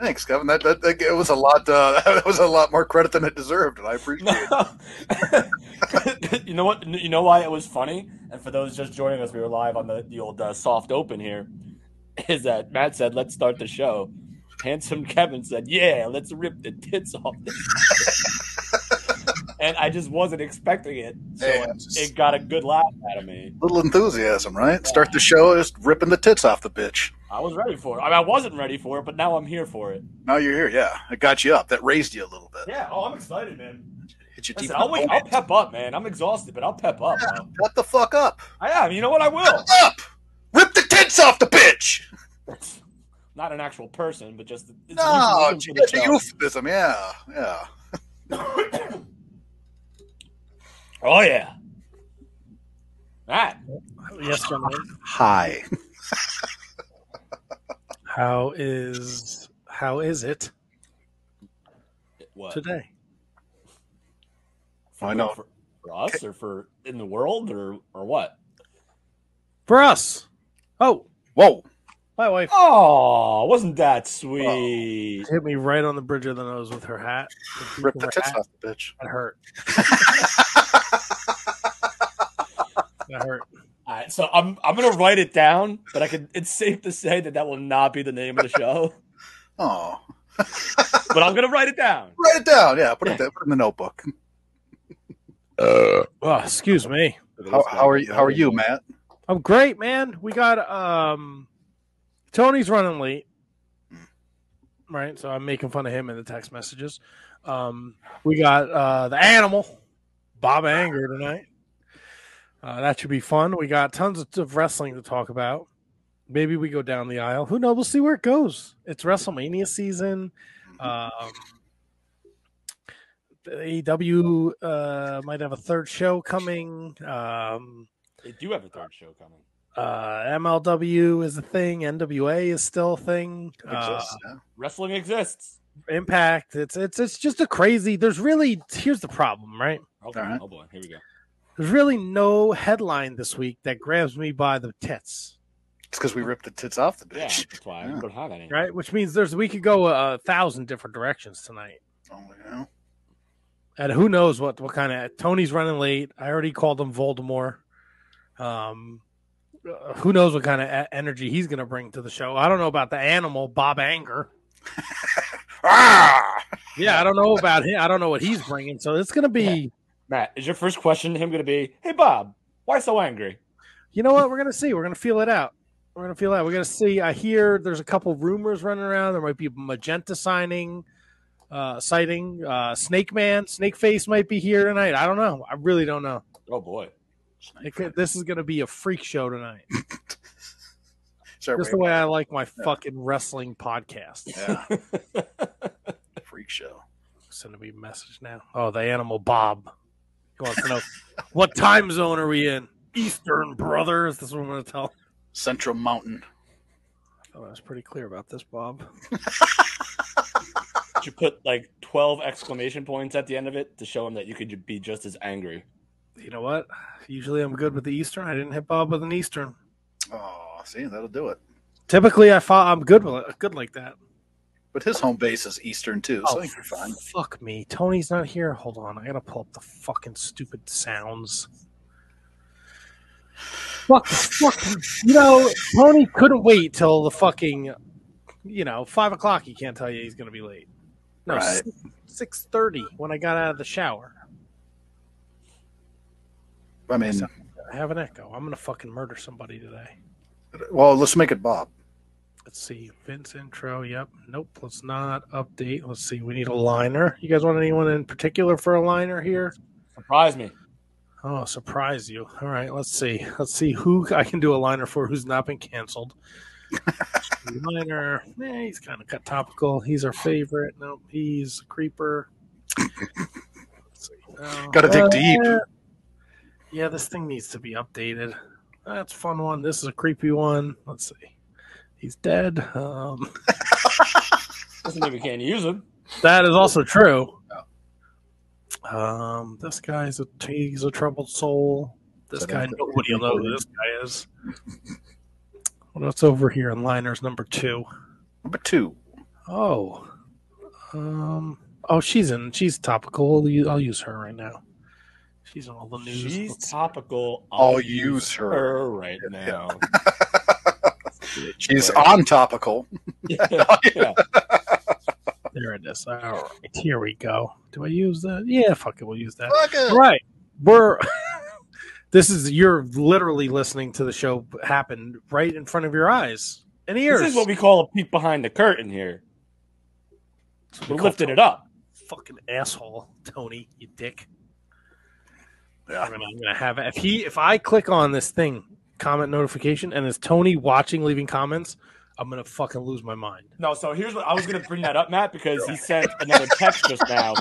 Thanks, Kevin. That, that, that it was a lot. Uh, that was a lot more credit than it deserved, and I appreciate it. you know what? You know why it was funny? And for those just joining us, we were live on the the old uh, soft open here. Is that Matt said, "Let's start the show." Handsome Kevin said, "Yeah, let's rip the tits off." and I just wasn't expecting it, so hey, just... it got a good laugh out of me. Little enthusiasm, right? Yeah. Start the show just ripping the tits off the bitch. I was ready for it. I, mean, I wasn't ready for it, but now I'm here for it. Now you're here, yeah. It got you up. That raised you a little bit. Yeah. Oh, I'm excited, man. Hit you Listen, I'll, wait, I'll pep up, man. I'm exhausted, but I'll pep up. Yeah, pep the fuck up. I am. You know what? I will. Pep up. Rip the tits off the bitch. Not an actual person, but just it's no, it's a euphemism. Yeah, yeah. oh yeah. Matt. Yes, gentlemen. Hi. How is how is it what? today? For, I know for, for us or for in the world or or what? For us. Oh, whoa! My wife. Oh, wasn't that sweet? Oh, hit me right on the bridge of the nose with her hat. Rip the tits hat. off the bitch. That hurt. that hurt. All right, so I'm I'm gonna write it down, but I can. It's safe to say that that will not be the name of the show. Oh, but I'm gonna write it down. Write it down. Yeah, put it there. Put it in the notebook. Uh, oh, excuse me. How, how are you? How are you, Matt? I'm great, man. We got um, Tony's running late, right? So I'm making fun of him in the text messages. Um, we got uh the animal, Bob Anger tonight. Uh, that should be fun. We got tons of wrestling to talk about. Maybe we go down the aisle. Who knows? We'll see where it goes. It's WrestleMania season. Um, AEW uh, might have a third show coming. Um, they do have a third show coming. Uh, MLW is a thing. NWA is still a thing. Exists, uh, yeah. Wrestling exists. Impact. It's it's it's just a crazy. There's really here's the problem, right? Okay. Right. Oh boy, here we go. There's really no headline this week that grabs me by the tits. It's because we ripped the tits off the bitch. Yeah, that's why yeah. I don't have any. Right, which means there's we could go a, a thousand different directions tonight. Oh yeah. And who knows what what kind of Tony's running late. I already called him Voldemort. Um, who knows what kind of a- energy he's going to bring to the show? I don't know about the animal Bob Anger. ah! Yeah, I don't know about him. I don't know what he's bringing. So it's going to be Matt, is your first question to him going to be, "Hey Bob, why so angry?" You know what? We're going to see. We're going to feel it out. We're going to feel out. We're going to see. I hear there's a couple rumors running around. There might be magenta signing, uh, sighting. Uh, Snake Man, Snake Face might be here tonight. I don't know. I really don't know. Oh boy, could, this is going to be a freak show tonight. Sorry, Just the way I like my yeah. fucking wrestling podcast. Yeah. freak show. Send me a message now. Oh, the animal Bob. He wants to know what time zone are we in? Eastern, brothers. This is what I'm going to tell. Central Mountain. Oh, I was pretty clear about this, Bob. Did you put like 12 exclamation points at the end of it to show him that you could be just as angry. You know what? Usually I'm good with the Eastern. I didn't hit Bob with an Eastern. Oh, see, that'll do it. Typically, I fought, I'm good with it, good like that. But his home base is Eastern too, so oh, you're fine. Fuck me. Tony's not here. Hold on. I gotta pull up the fucking stupid sounds. Fuck, fuck. You know, Tony couldn't wait till the fucking, you know, five o'clock. He can't tell you he's gonna be late. No, right. six thirty when I got out of the shower. I mean, I have an echo. I'm gonna fucking murder somebody today. Well, let's make it Bob. Let's see. Vince intro. Yep. Nope. Let's not update. Let's see. We need a liner. You guys want anyone in particular for a liner here? Surprise me. Oh, surprise you. All right. Let's see. Let's see who I can do a liner for who's not been canceled. liner. Eh, he's kind of cut topical. He's our favorite. No, nope, he's a creeper. Got to dig uh, deep. Yeah, this thing needs to be updated. That's a fun one. This is a creepy one. Let's see he's dead. Um, Doesn't mean we can't use him. That is also true. Um, this guy's a he's a troubled soul. This guy, nobody will know who this guy is. What's over here in liners number two? Number two. Oh, um, oh, she's in. She's topical. I'll use her right now. She's on all the news. She's topical. I'll use her. right now. She's on topical. Oh, yeah. yeah. there it is. All right, here we go. Do I use that? Yeah, fuck it. We'll use that. Fuck it. All right, we're. this is you're literally listening to the show happen right in front of your eyes and ears. This is what we call a peek behind the curtain here. We We're call lifting Tony. it up. Fucking asshole, Tony, you dick. Yeah. I'm gonna, I'm gonna have if he if I click on this thing comment notification and it's Tony watching leaving comments, I'm gonna fucking lose my mind. No, so here's what I was going to bring that up, Matt, because he sent another text just now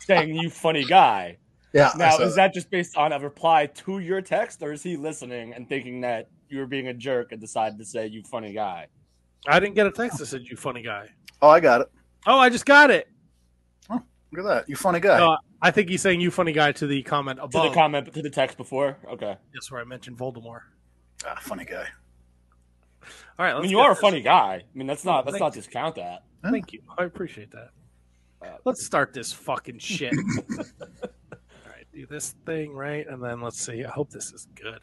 saying, "You funny guy." Yeah. Now, is that just based on a reply to your text, or is he listening and thinking that you were being a jerk and decided to say, "You funny guy"? I didn't get a text that said you funny guy. Oh, I got it. Oh, I just got it. Oh, Look at that. You funny guy. No, I think he's saying you funny guy to the comment above. To the comment, to the text before. Okay. That's where I mentioned Voldemort. Ah, funny guy. All right, I let's mean, you get are a funny guy. I mean, that's not let's not discount that. Thank you. I appreciate that. Uh, Let's start this fucking shit. All right, do this thing right, and then let's see. I hope this is good.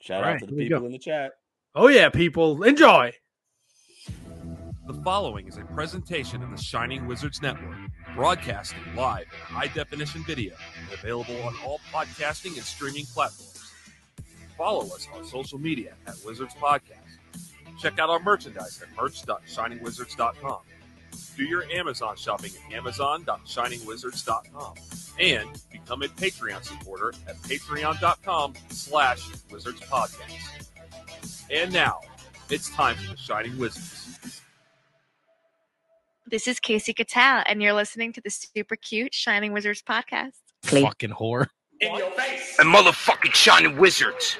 Shout All out right, to the people in the chat. Oh yeah, people, enjoy. The following is a presentation of the Shining Wizards Network, broadcasting live in high definition video and available on all podcasting and streaming platforms. Follow us on social media at Wizards Podcast. Check out our merchandise at merch.shiningwizards.com. Do your Amazon shopping at amazon.shiningwizards.com. And become a Patreon supporter at patreon.com slash wizards podcast. And now, it's time for the Shining Wizards. This is Casey Cattell, and you're listening to the super cute Shining Wizards podcast. Fucking whore. In your face. and motherfucking shining wizards.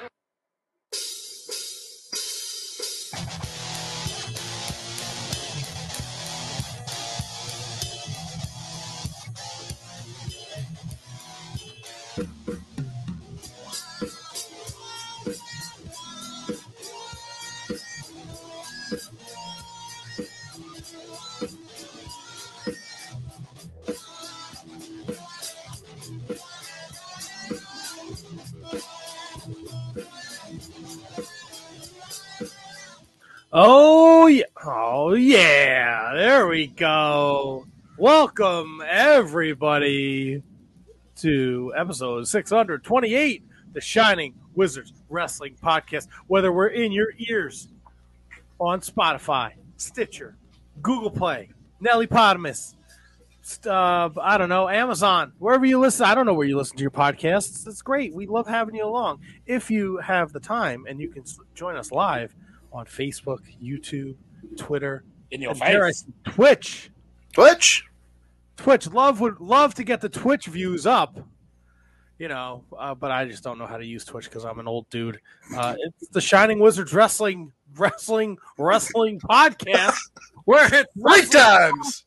Oh yeah. Oh yeah. There we go. Welcome everybody to episode 628, the Shining Wizards Wrestling Podcast. Whether we're in your ears on Spotify, Stitcher, Google Play, Nelly Potamus, uh, I don't know, Amazon, wherever you listen. I don't know where you listen to your podcasts. It's great. We love having you along. If you have the time and you can join us live on Facebook, YouTube, Twitter, In your and dare I face. say Twitch. Twitch. Twitch love would love to get the Twitch views up, you know, uh, but I just don't know how to use Twitch because I'm an old dude. Uh, it's the Shining Wizards Wrestling Wrestling Wrestling Podcast, where it's Three times.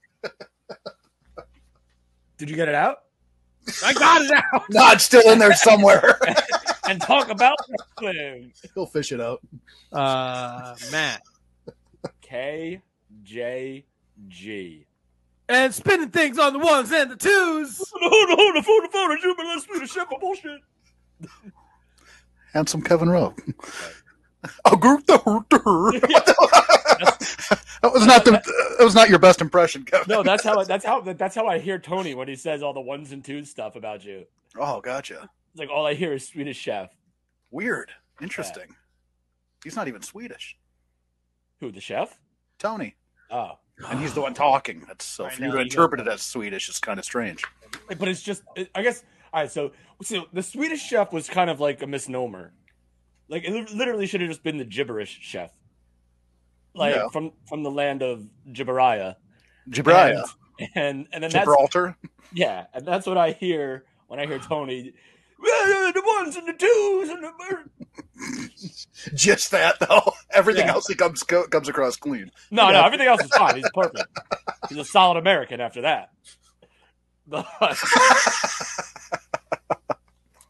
Did you get it out? I got it out. No, it's still in there somewhere. And talk about wrestling. He'll fish it out. Uh, Matt K J G. and spinning things on the ones and the twos. Hold No, no, the phone, the phone, the Jupiter, let's do the shit for bullshit. Handsome Kevin Rowe. Oh, group the That was not the. That was not your best impression, Kevin. No, that's how that's how that's how I hear Tony when he says all the ones and twos stuff about you. Oh, gotcha. It's like all I hear is Swedish Chef. Weird. Interesting. He's not even Swedish. Who the chef? Tony. Oh, And he's the one talking. That's so I for you to interpret it as Swedish is kind of strange. but it's just I guess. All right, so so the Swedish Chef was kind of like a misnomer. Like it literally should have just been the gibberish chef, like Yeah. from from the land of Gibberiah. Gibraltar. And, and and then that's Gibraltar. yeah, and that's what I hear when I hear Tony. "Well, The ones and the twos and the Just that though. Everything Yeah. else he comes co- comes across clean. no, no, everything else is fine. He's perfect. He's a solid American after that.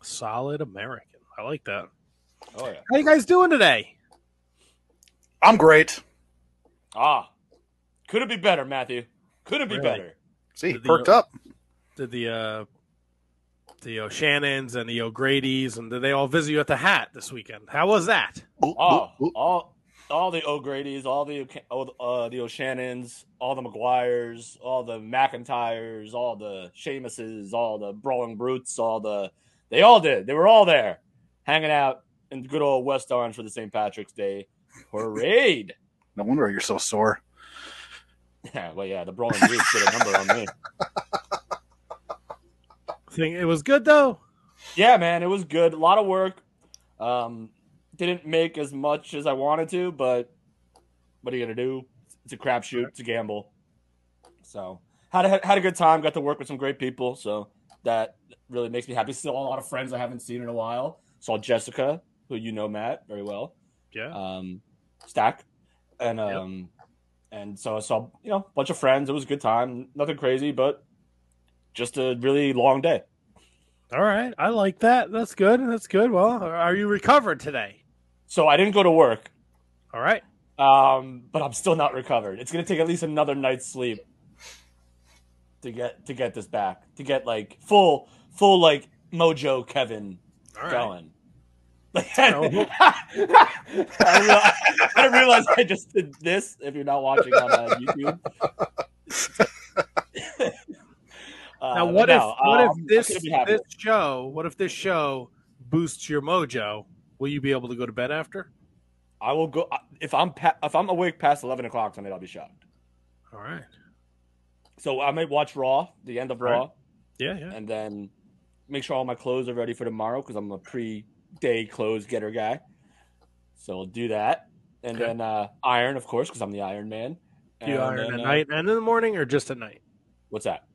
Solid American. I like that. oh yeah, How you guys doing today? I'm great. ah, Could it be better, Matthew? Could it be Really? better? See, The- perked up. Did the uh, the O'Shannons and the O'Grady's and did they all visit you at the Hat this weekend? How was that? Oh, all all the O'Grady's, all the uh, the O'Shannons, all the McGuires, all the McIntyres, all the Seamuses, all the Brawling Brutes, all the they all did. They were all there, hanging out in good old West Orange for the St. Patrick's Day parade. No wonder you're so sore. Yeah, well, yeah, the Brawling Brutes did a number on me. Think it was good though. Yeah, man, it was good. A lot of work. Um, didn't make as much as I wanted to, but what are you gonna do? It's a crapshoot. It's a gamble. So had a, had a good time. Got to work with some great people. So that really makes me happy. Still a lot of friends I haven't seen in a while. Saw Jessica, who you know Matt very well. Yeah. Um, Stack, and um, and so I saw you know a bunch of friends. It was a good time. Nothing crazy, but just a really long day. All right. I like that. That's good. That's good. Well, are you recovered today? So I didn't go to work. All right. um, but I'm still not recovered. It's gonna take at least another night's sleep to get to get this back, to get like full full like mojo Kevin right. going. Like, I, realize, I realize I just did this. If you're not watching on uh, YouTube. Uh, Now, what if no, what um, if this couldn't be happier. this show? What if this show boosts your mojo? Will you be able to go to bed after? I will go if I'm pa- if I'm awake past eleven o'clock tonight. I'll be shocked. All right. So I might watch Raw, the end of Raw. Right. Yeah. Yeah. and then make sure all my clothes are ready for tomorrow because I'm a pre-day clothes getter guy. So I'll do that, and Okay. then uh, iron, of course, because I'm the Iron Man. Do you And iron then, at uh, night and in the morning, or just at night? What's that?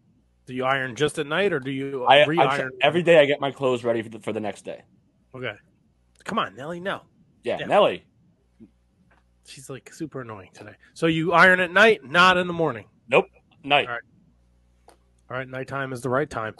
Do you iron just at night, or do you I, I re-iron every day. I get my clothes ready for the, for the next day. Okay. Come on, Nelly. No, Yeah, Yeah. Nelly. she's like super annoying today. So you iron at night, not in the morning. Nope, night. All right. All right, nighttime is the right time.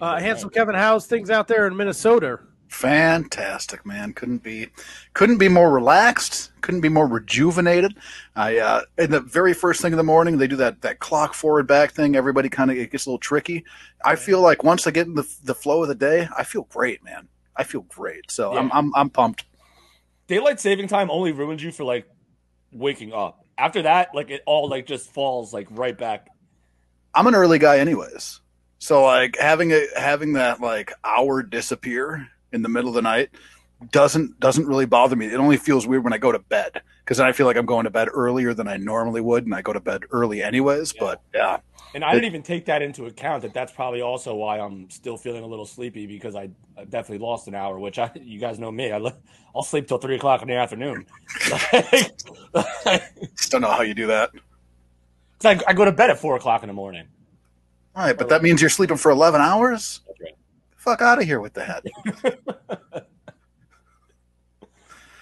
Uh, handsome Kevin, how's things out there in Minnesota? Fantastic, man. Couldn't be couldn't be more relaxed, couldn't be more rejuvenated. I uh in the very first thing in the morning they do that that clock forward back thing. Everybody kind of it gets a little tricky. I feel like once I get in the the flow of the day, I feel great, man. I feel great. So I'm I'm I'm pumped. Daylight saving time only ruins you for like waking up. After that, like it all like just falls like right back. I'm an early guy anyways. So like having a having that like hour disappear in the middle of the night doesn't doesn't really bother me. It only feels weird when I go to bed because then I feel like I'm going to bed earlier than I normally would, and I go to bed early anyways. Yeah. But yeah, And I didn't even take that into account. That that's probably also why I'm still feeling a little sleepy because I, I definitely lost an hour. Which I, you guys know me, I li- I'll sleep till three o'clock in the afternoon. just don't know how you do that. I, I go to bed at four o'clock in the morning. All right, but that means you're sleeping for 11 hours. That's right. Fuck out of here with that. that.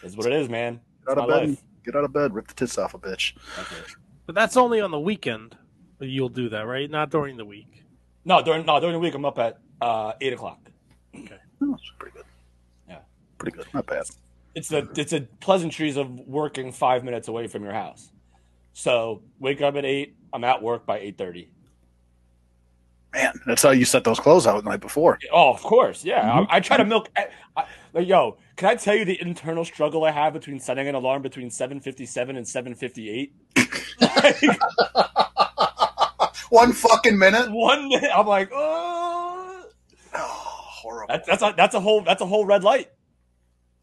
Is what it is, man. Get out of bed. life. Get out of bed. Rip the tits off a bitch. That's. But that's only on the weekend. You'll do that, right? Not during the week. No, during no during the week I'm up at uh, eight o'clock. Oh, that's pretty good. Yeah. pretty good. Not bad. It's the it's a pleasantries of working five minutes away from your house. So wake up at eight. I'm at work by eight thirty. Man, that's how you set those clothes out the night before. Oh, of course, yeah. Mhm. I, I try to milk. I, I, like, yo, can I tell you the internal struggle I have between setting an alarm between seven fifty seven and seven fifty eight? One fucking minute. One minute, I'm like, oh, Oh, horrible. that, that's a that's a whole that's a whole red light.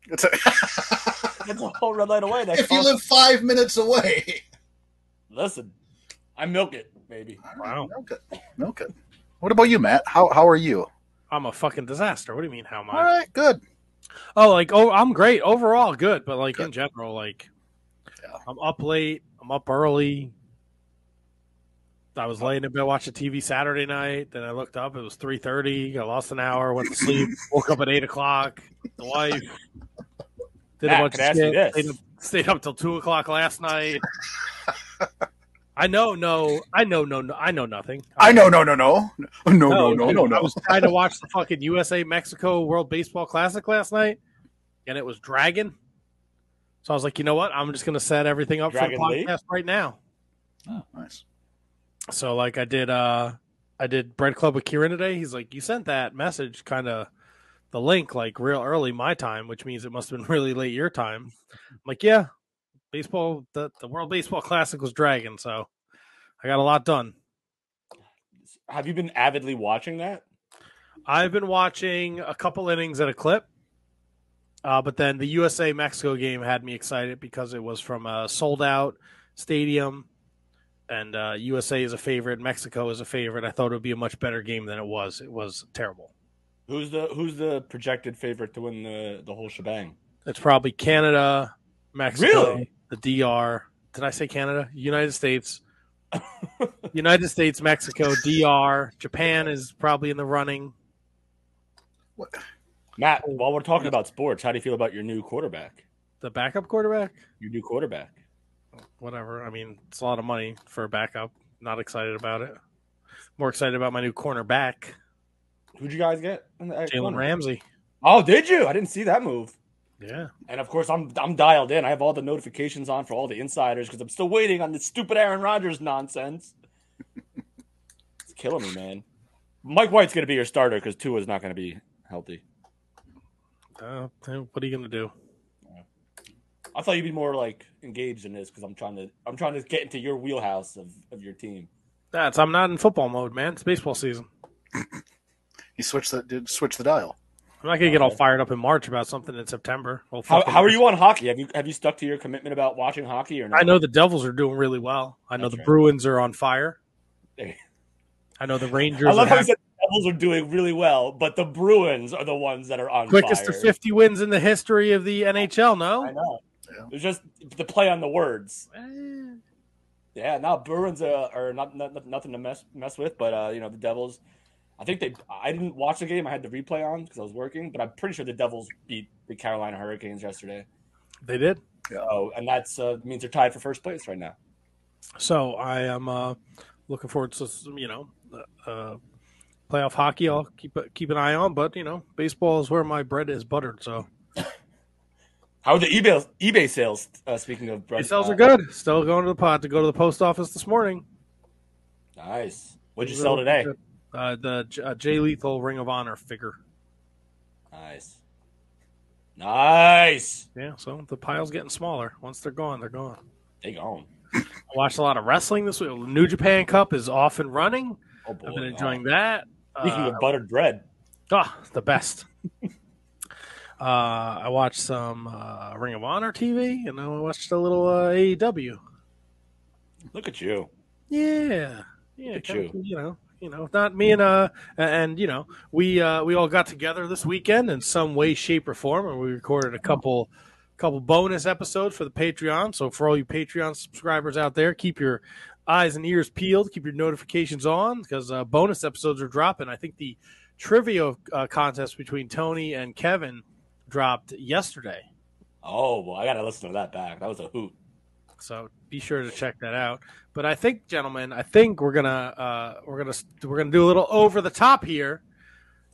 It's a- That's a whole red light away. That if you costs- live five minutes away. listen, I milk it, maybe. Wow. Milk it. Milk it. What about you, Matt? How how are you? I'm a fucking disaster. What do you mean? How am I? All right, good. Oh, like oh, I'm great overall, good. But like in general, like Yeah. I'm up late. I'm up early. I was laying in bed watching TV Saturday night. Then I looked up. It was three thirty. I lost an hour. Went to sleep. woke up at eight o'clock. The wife did Matt, a bunch of ask shit. Stayed up, stayed up till two o'clock last night. I know, no, I know, no, no, I know nothing. I know, no, no, no, no, no, no, no no, I no. was trying to watch the fucking USA Mexico World Baseball Classic last night, and it was dragging. So I was like, you know what? I'm just going to set everything up Dragon for the Lee? podcast right now. Oh, nice. So like I did uh I did Bread Club with Kieran today. He's like, You sent that message kind of the link like real early my time, which means it must have been really late your time. I'm like, Yeah, baseball the, the World Baseball Classic was dragging, so I got a lot done. Have you been avidly watching that? I've been watching a couple innings at a clip. Uh, but then the USA Mexico game had me excited because it was from a sold out stadium and uh, USA is a favorite, Mexico is a favorite. I thought it would be a much better game than it was. It was terrible. Who's the who's the projected favorite to win the the whole shebang? It's probably Canada, Mexico, Really? The DR. Did I say Canada? United States. United States, Mexico, DR, Japan is probably in the running. What? Matt, while we're talking about sports, how do you feel about your new quarterback? The backup quarterback? Your new quarterback. Whatever. I mean, it's a lot of money for a backup. Not excited about it. More excited about my new cornerback, Who'd you guys get? in the- at Jalen? Ramsey. Oh, did you? I didn't see that move. Yeah. And of course, I'm I'm dialed in. I have all the notifications on for all the insiders because I'm still waiting on this stupid Aaron Rodgers nonsense. it's killing me, man. Mike White's going to be your starter because Tua's not going to be healthy. Uh, what are you going to do? I thought you'd be more like engaged in this because I'm trying to I'm trying to get into your wheelhouse of, of your team. That's I'm not in football mode, man. It's baseball season. you switched the did switch the dial. I'm not gonna get all fired up in March about something in September. Well, How, how are you on hockey? Have you have you stuck to your commitment about watching hockey or not? I know the Devils are doing really well. I know That's the right. Bruins are on fire. I know the Rangers. I love are how you said the Devils are doing really well, but the Bruins are the ones that are on quickest to 50 wins in the history of the NHL. I No, know. Yeah. It's just the play on the words. Eh, Yeah, now Bruins uh, are not, not nothing to mess mess with, but uh, you know the Devils. I think they. I didn't watch the game. I had the replay on because I was working, but I'm pretty sure the Devils beat the Carolina Hurricanes yesterday. they did. Oh, and that's uh, means they're tied for first place right now. So I am uh, looking forward to some, you know, uh, playoff hockey. I'll keep keep an eye on, but you know, baseball is where my bread is buttered. So How are the eBay eBay sales? Uh, speaking of, These sales are good. Still going to the pot to go to the post office this morning. Nice. What'd you sell today? Uh, the J- uh, Jay Lethal Ring of Honor figure. Nice. Nice. Yeah, so the pile's getting smaller. Once they're gone, they're gone. They gone. I watched a lot of wrestling this week. New Japan Cup is off and running. Oh boy. I've been enjoying that. Speaking Uh, of buttered bread, Ah, the best. uh, I watched some uh, Ring of Honor TV, and then I watched a little uh, AEW. look at you. Yeah, yeah, you. you know, you know, if not me and uh, and you know, we uh, we all got together this weekend in some way, shape, or form, and we recorded a couple couple bonus episodes for the Patreon. So for all you Patreon subscribers out there, keep your eyes and ears peeled, keep your notifications on because uh, bonus episodes are dropping. I think the trivia uh, contest between Tony and Kevin dropped yesterday. Oh well, I gotta listen to that back. That was a hoot. So be sure to check that out. But I think, gentlemen, I think we're gonna uh, we're gonna we're gonna do a little over the top here.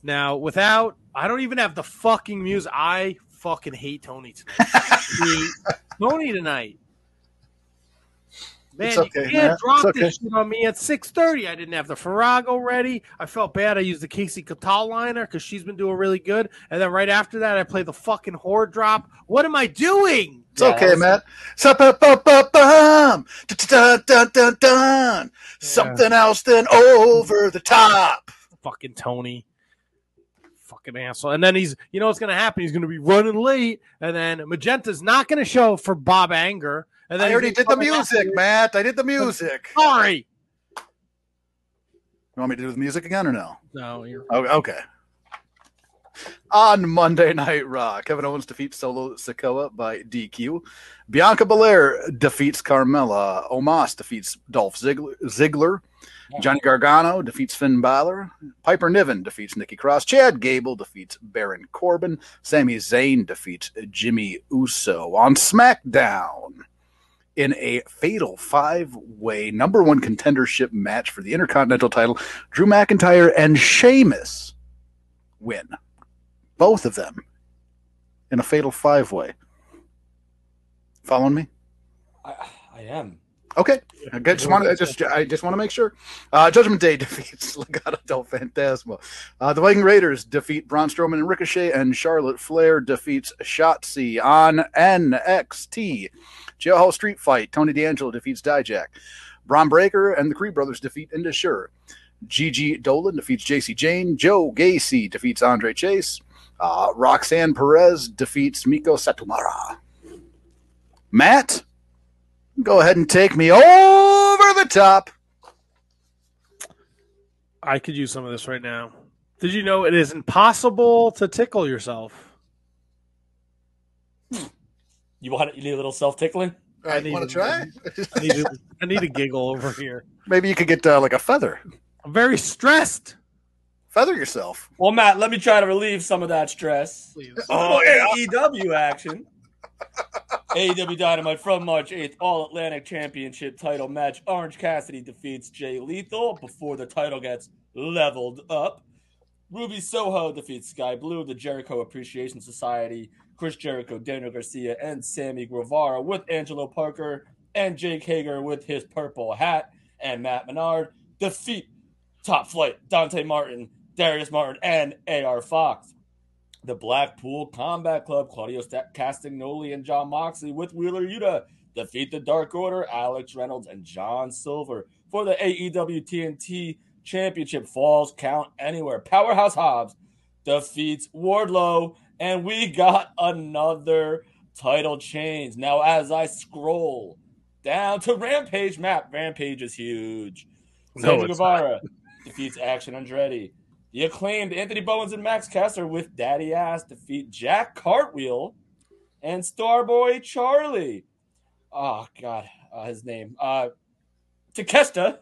Now, without I don't even have the fucking music. I fucking hate Tony tonight. Tony tonight. Man, It's okay, you can't man. drop okay. this shit on me at six thirty. I didn't have the Farrago ready. I felt bad. I used the Casey Catal liner because she's been doing really good. And then right after that, I played the fucking horde drop. What am I doing? It's Yeah, okay, was- Matt. Something else than over the top. fucking Tony. Fucking asshole. And then he's, you know what's going to happen? He's going to be running late. And then Magenta's not going to show for Bob Anger. And then I already did the music. Matt. I did the music. Sorry. You want me to do the music again or no? No, you're. Oh, okay. On Monday Night Raw, Kevin Owens defeats Solo Sikoa by DQ. Bianca Belair defeats Carmella. Omos defeats Dolph Ziggler. Ziggler. Johnny Gargano defeats Finn Balor. Piper Niven defeats Nikki Cross. Chad Gable defeats Baron Corbin. Sami Zayn defeats Jimmy Uso. On SmackDown, in a fatal five-way number one contendership match for the Intercontinental title, Drew McIntyre and Sheamus win. Both of them in a fatal five way. Following me? I, I am. Okay, I just want to just I just want to make sure. Uh, Judgment Day defeats Legado del Fantasma. Uh, the Viking Raiders defeat Braun Strowman and Ricochet, and Charlotte Flair defeats Shotzi on NXT. Jailhouse Street Fight. Tony D'Angelo defeats Dijak. Bron Breakker and the Creed Brothers defeat Indus Sher. Gigi Dolin defeats Jacy Jayne. Joe Gacy defeats Andre Chase. Uh, Roxanne Perez defeats Meiko Satomura. Matt, go ahead and take me over the top. I could use some of this right now. Did you know it is impossible to tickle yourself? You want you need a little self tickling? I need want to- to try? I need, a, I need a giggle over here. Maybe you could get uh, like a feather. I'm very stressed. Feather yourself. Well, Matt, let me try to relieve some of that stress. Please. Oh, AEW action. AEW Dynamite from March 8th, All Atlantic Championship title match. Orange Cassidy defeats Jay Lethal before the title gets leveled up. Ruby Soho defeats Skye Blue, the Jericho Appreciation Society, Chris Jericho, Daniel Garcia, and Sammy Guevara with Angelo Parker and Jake Hager with his purple hat. And Matt Menard defeat Top Flight, Dante Martin, Darius Martin, and AR Fox the Blackpool Combat Club, Claudio Castagnoli and Jon Moxley with Wheeler Yuta defeat the Dark Order, Alex Reynolds and John Silver for the AEW TNT Championship Falls Count Anywhere. Powerhouse Hobbs defeats Wardlow, and we got another title change. Now, as I scroll down to Rampage map, Rampage is huge. No, Sammy Guevara defeats Action Andretti. The acclaimed Anthony Bowens and Max Caster with Daddy Ass defeat Jack Cartwheel and Starboy Charlie. Oh God, uh, his name. Uh, Takeshita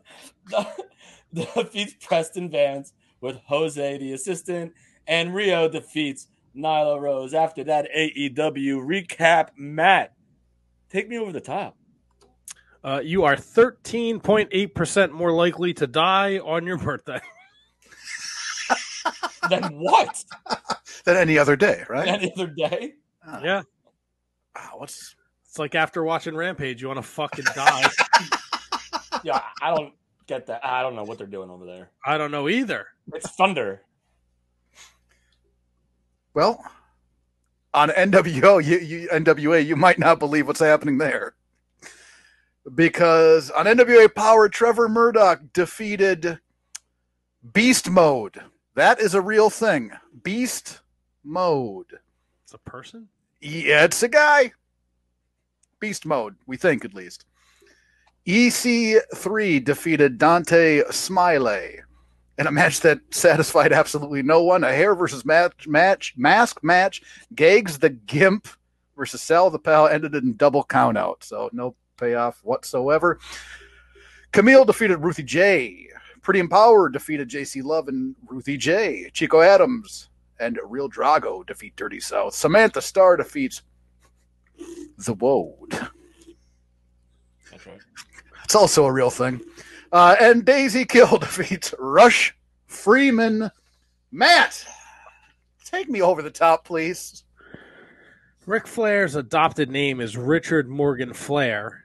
defeats Preston Vance with Jose the assistant, and Riho defeats Nyla Rose. After that AEW recap, Matt, take me over the top. Uh, you are 13.8% more likely to die on your birthday. than what? Than any other day, right? Any other day? Yeah. Wow, what's It's like after watching Rampage, you want to fucking die. Yeah, I don't get that. I don't know what they're doing over there. I don't know either. It's thunder. Well on NWO, you, you, NWA, you might not believe what's happening there. Because on NWA Power, Trevor Murdoch defeated Beast Mode. That is a real thing. Beast Mode. It's a person? Yeah, it's a guy. Beast mode, we think at least. EC3 defeated Dante Smiley in a match that satisfied absolutely no one. A hair versus match, match mask match. Gags the Gimp versus Sal the Pal ended in double countout, so no payoff whatsoever. Kamille defeated Ruthie J. Pretty Empowered defeated JC Love and Ruthie J. Chico Adams and Real Drago defeat Dirty South. Samantha Starr defeats the Woad. That's right. It's also a real thing. Uh, and Daisy Kill defeats Rush Freeman. Matt, take me over the top, please. Ric Flair's adopted name is Richard Morgan Flair.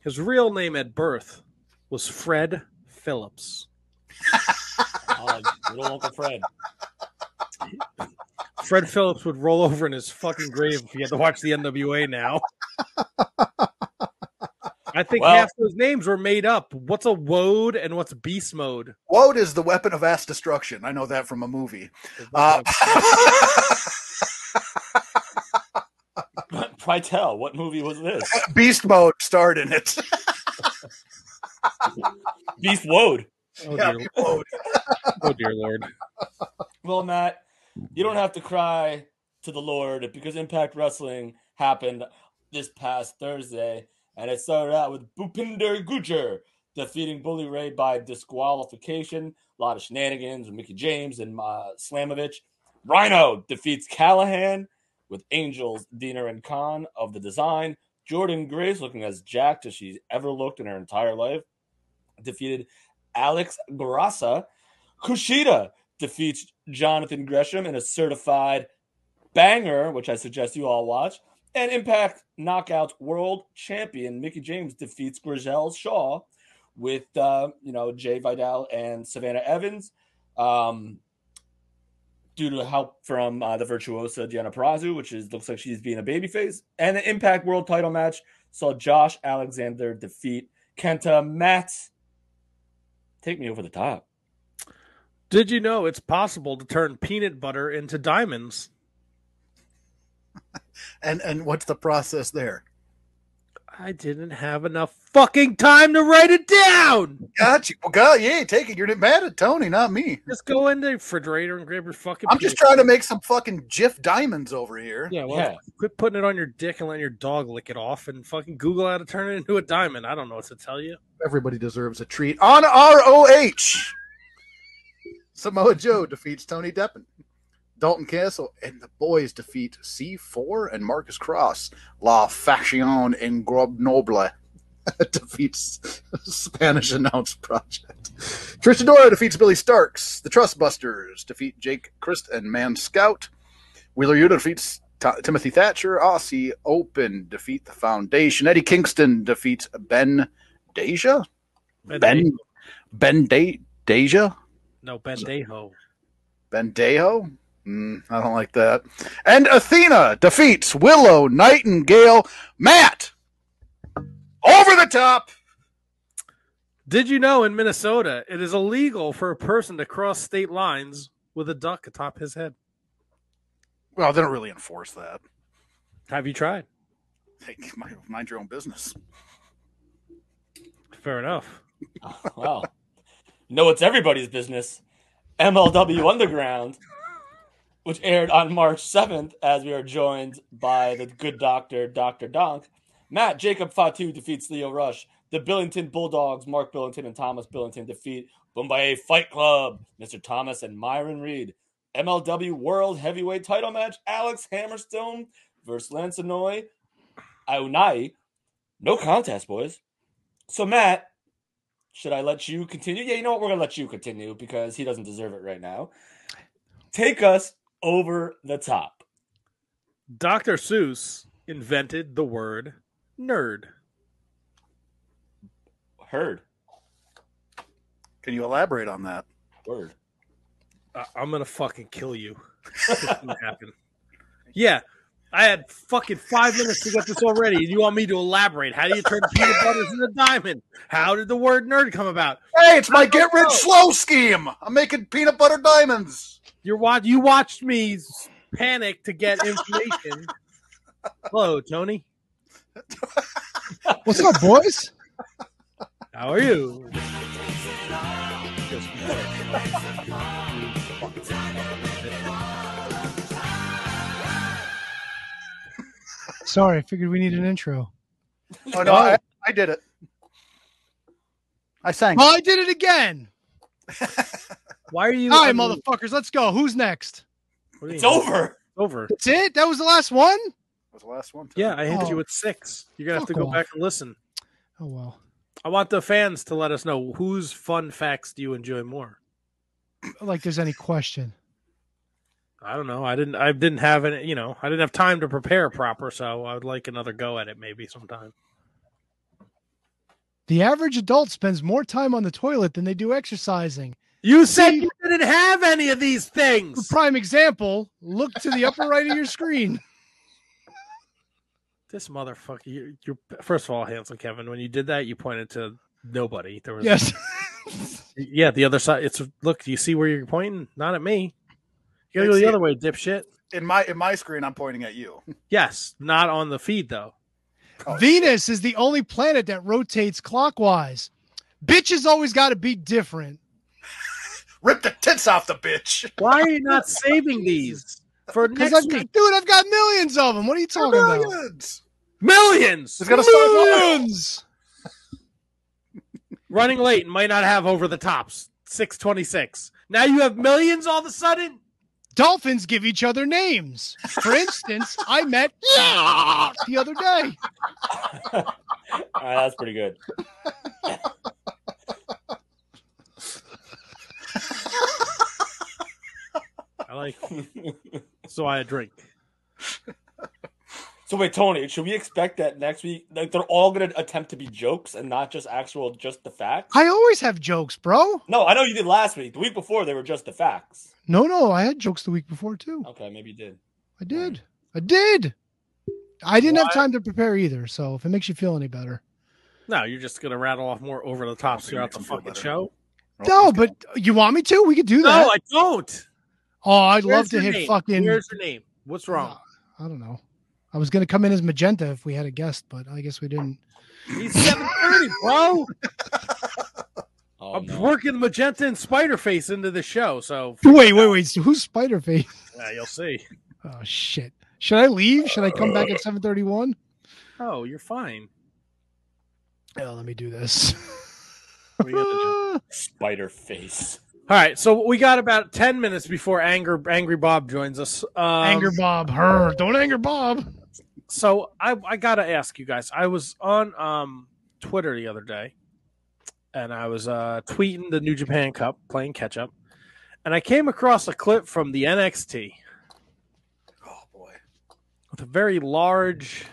His real name at birth was Fred Phillips. Oh, little Uncle Fred. Fred Phillips would roll over in his fucking grave if he had to watch the NWA now. I think Well- half those names were made up. What's a woad and what's beast mode? Woad is the weapon of ass destruction. I know that from a movie. Uh, Try tell, what movie was this? Beast Mode starred in it. Beast Woad. oh, Yeah, dear, Woad. oh dear lord! Well, Matt, you don't have to cry to the Lord because Impact Wrestling happened this past Thursday, and it started out with Bhupinder Gujjar defeating Bully Ray by disqualification. A lot of shenanigans with Mickie James and uh, Slamovich. Rhino defeats Callihan with Angels, Deaner, and Kon of the design. Jordynne Grace, looking as jacked as she's ever looked in her entire life, defeated Alex Grassa. Kushida defeats Jonathan Gresham in a certified banger, which I suggest you all watch. And Impact Knockout World Champion Mickie James defeats Gisele Shaw with uh, you know Jai Vidal and Savannah Evans. Um, due to help from uh, the virtuosa Deonna Purrazzo, which is looks like she's being a babyface. And the Impact World Title match saw Josh Alexander defeat Kenta Matt. Take me over the top. Did you know it's possible to turn peanut butter into diamonds? And and what's the process there? I didn't have enough fucking time to write it down. Got you. Well, God, yeah, take it. You're mad at Tony, not me. Just go in the refrigerator and grab your fucking. I'm just trying to make some fucking Jif diamonds over here. Yeah, well, Yeah. quit putting it on your dick and letting your dog lick it off, and fucking Google how to turn it into a diamond. I don't know what to tell you. Everybody deserves a treat. On ROH, Samoa Joe defeats Tony Deppen. Dalton Castle and the boys defeat C4 and Marcus Cross. La Facción Ingobernable defeats Spanish Announce Project. Tristan Dora defeats Billy Starks. The Trustbusters defeat Jake Crist and Man Scout. Wheeler Yuta defeats T- Timothy Thatcher. Aussie Open defeat the Foundation. Eddie Kingston defeats Ben Deja. Ben Ben De- Deja. No, Bendejo. Bendejo? Mm, I don't like that. And Athena defeats Willow Nightingale. Matt! Over the top! Did you know in Minnesota it is illegal for a person to cross state lines with a duck atop his head? Well, they don't really enforce that. Have you tried? Hey, mind mind your own business. Fair enough. Well, you know it's everybody's business. MLW Underground, which aired on March 7th, as we are joined by the good doctor, Dr. Donk. Matt Jacob Fatu defeats Leo Rush. The Billington Bulldogs, Mark Billington and Thomas Billington, defeat Bombay Fight Club, Mr. Thomas and Myron Reed. MLW World Heavyweight Title match, Alex Hammerstone versus Lance Anoy. Aunai. No contest, boys. So, Matt, should I let you continue? Yeah, you know what? We're going to let you continue because he doesn't deserve it right now. Take us over the top. Dr. Seuss invented the word nerd. Heard. Can you elaborate on that? Word. I- I'm gonna fucking kill you. Happen. Yeah, I had fucking five minutes to get this already, and you want me to elaborate? How do you turn peanut butter into diamond? How did the word nerd come about? Hey, it's my get rich slow scheme. I'm making peanut butter diamonds. You're watch. You watched me panic to get information. Hello, Tony. What's up, boys? How are you? Sorry, I figured we need an intro. Oh no, I, I did it. I sang. Oh, I did it again. Why are you? All right, I mean, motherfuckers, let's go. Who's next? what do you It's mean? over. Over. That's it. That was the last one. That was the last one. Yeah, I hit Oh. you with six. You're gonna have to go off. back and listen. Oh well. I want the fans to let us know whose fun facts do you enjoy more. Like there's any question. I don't know. I didn't. I didn't have any. You know, I didn't have time to prepare proper, so I would like another go at it maybe sometime. The average adult spends more time on the toilet than they do exercising. You said See- you didn't have any of these For things. prime example, look to the upper right of your screen. This motherfucker. You're, you're first of all, handsome Kevin. When you did that, you pointed to nobody. There was Yes. Yeah, the other side. It's look. Do you see where you're pointing? Not at me. You gotta go the other it. way, dipshit. In my in my screen, I'm pointing at you. Yes, not on the feed though. Oh, Venus is the only planet that rotates clockwise. Bitches always got to be different. Rip the tits off the bitch. Why are you not saving these for Because next I've, week? dude, I've got millions of them. What are you talking about? Millions. Millions. He's got to start Millions. running late and might not have over the tops. Six twenty six. Now you have millions all of a sudden. Dolphins give each other names. For instance, I met the other day. All right, that's pretty good. I like. so I drink. So wait, Tony, should we expect that next week? Like they're all going to attempt to be jokes and not just actual, just the facts? I always have jokes, bro. No, I know you did last week. The week before, they were just the facts. No, no, I had jokes the week before too. Okay, maybe you did. I did. I did. I didn't have time to prepare either. So if it makes you feel any better. No, you're just gonna rattle off more over the tops Okay, throughout makes the me feel fucking better. show. No, but you want me to? We could do that. No. I don't. Oh, I'd love to your hit name? fucking. Where's your name? What's wrong? I don't know. I was gonna come in as magenta if we had a guest, but I guess we didn't. He's seven thirty, bro. Oh, I'm no. working magenta and spider face into the show, so Wait, wait, wait. So who's Spider Face? yeah, you'll see. Oh shit. Should I leave? Should I come back at seven thirty one? Oh, you're fine. Oh, let me do this. We got the Spider face. All right, so we got about ten minutes before anger Angry Bob joins us. Um, anger Bob, her. Don't anger Bob. so I I gotta ask you guys. I was on um Twitter the other day, and I was uh tweeting the New Japan Cup, playing catch up, and I came across a clip from the NXT Oh boy. with a very large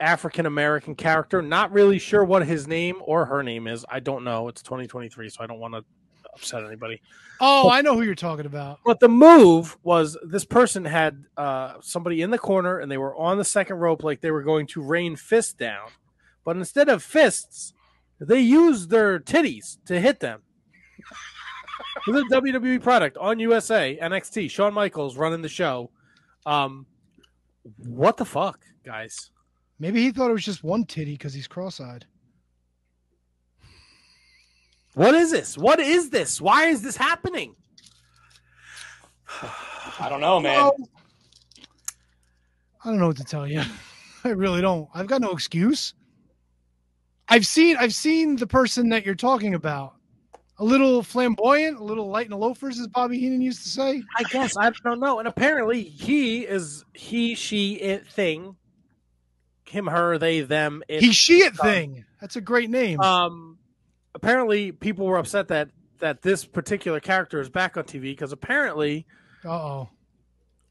African American character. Not really sure what his name or her name is. I don't know. It's 2023, so I don't want to upset anybody. Oh, I know who you're talking about. But the move was this person had uh, somebody in the corner and they were on the second rope like they were going to rain fists down. But instead of fists, they used their titties to hit them. Is a WWE product on USA, NXT. Shawn Michaels running the show. Um, what the fuck, guys? Maybe he thought it was just one titty because he's cross-eyed. What is this? What is this? Why is this happening? I don't know, man. Well, I don't know what to tell you. I really don't. I've got no excuse. I've seen I've seen the person that you're talking about. A little flamboyant, a little light in the loafers, as Bobby Heenan used to say. I guess I don't know. And apparently, he is he, she, it thing. Him, her, they, them. It. He she it thing. That's a great name. um, apparently, people were upset that that this particular character is back on TV because apparently, Uh oh.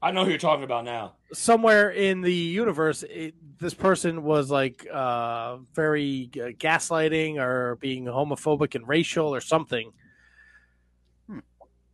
I know who you're talking about now. somewhere in the universe, it, this person was like uh, very uh, gaslighting or being homophobic and racial or something. I,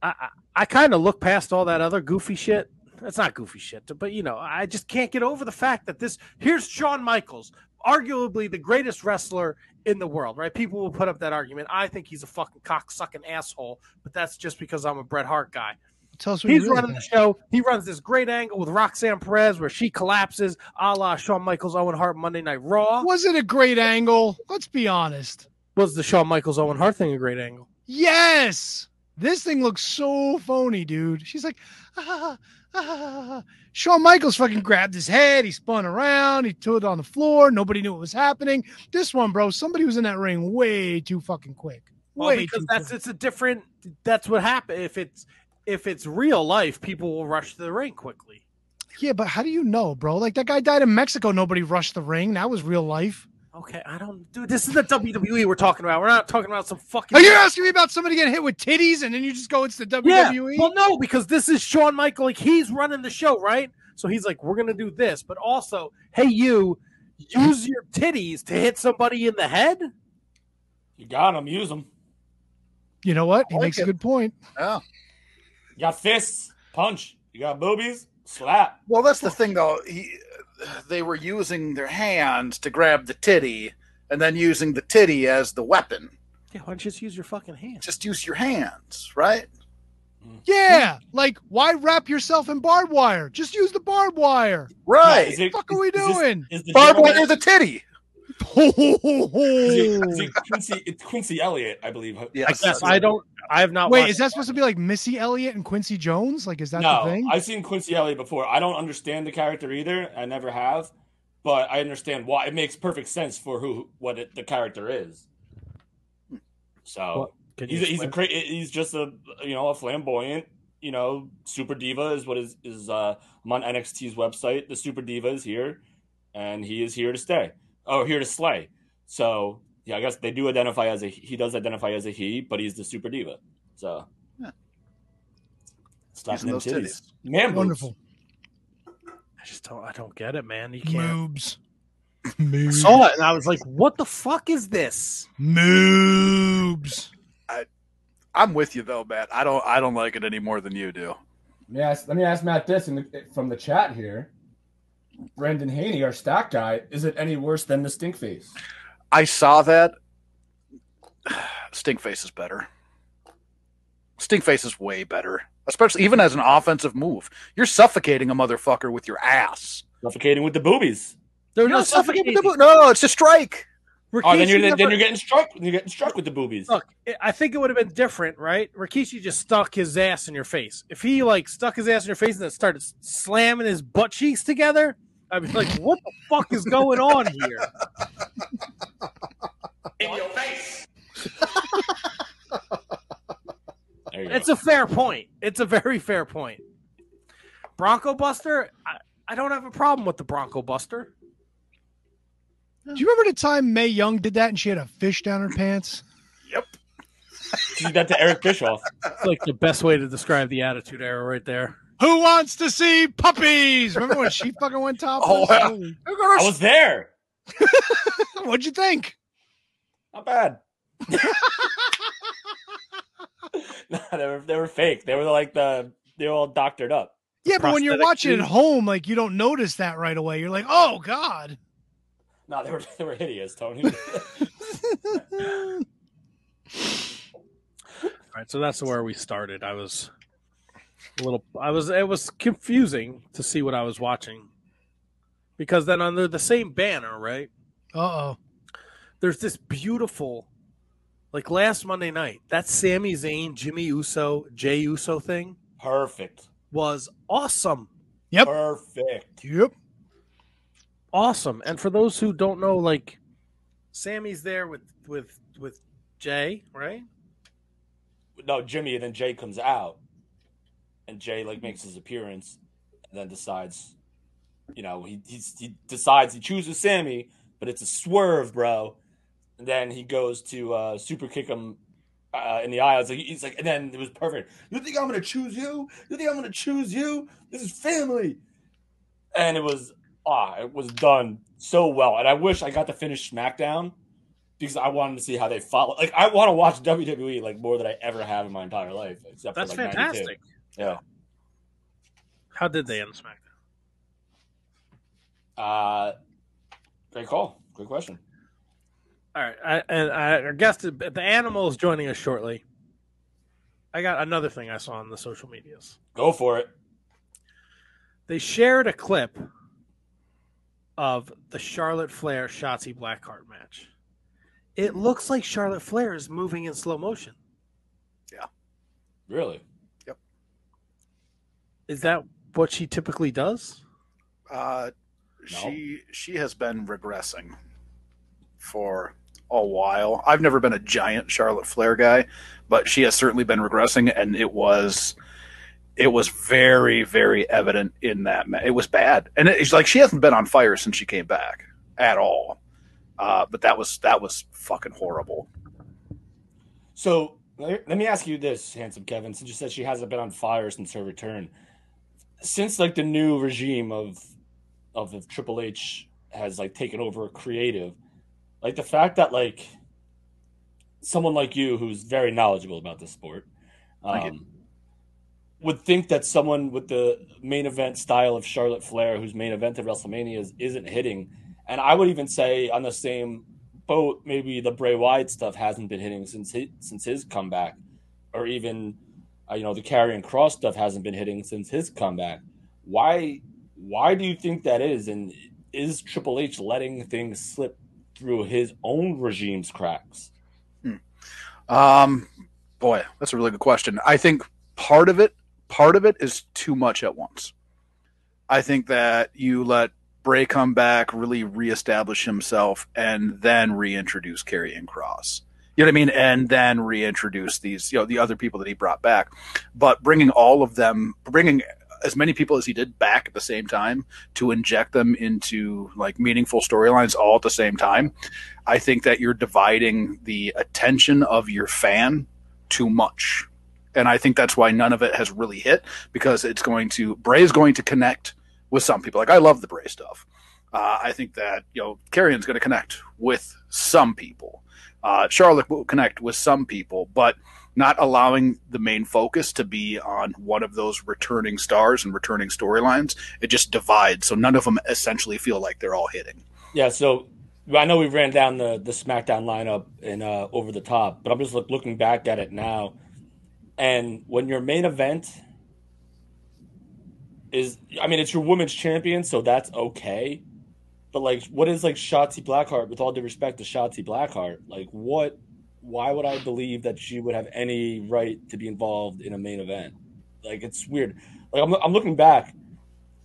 I, I kind of look past all that other goofy shit. It's not goofy shit, but you know, I just can't get over the fact that this here's Shawn Michaels, arguably the greatest wrestler in the world, right? People will put up that argument. I think he's a fucking cock sucking asshole, but that's just because I'm a Bret Hart guy. Tell us what He's really running the show. He runs this great angle with Roxanne Perez where she collapses, a la Shawn Michaels Owen Hart Monday Night Raw. Was it a great angle? Let's be honest. Was the Shawn Michaels Owen Hart thing a great angle? Yes. This thing looks so phony, dude. She's like, ah, ah. Shawn Michaels fucking grabbed his head. He spun around. He threw it on the floor. Nobody knew what was happening. This one, bro, somebody was in that ring way too fucking quick. Well, because that's quick. it's a different. That's what happened. If it's if it's real life, people will rush to the ring quickly. Yeah, but how do you know, bro? Like that guy died in Mexico. Nobody rushed the ring. That was real life. Okay, I don't. Dude, this is the WWE we're talking about. We're not talking about some fucking. Are you asking me about somebody getting hit with titties and then you just go, it's the E? Yeah. WWE? Well, no, because this is Shawn Michael. Like he's running the show, right? So he's like, we're gonna do this, but also, hey, you use your titties to hit somebody in the head. You got him. Use them. you know what? He like makes a good point. Yeah. You got fists. Punch. You got boobies. Slap. Well, that's the thing, though. He, they were using their hands to grab the titty, and then using the titty as the weapon. Yeah, why don't you just use your fucking hands? Just use your hands, right? Mm. Yeah. Like, why wrap yourself in barbed wire? Just use the barbed wire. Right. What the fuck are we is this- doing? Is Barbed wire wire the titty. is it- is it Quincy, it's Quincy Elliott, I believe. I Yes. guess I don't. I have not. Wait, is that supposed to be like Missy Elliott and Quincy Jones? Like, is that no, the thing? I've seen Quincy Elliott before. I don't understand the character either. I never have, but I understand why. It makes perfect sense for who what it, the character is. So What? Can you he's a, he's a cra- he's just a you know a flamboyant you know super diva is what is is uh I'm on NXT's website. The super diva is here, and he is here to stay. Oh, here to slay. So yeah, I guess they do identify as a he does identify as a he, but he's the super diva. So Yeah. slapping Using them those titties, man, boobs. Wonderful. I just don't. I don't get it, man. You can't. Moobs. I Moobs. saw it and I was like, "What the fuck is this?" Moobs. I'm with you though, Matt. I don't I don't like it any more than you do. Let me ask, let me ask Matt this in the, from the chat here. Brendan Haney, our stack guy, is it any worse than the stink face? I saw that. Stink face is better. Stink face is way better, especially even as an offensive move. You're suffocating a motherfucker with your ass. Suffocating with the boobies. They're not not suffocating suffocating. with the bo- No, it's a strike. Oh, then you're then, you're getting struck. You're getting struck with the boobies. Look, I think it would have been different, right? Rikishi just stuck his ass in your face. If he like stuck his ass in your face and then started slamming his butt cheeks together, I'd be like, "What the fuck is going on here?" In your face. There you go. It's a fair point. It's a very fair point. Bronco Buster, I, I don't have a problem with the Bronco Buster. Do you remember the time Mae Young did that and she had a fish down her pants? Yep. She did that to Eric Bischoff. It's like the best way to describe the Attitude Era right there. Who wants to see puppies? Remember when she fucking went topless? Oh, yeah. Holy- I was there. What'd you think? Not bad. no, they were they were fake. They were like the they were all doctored up. Yeah, but when you're watching at home, like you don't notice that right away. You're like, oh god. No, they were they were hideous, Tony. All right, so that's where we started. I was a little I was it was confusing to see what I was watching. Because then under the same banner, right? Uh oh. There's this beautiful like last Monday night, that Sami Zayn, Jimmy Uso, Jay Uso thing Perfect. was awesome. Yep. Perfect. Yep. Awesome. And for those who don't know, like Sami's there with with with Jay, right? No, Jimmy, and then Jay comes out, and Jay like makes his appearance, and then decides, you know, he he's, he decides he chooses Sami, but it's a swerve, bro. And then he goes to uh, super kick him uh, in the eye. Like he's like, and then it was perfect. You think I'm gonna choose you? You think I'm gonna choose you? This is family. And it was ah, it was done so well. And I wish I got to finish SmackDown because I wanted to see how they follow. Like I want to watch WWE like more than I ever have in my entire life, except That's for like 92. Yeah. How did they end SmackDown? Uh, great call. Great question. All right, I, and I, I guess the, the animal is joining us shortly. I got another thing I saw on the social medias. Go for it. They shared a clip of the Charlotte Flair Shotzi Blackheart match. It looks like Charlotte Flair is moving in slow motion. Yeah. Really? Is that what she typically does? Uh, she she has been regressing for a while. I've never been a giant Charlotte Flair guy, but she has certainly been regressing, and it was it was very very evident in that. Ma- it was bad, and it's like she hasn't been on fire since she came back at all. Uh, but that was that was fucking horrible. So let let me ask you this, handsome Kevin. Since you said she hasn't been on fire since her return, since like the new regime of of the Triple H has like taken over creative, like the fact that like someone like you who's very knowledgeable about the sport um, would think that someone with the main event style of Charlotte Flair, whose main event of WrestleMania is, isn't hitting, and I would even say on the same boat, maybe the Bray Wyatt stuff hasn't been hitting since his, since his comeback, or even uh, you know the Karrion Kross stuff hasn't been hitting since his comeback. Why why do you think that is? And is Triple H letting things slip through his own regime's cracks? Um, boy, that's a really good question. I think part of it, part of it is too much at once. I think that you let Bray come back, really reestablish himself, and then reintroduce Karrion Kross. You know what I mean? And then reintroduce these, you know, the other people that he brought back. But bringing all of them, bringing as many people as he did back at the same time to inject them into like meaningful storylines all at the same time, I think that you're dividing the attention of your fan too much. And I think that's why none of it has really hit because it's going to Bray is going to connect with some people. Like I love the Bray stuff. Uh, I think that you know Karrion's going to connect with some people. Uh, Charlotte will connect with some people, but not allowing the main focus to be on one of those returning stars and returning storylines. It just divides, so none of them essentially feel like they're all hitting. Yeah, so I know we ran down the the SmackDown lineup and uh, over the top, but I'm just look, looking back at it now, and when your main event is, I mean, it's your women's champion, so that's okay. But like, what is like Shotzi Blackheart? With all due respect to Shotzi Blackheart, like what? Why would I believe that she would have any right to be involved in a main event? Like it's weird. Like I'm, I'm looking back.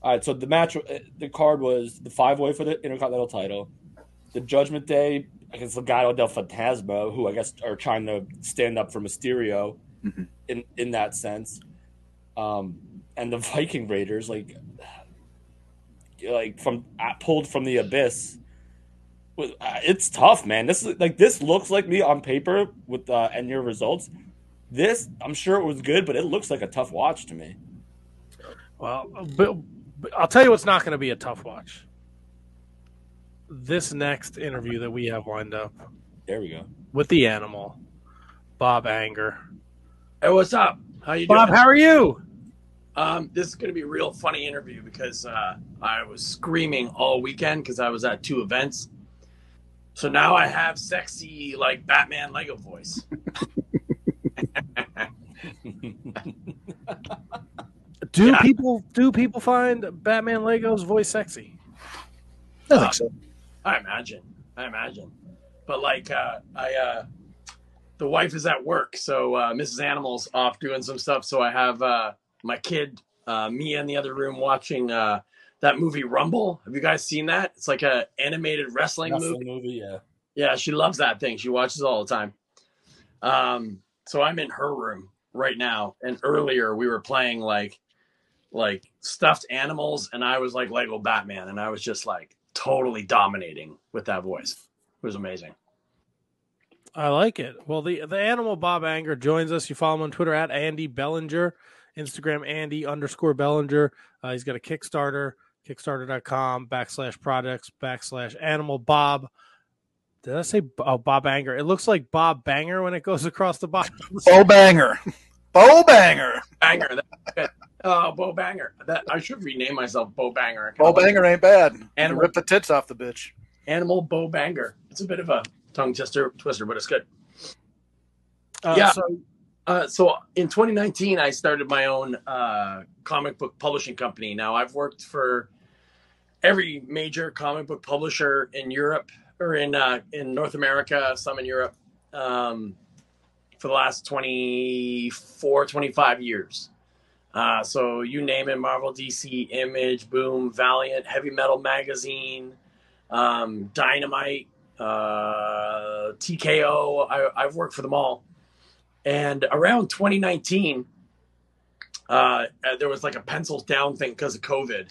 All right, so the match, uh, the card was the five way for the Intercontinental title, the Judgment Day against Legado del Fantasma, who I guess are trying to stand up for Mysterio Mhm. in in that sense, um, and the Viking Raiders, like like from uh, pulled from the abyss. With- uh, It's tough, man. This is like this looks like me on paper with uh, and your results. This, I'm sure it was good, but it looks like a tough watch to me. Well, but, but I'll tell you what's not going to be a tough watch. This next interview that we have lined up There we go. with the animal, Bob Anger. Hey, what's up? How you Bob, doing? how are you? Um, this is going to be a real funny interview because uh, I was screaming all weekend because I was at two events. So now I have sexy like Batman Lego voice. Do Yeah. people do people find Batman Legos voice sexy? I think so. I imagine. I imagine. But like uh, I, uh, the wife is at work, so uh, Mrs. Animal's off doing some stuff. So I have uh, my kid, uh, Mia, in the other room watching uh, that movie Rumble. Have you guys seen that? It's like a animated wrestling movie. Wrestling movie, yeah. Yeah, she loves that thing. She watches it all the time. Um, so I'm in her room right now, and earlier we were playing like like stuffed animals, and I was like Lego Batman, and I was just like totally dominating with that voice. It was amazing. I like it. Well, the the animal Bob Anger joins us. You follow him on Twitter at Andy Belanger, Instagram Andy underscore Belanger. Uh, he's got a Kickstarter, Kickstarter.com backslash products backslash animal Bob. Did I say oh, Bob Anger? It looks like Bob Banger when it goes across the bottom. Bo Banger. Bo Banger. Banger, that's good. Oh, Bo Banger. That I should rename myself Bo Banger. Bo Banger ain't bad. And Animal- rip the tits off the bitch. Animal Bo Banger. It's a bit of a tongue twister, twister, but it's good. Uh, Yeah. So Uh, so in 2019, I started my own uh, comic book publishing company. Now I've worked for every major comic book publisher in Europe or in uh, in North America, some in Europe, um, for the last 24, 25 years. Uh, so you name it: Marvel, DC, Image, Boom, Valiant, Heavy Metal Magazine, um, Dynamite, uh, TKO. I, I've worked for them all. And around 2019, uh, there was like a pencils down thing because of COVID.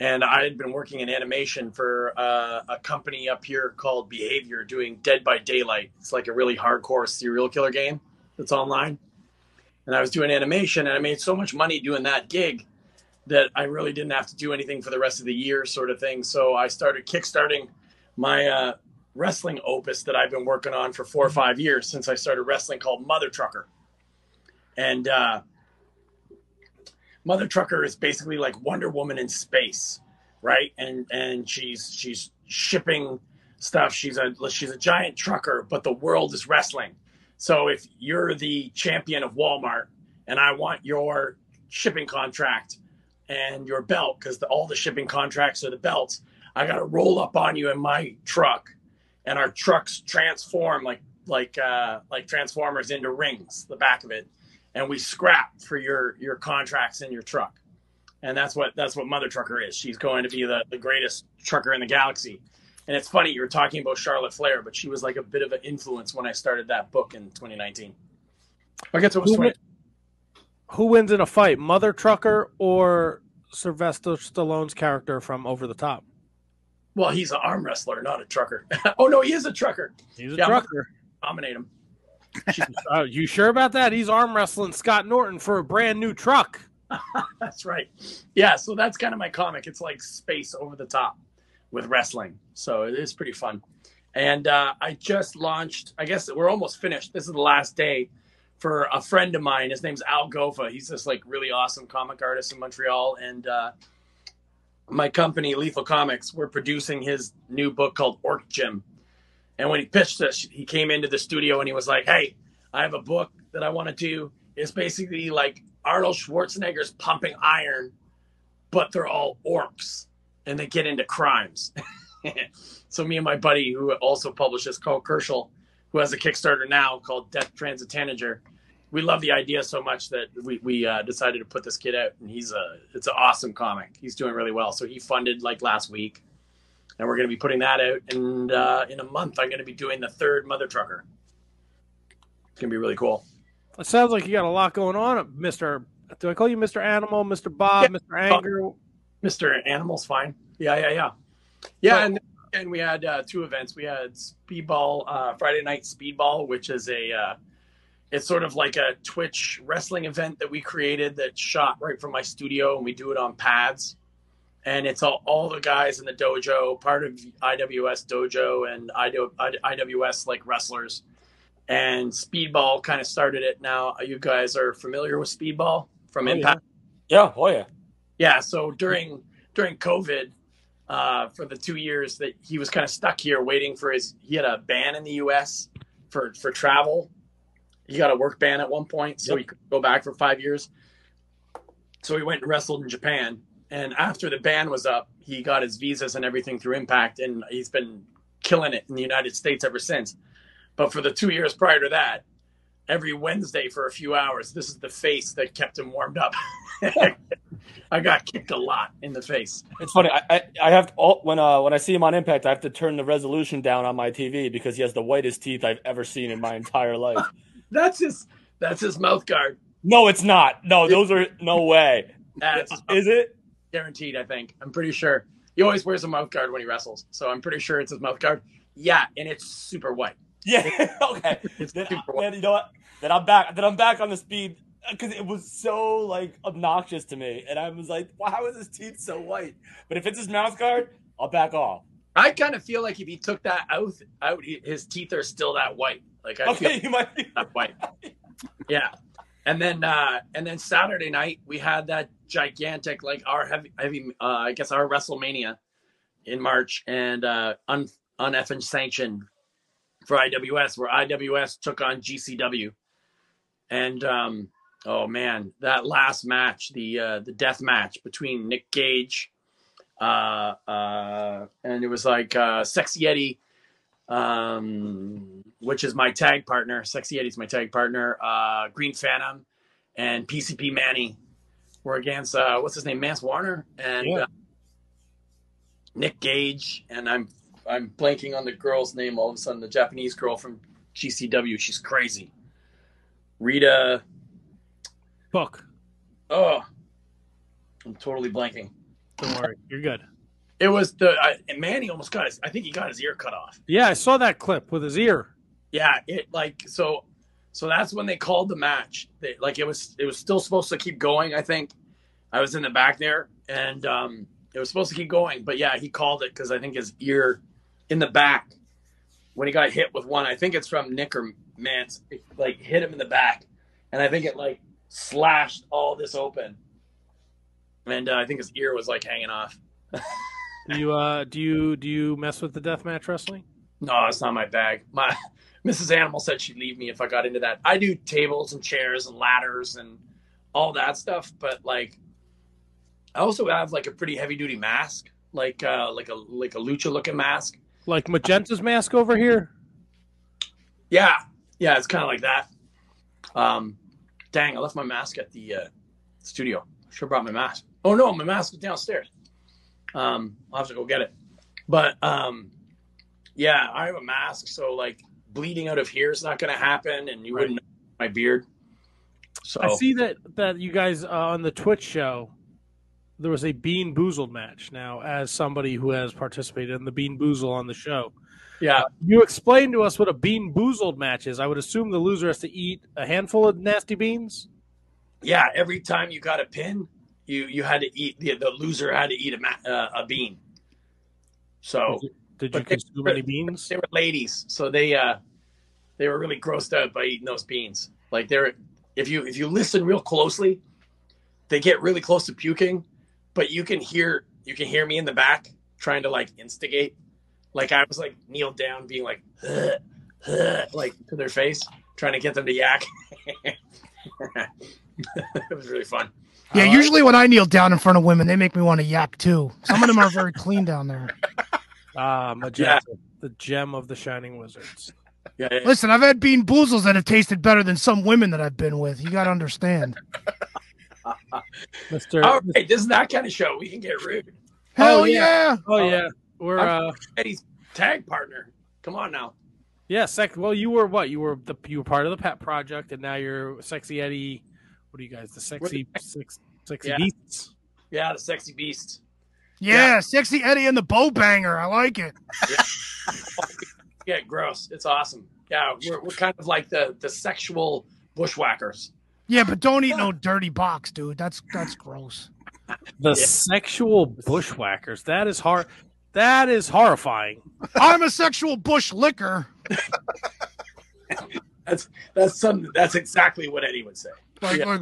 And I had been working in animation for uh, a company up here called Behaviour doing Dead by Daylight. It's like a really hardcore serial killer game that's online. And I was doing animation and I made so much money doing that gig that I really didn't have to do anything for the rest of the year, sort of thing. So I started kickstarting my uh, wrestling opus that I've been working on for four or five years since I started wrestling called Mother Trucker. And uh, Mother Trucker is basically like Wonder Woman in space, right? And and she's she's shipping stuff. She's a she's a giant trucker, but the world is wrestling. So if you're the champion of Walmart and I want your shipping contract and your belt because all the shipping contracts are the belts, I got to roll up on you in my truck and our trucks transform like like uh, like transformers into rings, the back of it, and we scrap for your your contracts in your truck, and that's what that's what Mother Trucker is. She's going to be the the greatest trucker in the galaxy. And it's funny you were talking about Charlotte Flair, but she was like a bit of an influence when I started that book in 2019. I guess it was Who 20. who wins in a fight, Mother Trucker or Sylvester Stallone's character from Over the Top? Well, he's an arm wrestler, not a trucker. oh no, he is a trucker. He's a Yeah, trucker. Dominate him. Oh, you sure about that? He's arm wrestling Scott Norton for a brand new truck. that's right. Yeah, so that's kind of my comic. It's like space over the top with wrestling. So it is pretty fun. And uh, I just launched, I guess we're almost finished. This is the last day for a friend of mine. His name's Al Gofa. He's this like really awesome comic artist in Montreal. And uh, my company, Lethal Comics, we're producing his new book called Orc Gym. And when he pitched us, he came into the studio and he was like, Hey, I have a book that I want to do. It's basically like Arnold Schwarzenegger's pumping iron, but they're all orcs and they get into crimes. so me and my buddy, who also publishes Karl Kerschl, who has a Kickstarter now called Death Transit Tanager, we love the idea so much that we, we uh, decided to put this kid out, and he's a it's an awesome comic. He's doing really well. So he funded like last week, and we're going to be putting that out. And uh, in a month, I'm going to be doing the third Mother Trucker. It's going to be really cool. It sounds like you got a lot going on, Mister. Do I call you Mister Animal, Mister Bob, Yeah. Mister Anger? Mr. Animal's fine. Yeah, yeah, yeah. Yeah, and and we had uh, two events. We had Speedball uh, Friday Night Speedball, which is a uh, it's sort of like a Twitch wrestling event that we created that shot right from my studio, and we do it on pads. And it's all, all the guys in the dojo, part of IWS dojo and IW, IWS like wrestlers. And Speedball kind of started it. Now you guys are familiar with Speedball from Oh, Impact. Yeah, oh yeah. Yeah, so during during COVID, uh, for the two years that he was kind of stuck here waiting for his, he had a ban in the U.S. for for travel. He got a work ban at one point, so Yep. he could go back for five years. So he went and wrestled in Japan, and after the ban was up, he got his visas and everything through Impact, and he's been killing it in the United States ever since. But for the two years prior to that, every Wednesday for a few hours, this is the face that kept him warmed up. I got kicked a lot in the face. It's funny. I, I, I have to, all, when uh when I see him on Impact, I have to turn the resolution down on my TV because he has the whitest teeth I've ever seen in my entire life. That's his. That's his mouth guard. No, it's not. No, those are no way. That's Is it? guaranteed. I think. I'm pretty sure. He always wears a mouth guard when he wrestles, so I'm pretty sure it's his mouth guard. Yeah, and it's super white. Yeah. okay. It's Then, super white. then you know what? Then I'm back. Then I'm back on the speed because it was so like obnoxious to me, and I was like, "Why is his teeth so white?" But if it's his mouth guard, I'll back off. I kind of feel like if he took that out, out his teeth are still that white. Like I Okay, you might be. that white. Yeah, and then uh and then Saturday night we had that gigantic like our heavy heavy uh I guess our WrestleMania in March and uh un uneffing sanctioned for IWS where IWS took on GCW and um oh man that last match the uh the death match between Nick Gage uh uh and it was like uh Sexy Eddie um which is my tag partner Sexy Eddie's my tag partner uh Green Phantom and PCP Manny were against uh what's his name Mance Warner and Yeah. uh, Nick Gage and I'm I'm blanking on the girl's name all of a sudden the Japanese girl from GCW she's crazy Rita Book. oh I'm totally blanking Don't worry, you're good. it was the I, and Manny almost got his I think he got his ear cut off Yeah, I saw that clip with his ear. Yeah, it like so so that's when they called the match. They, like it was it was still supposed to keep going, I think. I was in the back there and um it was supposed to keep going, but yeah, he called it cuz I think his ear in the back when he got hit with one, I think it's from Nick or Mance, it, like hit him in the back and I think it like slashed all this open. And uh, I think his ear was like hanging off. Do you uh do you do you mess with the death match wrestling? No, it's not my bag. My Mrs. Animal said she'd leave me if I got into that. I do tables and chairs and ladders and all that stuff, but like I also have like a pretty heavy duty mask, like uh like a like a lucha looking mask. Like Magenta's mask over here? Yeah. Yeah, it's kind of like that. Um dang, I left my mask at the uh studio. Have brought my mask. Oh no, my mask is downstairs. Um I'll have to go get it. But um yeah, I have a mask, so like bleeding out of here is not going to happen, and you Right. wouldn't know my beard. So I see that that you guys uh, on the Twitch show there was a Bean Boozled match. Now, as somebody who has participated in the Bean Boozle on the show, yeah, you explain to us what a Bean Boozled match is. I would assume the loser has to eat a handful of nasty beans. yeah, every time you got a pin, you you had to eat the, the loser had to eat a ma- uh, a bean. So Did you But they- consume any beans? they were ladies, so they uh they were really grossed out by eating those beans. Like they're if you if you listen real closely, they get really close to puking, but you can hear you can hear me in the back trying to like instigate. Like I was like kneeled down, being like "Ugh, ugh," like to their face, trying to get them to yak. it was really fun. Yeah, Uh, usually when I kneel down in front of women, they make me want to yak too. Some of them are very clean down there. Ah, Magenta, the gem of the Shining Wizards. Yeah, yeah. Listen, I've had bean boozles that have tasted better than some women that I've been with. You got to understand. Mr. All right, this is that kind of show. We can get rude. Hell Oh, yeah. yeah. Oh yeah, we're uh Eddie's tag partner. Come on now. yeah, sec. Well, you were what? You were the you were part of the Pet Project, and now you're Sexy Eddie. What are you guys? The sexy six, sexy Yeah. beasts. Yeah, the sexy beast. Yeah. Sexy Eddie and the bow banger. I like it. Yeah, gross. It's awesome. Yeah, we're, we're kind of like the the sexual bushwhackers. Yeah, but don't eat no dirty box, dude. That's that's gross. The sexual bushwhackers. That is hard. That is horrifying. I'm a sexual bush licker. That's that's something. That's exactly what Eddie would say. Like, Yeah. like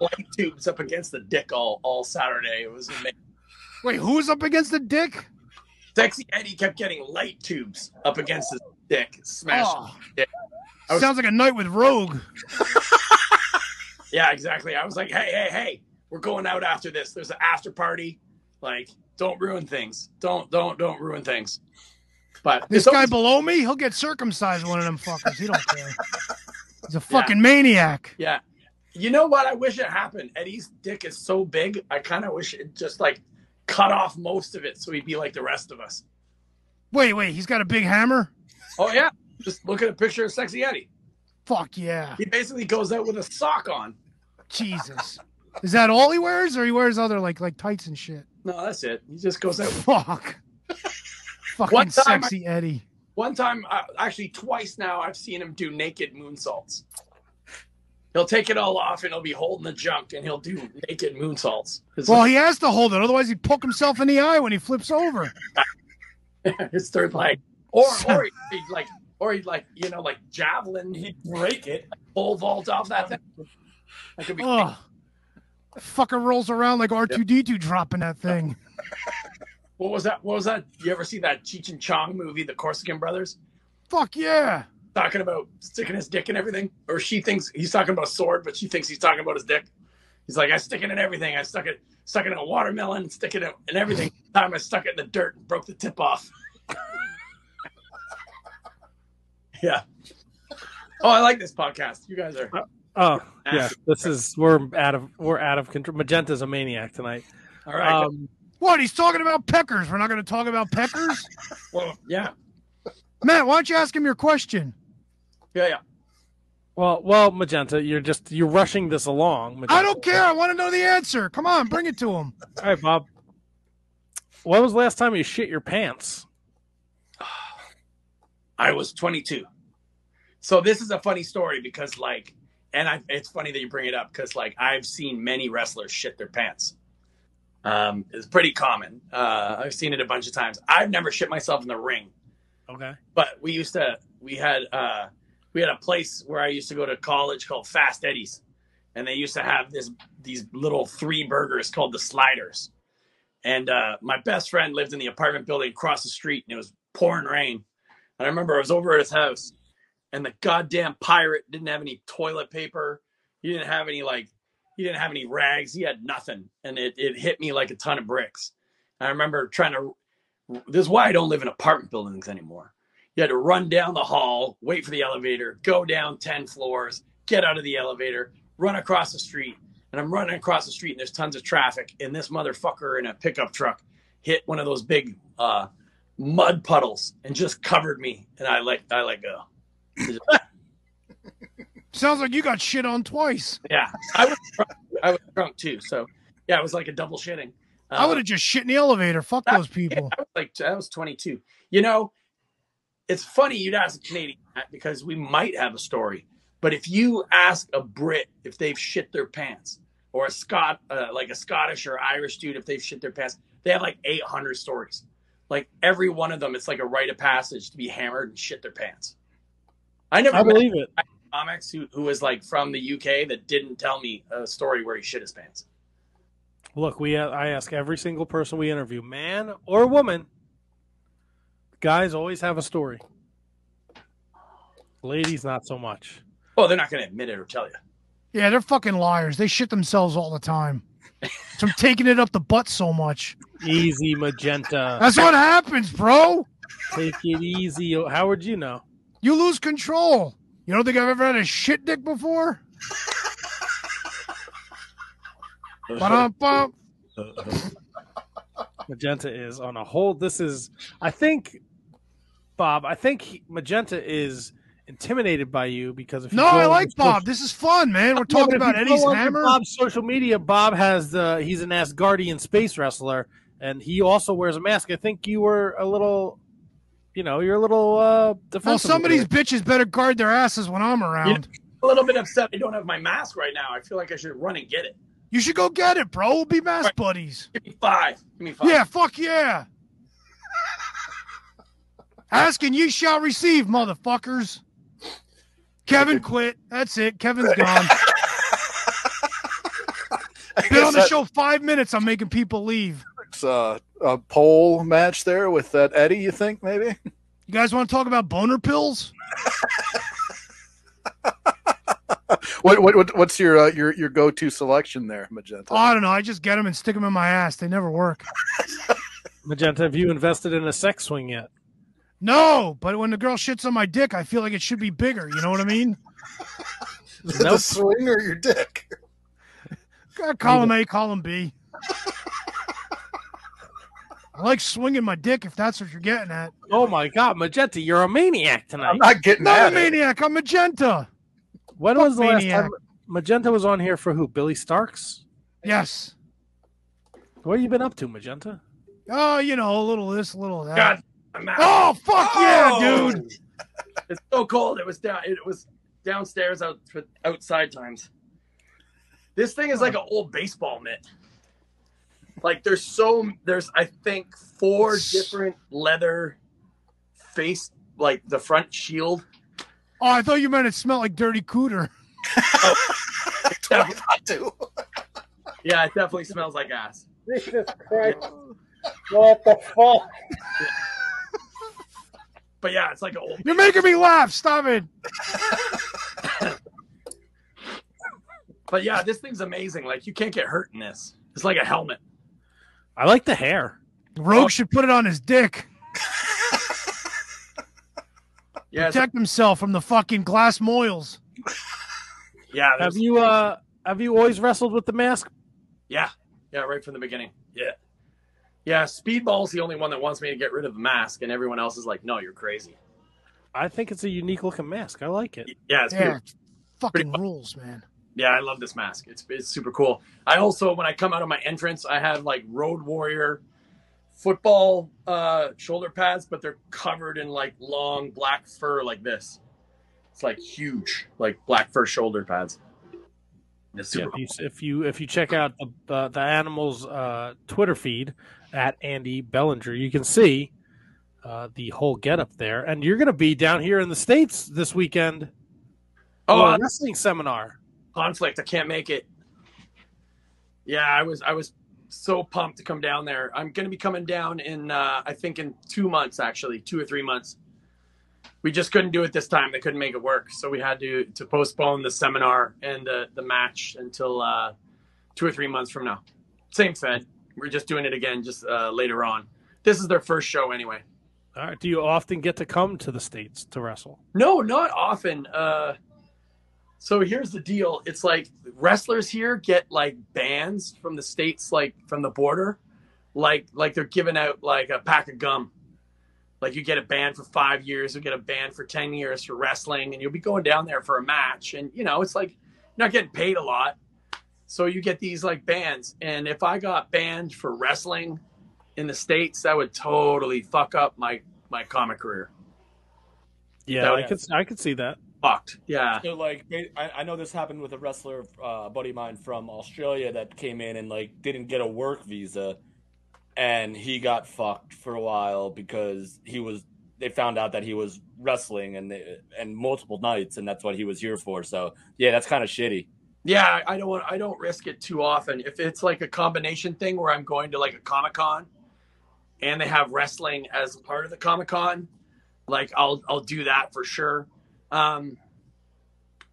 Light tubes up against the dick all all Saturday. It was amazing. wait, who's up against the dick? Sexy Eddie kept getting light tubes up against his dick, smashing. Oh. dick. I was- Sounds like a night with Rogue. Yeah, exactly. I was like, hey, hey, hey, we're going out after this. There's an after party. Like, don't ruin things. Don't, don't, don't ruin things. But This guy always- below me, he'll get circumcised. One of them fuckers. He don't care. He's a fucking maniac. yeah. You know what? I wish it happened. Eddie's dick is so big. I kind of wish it just like cut off most of it so he'd be like the rest of us. Wait, wait, he's got a big hammer. Oh yeah, just look at a picture of sexy Eddie. Fuck yeah, He basically goes out with a sock on. Jesus. Is that all he wears, or he wears other like like tights and shit? No, that's it. He just goes out. Fuck. Fucking time I- sexy Eddie. One time, uh, actually twice now, I've seen him do naked moonsaults. He'll take it all off and he'll be holding the junk and he'll do naked moonsaults. It's, Well, he has to hold it, otherwise he'd poke himself in the eye when he flips over. his third leg, or or he'd like, or he'd like, you know, like javelin, he'd break it, pole vault off that thing. That could be. Oh, fucker rolls around like R two D two dropping that thing. What was that? What was that? You ever see that Cheech and Chong movie, The Corsican Brothers? Fuck yeah. Talking about sticking his dick in everything, or she thinks he's talking about a sword, but she thinks he's talking about his dick. He's like, I stick it in everything. I stuck it, stuck it in a watermelon, stick it in, in everything. Time I stuck it in the dirt and broke the tip off. yeah. Oh, I like this podcast. You guys are. Oh yeah, this is we're out of we're out of control. Magenta's a maniac tonight. All right. Um, What? He's talking about peckers. We're not going to talk about peckers. well, yeah. Matt, why don't you ask him your question? Yeah, yeah. well, well, Magenta, you're just you're rushing this along. Magenta. I don't care. I want to know the answer. Come on, bring it to him. All right, Bob. When was the last time you shit your pants? I was 22. So this is a funny story because, like, and I, it's funny that you bring it up because, like, I've seen many wrestlers shit their pants. Um, it's pretty common. Uh, I've seen it a bunch of times. I've never shit myself in the ring, Okay. but we used to. We had uh, we had a place where I used to go to college called Fast Eddie's, and they used to have this these little three burgers called the Sliders. And uh, my best friend lived in the apartment building across the street, and it was pouring rain. And I remember I was over at his house, and the goddamn pirate didn't have any toilet paper. He didn't have any like he didn't have any rags. He had nothing, and it, it hit me like a ton of bricks. I remember trying to. This is why I don't live in apartment buildings anymore. You had to run down the hall, wait for the elevator, go down ten floors, get out of the elevator, run across the street. And I'm running across the street, and there's tons of traffic. And this motherfucker in a pickup truck hit one of those big uh, mud puddles and just covered me. And I let I let go. Sounds like you got shit on twice. Yeah, I was drunk, I was drunk too. So yeah, it was like a double shitting. I would have just shit in the elevator. Fuck those people. I was like I was 22. You know, it's funny you'd ask a Canadian that because we might have a story. But if you ask a Brit if they've shit their pants, or a Scot, uh, like a Scottish or Irish dude, if they've shit their pants, they have like 800 stories. Like every one of them, it's like a rite of passage to be hammered and shit their pants. I never I believe it. Comics who, who was like from the UK that didn't tell me a story where he shit his pants. Look, we I ask every single person we interview, man or woman. Guys always have a story. Ladies, not so much. Well, they're not going to admit it or tell you. Yeah, they're fucking liars. They shit themselves all the time. So I'm taking it up the butt so much. Easy, magenta. That's what happens, bro. Take it easy. How would you know? You lose control. You don't think I've ever had a shit dick before? Ba-dum-bum. Magenta is on a hold. This is, I think, Bob. I think he- Magenta is intimidated by you because if you No, I like Bob. social- This is fun, man. We're talking about Eddie's hammer. Bob's social media. Bob has the he's an Asgardian space wrestler, and he also wears a mask. I think you were a little, you know, you're a little uh defensive. Well, some of these with it. bitches better guard their asses when I'm around. A little bit upset I don't have my mask right now. I feel like I should run and get it. You should go get it, bro. We'll be mask buddies. Give me five. Give me five. Yeah, fuck yeah. Ask and ye shall receive, motherfuckers. Kevin quit. That's it. Kevin's gone. I Been on the that- show five minutes. I'm making people leave. It's a, a pole match there with that Eddie. You think maybe? You guys want to talk about boner pills? What, what, what what's your uh, your your go to selection there, Magenta? Oh, I don't know. I just get them and stick them in my ass. They never work. Magenta. Have you invested in a sex swing yet? No, but when the girl shits on my dick, I feel like it should be bigger. You know what I mean? the Nope. swing or your dick? Uh, Column A, column B. I like swinging my dick if that's what you're getting at. Oh my God, Magenta, you're a maniac tonight. I'm not getting Not a it. maniac. I'm magenta. when fuck was the last time Magenta was on here for who? Billy Starkz. Yes. What have you been up to, Magenta? Oh, you know, a little this, a little that. God, I'm out. Oh, fuck yeah, Oh! dude. It's so cold. It was down. It was downstairs out outside times. This thing is like an old baseball mitt. Like there's so there's I think four different leather face like the front shield. Oh, I thought you meant it smelled like dirty cooter. That's what I thought too. Yeah, it definitely smells like ass. Jesus Christ! What the fuck? But yeah, it's like an old. You're making me laugh. Stop it. But yeah, this thing's amazing. Like you can't get hurt in this. It's like a helmet. I like the hair. Rogue should put it on his dick. Yeah, Protect himself from the fucking glass moils. yeah, Have you uh have you always wrestled with the mask? yeah, yeah, right from the beginning. Yeah, yeah. Speedball's the only one that wants me to get rid of the mask, and everyone else is like, "No, you're crazy." I think it's a unique looking mask. I like it. Yeah, it's Yeah. pretty- Fucking rules, man. Yeah. I love this mask. It's it's super cool. I also, when I come out of my entrance, I have like Road Warrior football uh shoulder pads, but they're covered in like long black fur like this. It's like huge, like black fur shoulder pads. It's Yeah, super if, you, if you if you check out the uh, the animal's uh, Twitter feed at Andy Belanger, you can see uh, the whole getup there. And you're going to be down here in the states this weekend. Oh, a uh, wrestling seminar. Conflict. I can't make it. Yeah, I was I was so pumped to come down there. I'm going to be coming down in uh, I think in two months actually, two or three months. We just couldn't do it this time. They couldn't make it work, so we had to to postpone the seminar and the the match until uh, two or three months from now. Same Fed. We're just doing it again, just uh, later on. This is their first show anyway. All right. Do you often get to come to the states to wrestle? No, not often. Uh, so here's the deal. It's like wrestlers here get like bans from the states, like from the border, like like they're giving out like a pack of gum. Like you get a ban for five years, you get a ban for ten years for wrestling, and you'll be going down there for a match, and you know it's like you're not getting paid a lot, so you get these like bans. And if I got banned for wrestling in the states, that would totally fuck up my my comic career. Yeah, I could I could see that. Fucked. Yeah. So like, I, I know this happened with a wrestler, uh, a buddy of mine from Australia that came in and like didn't get a work visa, and he got fucked for a while because he was. They found out that he was wrestling and they, and multiple nights, and that's what he was here for. So yeah, that's kind of shitty. Yeah, I don't want. I don't risk it too often. If it's like a combination thing where I'm going to like a comic con, and they have wrestling as part of the comic con, like I'll I'll do that for sure. Um,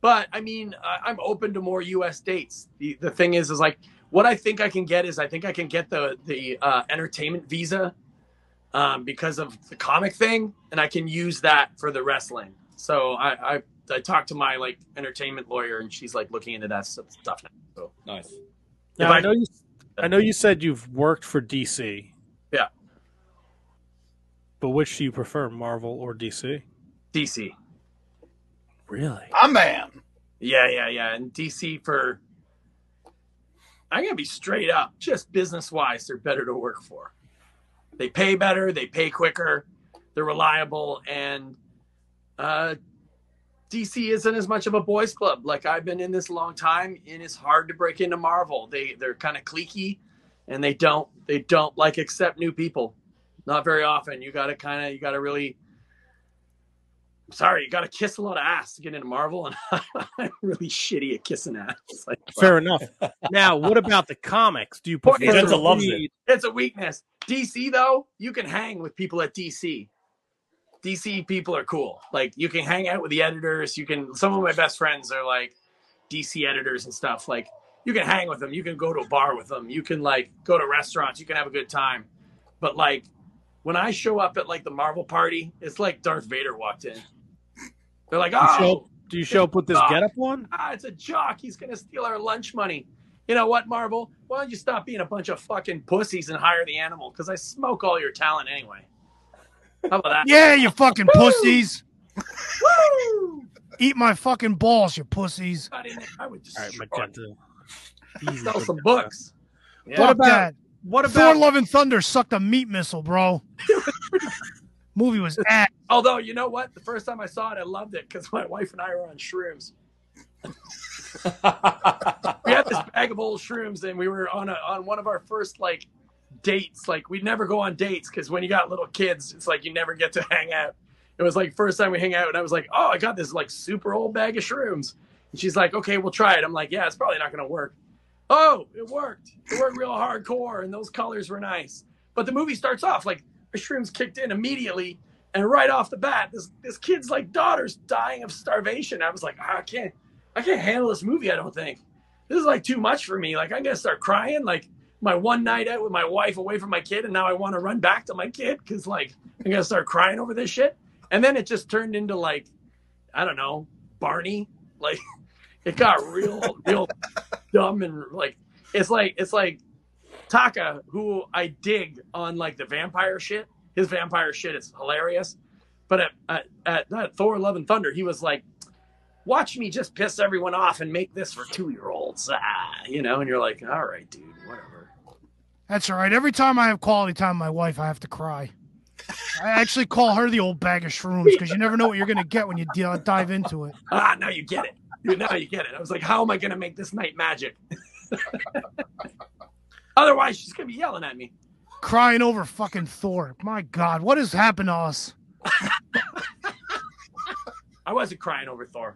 but I mean, I, I'm open to more U.S. dates. The the thing is, is like what I think I can get is I think I can get the the uh, entertainment visa um, because of the comic thing, and I can use that for the wrestling. So I, I I talked to my like entertainment lawyer, and she's like looking into that stuff stuff now. So Nice. Now, I I- know you. I know you said you've worked for DC. Yeah. But which do you prefer, Marvel or DC? DC, Really? I'm man. yeah, yeah, yeah, and DC for. I'm gonna be straight up, just business wise, they're better to work for. They pay better, they pay quicker, they're reliable, and uh, DC isn't as much of a boys' club. Like I've been in this a long time, and it's hard to break into Marvel. They they're kind of cliquey, and they don't they don't like accept new people. Not very often. You got to kind of you got to really. Sorry, you got to kiss a lot of ass to get into Marvel, and I'm really shitty at kissing ass. Like, Fair enough. Now, what about the comics? Do you prefer to loves read- It's a weakness. DC though, you can hang with people at DC. DC people are cool. Like you can hang out with the editors. You can. Some of my best friends are like DC editors and stuff. Like you can hang with them. You can go to a bar with them. You can like go to restaurants. You can have a good time. But like when I show up at like the Marvel party, it's like Darth Vader walked in. They're like, Do you show, oh, do you show up with this getup on? ah, it's a jock. He's gonna steal our lunch money. You know what, Marvel? Why don't you stop being a bunch of fucking pussies and hire the animal? Because I smoke all your talent anyway. How about that? Yeah, you fucking pussies. Woo! Eat my fucking balls, you pussies. I, I would just All right, Magenta. Sell some books. Yeah. Fuck about- that. What about Thor: Love and Thunder sucked a meat missile, bro. Movie was ass. Although you know what, the first time I saw it, I loved it because my wife and I were on shrooms. We had this bag of old shrooms, and we were on a on one of our first like dates. Like we'd never go on dates because when you got little kids, it's like you never get to hang out. It was like first time we hang out, and I was like, "Oh, I got this like super old bag of shrooms." And she's like, "Okay, we'll try it." I'm like, "Yeah, it's probably not going to work." Oh, it worked. It worked real hardcore, and those colors were nice. But the movie starts off like the shrooms kicked in immediately, and right off the bat, this this kid's like daughter's dying of starvation. I was like, "Ah, I can't, I can't handle this movie. I don't think this is like too much for me. Like I'm gonna start crying. Like my one night out with my wife away from my kid, and now I want to run back to my kid because like I'm gonna start crying over this shit. And then it just turned into like, I don't know, Barney. Like it got real, real dumb and like it's like it's like Taika, who I dig on like the vampire shit. His vampire shit is hilarious. But at, at, at, at Thor: Love and Thunder, he was like, "Watch me just piss everyone off and make this for two-year-olds." Ah, you know, and you're like, "All right, dude, whatever." That's all right. Every time I have quality time with my wife, I have to cry. I actually call her the old bag of shrooms because you never know what you're going to get when you d- dive into it. Ah, now you get it. Now you get it. I was like, "How am I gonna make this night magic?" Otherwise, she's gonna be yelling at me. Crying over fucking Thor. My God, what has happened to us? I wasn't crying over Thor.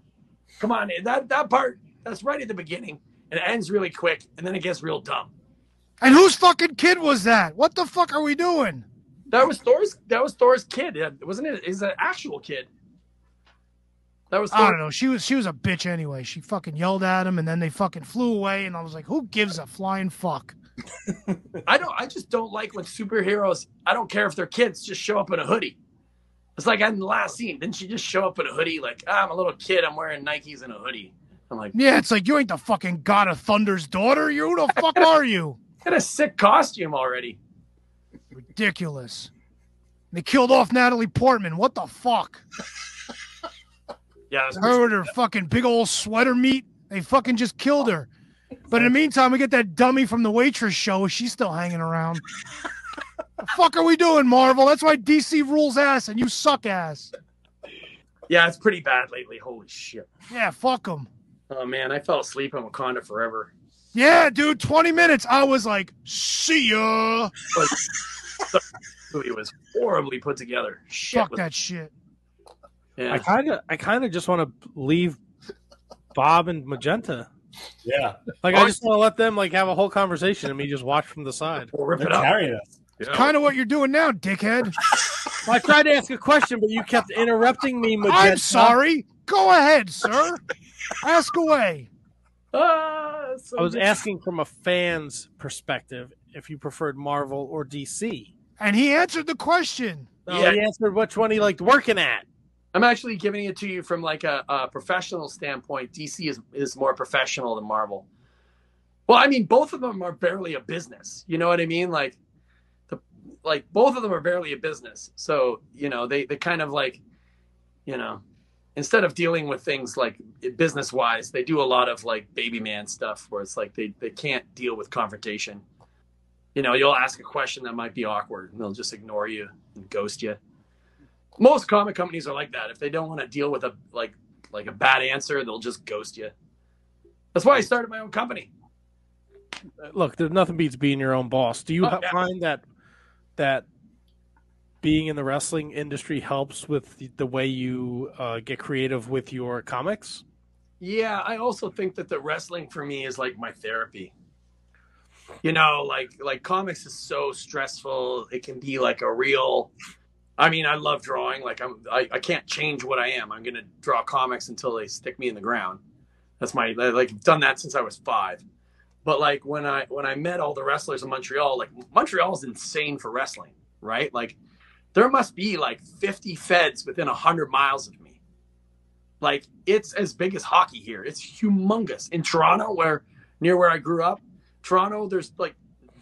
Come on, that that part that's right at the beginning, and it ends really quick, and then it gets real dumb. And whose fucking kid was that? What the fuck are we doing? That was Thor's. That was Thor's kid, wasn't it? Is an actual kid. That was. I don't know. She was she was a bitch anyway. She fucking yelled at him, and then they fucking flew away. And I was like, who gives a flying fuck? I don't. I just don't like when superheroes. I don't care if they're kids. Just show up in a hoodie. It's like in the last scene. Didn't she just show up in a hoodie? Like ah, I'm a little kid. I'm wearing Nikes and a hoodie. I'm like, Yeah, it's like you ain't the fucking god of thunder's daughter. You who the fuck are you? get a sick costume already. Ridiculous. They killed off Natalie Portman. What the fuck? Yeah, Her with her fucking big old sweater meat. They fucking just killed her. But in the meantime, we get that dummy from the waitress show. She's still hanging around. the fuck are we doing, Marvel? That's why DC rules ass and you suck ass. Yeah, it's pretty bad lately. Holy shit. Yeah, fuck them. Oh man, I fell asleep on Wakanda Forever. Yeah, dude, 20 minutes. I was like, see ya. It was horribly put together. Shit. Fuck was- that shit. Yeah. I kind of, I kind of just want to leave Bob and Magenta. Yeah, Like, I just want to let them like have a whole conversation and me just watch from the side. We'll rip they're it up. carrying us. Yeah. Kind of what you're doing now, dickhead. I tried to ask a question, but you kept interrupting me. Magenta. I'm sorry. Go ahead, sir. Ask away. Ah, so I was good. asking from a fan's perspective if you preferred Marvel or DC. And he answered the question. No, Yeah. he answered which one he liked working at. I'm actually giving it to you from like a, a professional standpoint. DC is is more professional than Marvel. Well, I mean, both of them are barely a business. You know what I mean? Like, the like both of them are barely a business. So you know, they they kind of like, you know, instead of dealing with things like business wise, they do a lot of like baby man stuff where it's like they they can't deal with confrontation. You know, you'll ask a question that might be awkward, and they'll just ignore you and ghost you most comic companies are like that. If they don't want to deal with a like like a bad answer, they'll just ghost you. That's why I started my own company. Look, there's nothing beats being your own boss. Do you Oh, yeah. find that that being in the wrestling industry helps with the, the way you uh, get creative with your comics? Yeah, I also think that the wrestling for me is like my therapy. You know, like like comics is so stressful. It can be like a real I mean, I love drawing. Like I'm I, I can't change what I am. I'm gonna draw comics until they stick me in the ground. That's my like I've done that since I was five. But like when I when I met all the wrestlers in Montreal, like Montreal is insane for wrestling, right? Like there must be like 50 feds within 100 miles of me. Like it's as big as hockey here. It's humongous. In Toronto, where near where I grew up, Toronto, there's like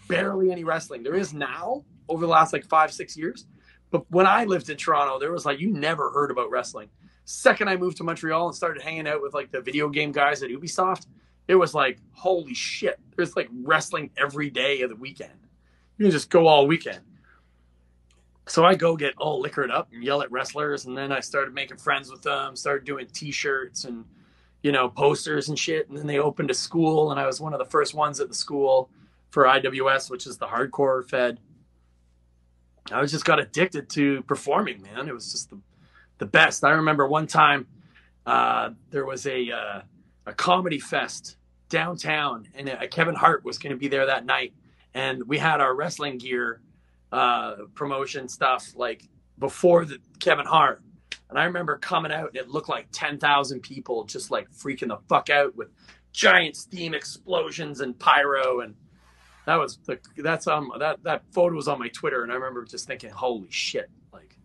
barely any wrestling. There is now over the last like five, six years. But when I lived in Toronto, there was like you never heard about wrestling. Second I moved to Montreal and started hanging out with like the video game guys at Ubisoft, it was like, holy shit. There's like wrestling every day of the weekend. You can just go all weekend. So I go get all liquored up and yell at wrestlers, and then I started making friends with them, started doing t-shirts and you know, posters and shit. And then they opened a school, and I was one of the first ones at the school for IWS, which is the hardcore fed. I was just got addicted to performing, man. It was just the, the best. I remember one time uh, there was a uh, a comedy fest downtown, and uh, Kevin Hart was going to be there that night, and we had our wrestling gear uh, promotion stuff like before the Kevin Hart. And I remember coming out, and it looked like ten thousand people just like freaking the fuck out with giant steam explosions and pyro and that was the that's um that that photo was on my Twitter, and I remember just thinking, "Holy shit!" Like,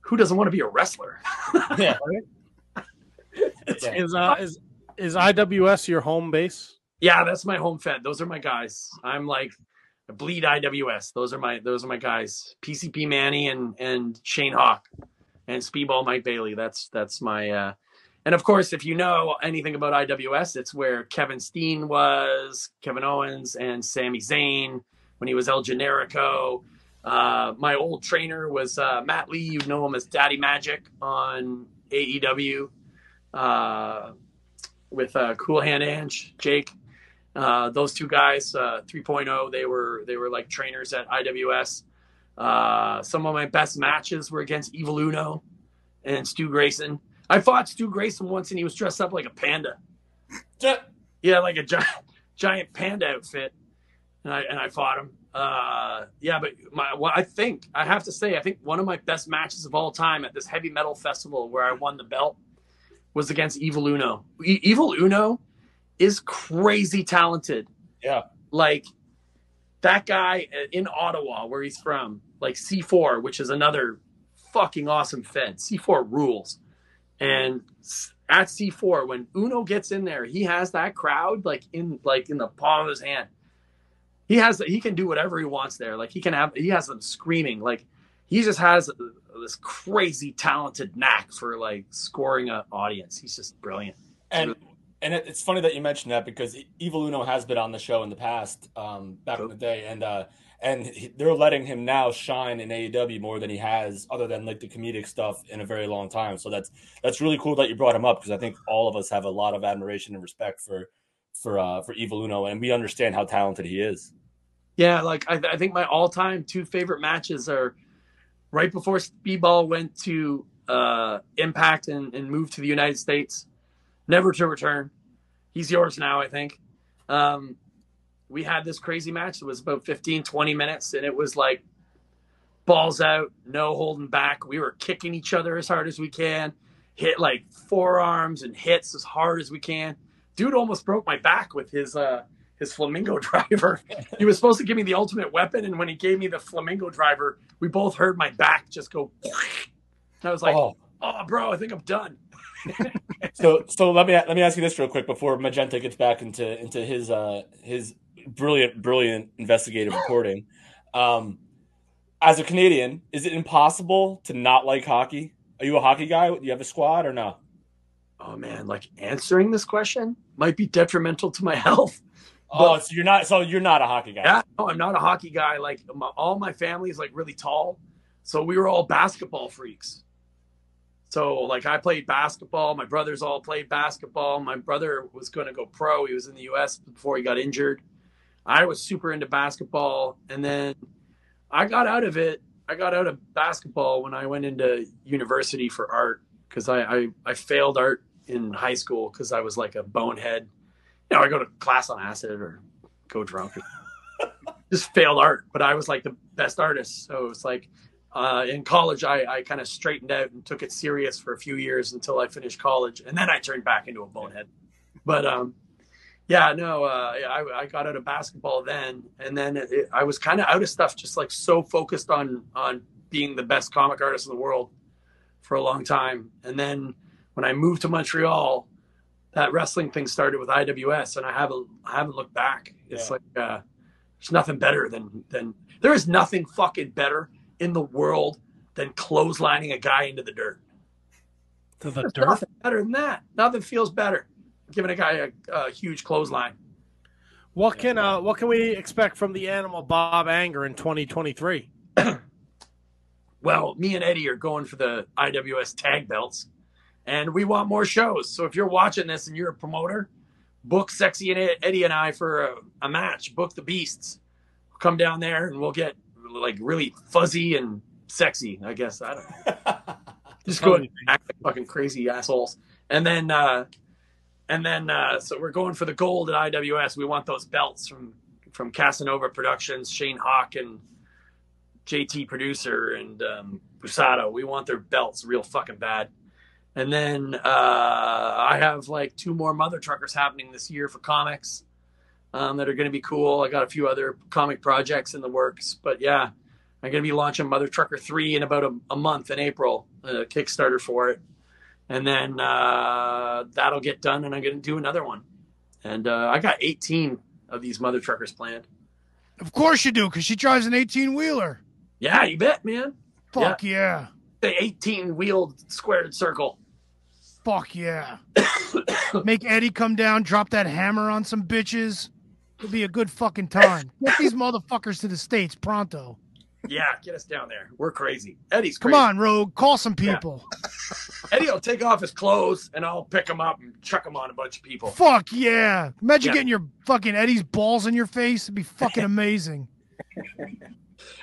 who doesn't want to be a wrestler? Yeah. Is, is, uh, is is IWS your home base? Yeah, that's my home fed. Those are my guys. I'm like I bleed IWS. Those are my those are my guys. PCP Manny and and Shane Hawk and Speedball Mike Bailey. That's that's my uh and of course if you know anything about IWS, it's where Kevin Steen was, Kevin Owens and Sami Zayn when he was El Generico. Uh, my old trainer was uh, Matt Lee. You know him as Daddy Magic on AEW uh, with uh, Cool Hand Ange, Jake. Uh, those two guys, uh, 3.0, they were they were like trainers at IWS. Some of my best matches were against Evil Uno and Stu Grayson. I fought Stu Grayson once, and he was dressed up like a panda. Yeah, like a giant giant panda outfit, and I and I fought him. Uh, yeah, but my well, I think I have to say I think one of my best matches of all time at this heavy metal festival where I won the belt was against Evil Uno. E- Evil Uno is crazy talented. Yeah. Like that guy in Ottawa, where he's from, like C4, which is another fucking awesome fed. C4 rules. And at C4, when Uno gets in there, he has that crowd like in like in the palm of his hand. He has he can do whatever he wants there. Like he can have he has them screaming. Like he just has this crazy talented knack for like scoring an audience. He's just brilliant. And And it, it's funny that you mentioned that because Evil Uno has been on the show in the past, um, back in the day, and uh, and he, they're letting him now shine in AEW more than he has, other than like the comedic stuff, in a very long time. So that's that's really cool that you brought him up because I think all of us have a lot of admiration and respect for for uh, for Evil Uno, and we understand how talented he is. Yeah, like I, I think my all-time two favorite matches are right before Speedball went to uh, Impact and, and moved to the United States, never to return. He's yours now, I think. Um, we had this crazy match. It was about 15, 20 minutes, and it was like balls out, no holding back. We were kicking each other as hard as we can, hit like forearms and hits as hard as we can. Dude almost broke my back with his uh, his flamingo driver. he was supposed to give me the ultimate weapon, and when he gave me the flamingo driver, we both heard my back just go. And I was like, Oh. "Oh, bro, I think I'm done." so so let me let me ask you this real quick before Magenta gets back into into his uh his brilliant brilliant investigative reporting. Um, as a Canadian, is it impossible to not like hockey? Are you a hockey guy? Do you have a squad or no? Oh man, like answering this question might be detrimental to my health. Oh, so you're not so you're not a hockey guy. Yeah, no, I'm not a hockey guy. Like my, all my family is like really tall, so we were all basketball freaks. So like I played basketball. My brothers all played basketball. My brother was going to go pro. He was in the U.S. before he got injured. I was super into basketball, and then I got out of it. I got out of basketball when I went into university for art because I, I I failed art in high school because I was like a bonehead. You know, I go to class on acid or go drunk. just failed art, but I was like the best artist. So it was like uh, in college, I, I kind of straightened out and took it serious for a few years until I finished college, and then I turned back into a bonehead. But um, yeah, no, uh, I, I got out of basketball then, and then it, I was kind of out of stuff, just like so focused on on being the best comic artist in the world for a long time. And then when I moved to Montreal, that wrestling thing started with IWS, and I haven't I haven't looked back. It's Yeah. like uh, there's nothing better than than there is nothing fucking better in the world than clotheslining a guy into the dirt. To the There's dirt. nothing better than that. Nothing feels better. Giving a guy a, a huge clothesline. What can uh what can we expect from the animal Bob Anger in 2023? Well, me and Eddie are going for the IWS tag belts, and we want more shows. So if you're watching this and you're a promoter, book Sexy and Eddie and I for a, a match. Book the Beasts. Come down there and we'll get like really fuzzy and sexy. I guess I don't know. Just go and act like fucking crazy assholes, and then uh, and then uh, so we're going for the gold at IWS. We want those belts from from Casanova Productions, Shane Hawk and JT producer and um, Busado. We want their belts real fucking bad. And then uh, I have like two more mother truckers happening this year for comics um, that are going to be cool. I got a few other comic projects in the works, but yeah, I'm going to be launching Mother Trucker three in about a, a month in April, a Kickstarter for it, and then uh, that'll get done, and I'm going to do another one. And uh, I got 18 of these Mother Truckers planned. Of course you do, because she drives an 18 wheeler. Yeah, you bet, man. Fuck yeah. The 18 wheeled squared circle. Fuck yeah. Make Eddie come down, drop that hammer on some bitches. It'll be a good fucking time. Get these motherfuckers to the States pronto. Yeah, get us down there. We're crazy. Eddie's Come on, Rogue. Call some people. Eddie will take off his clothes and I'll pick him up and chuck him on a bunch of people. Fuck yeah. Imagine Yeah. getting your fucking Eddie's balls in your face. It'd be fucking amazing.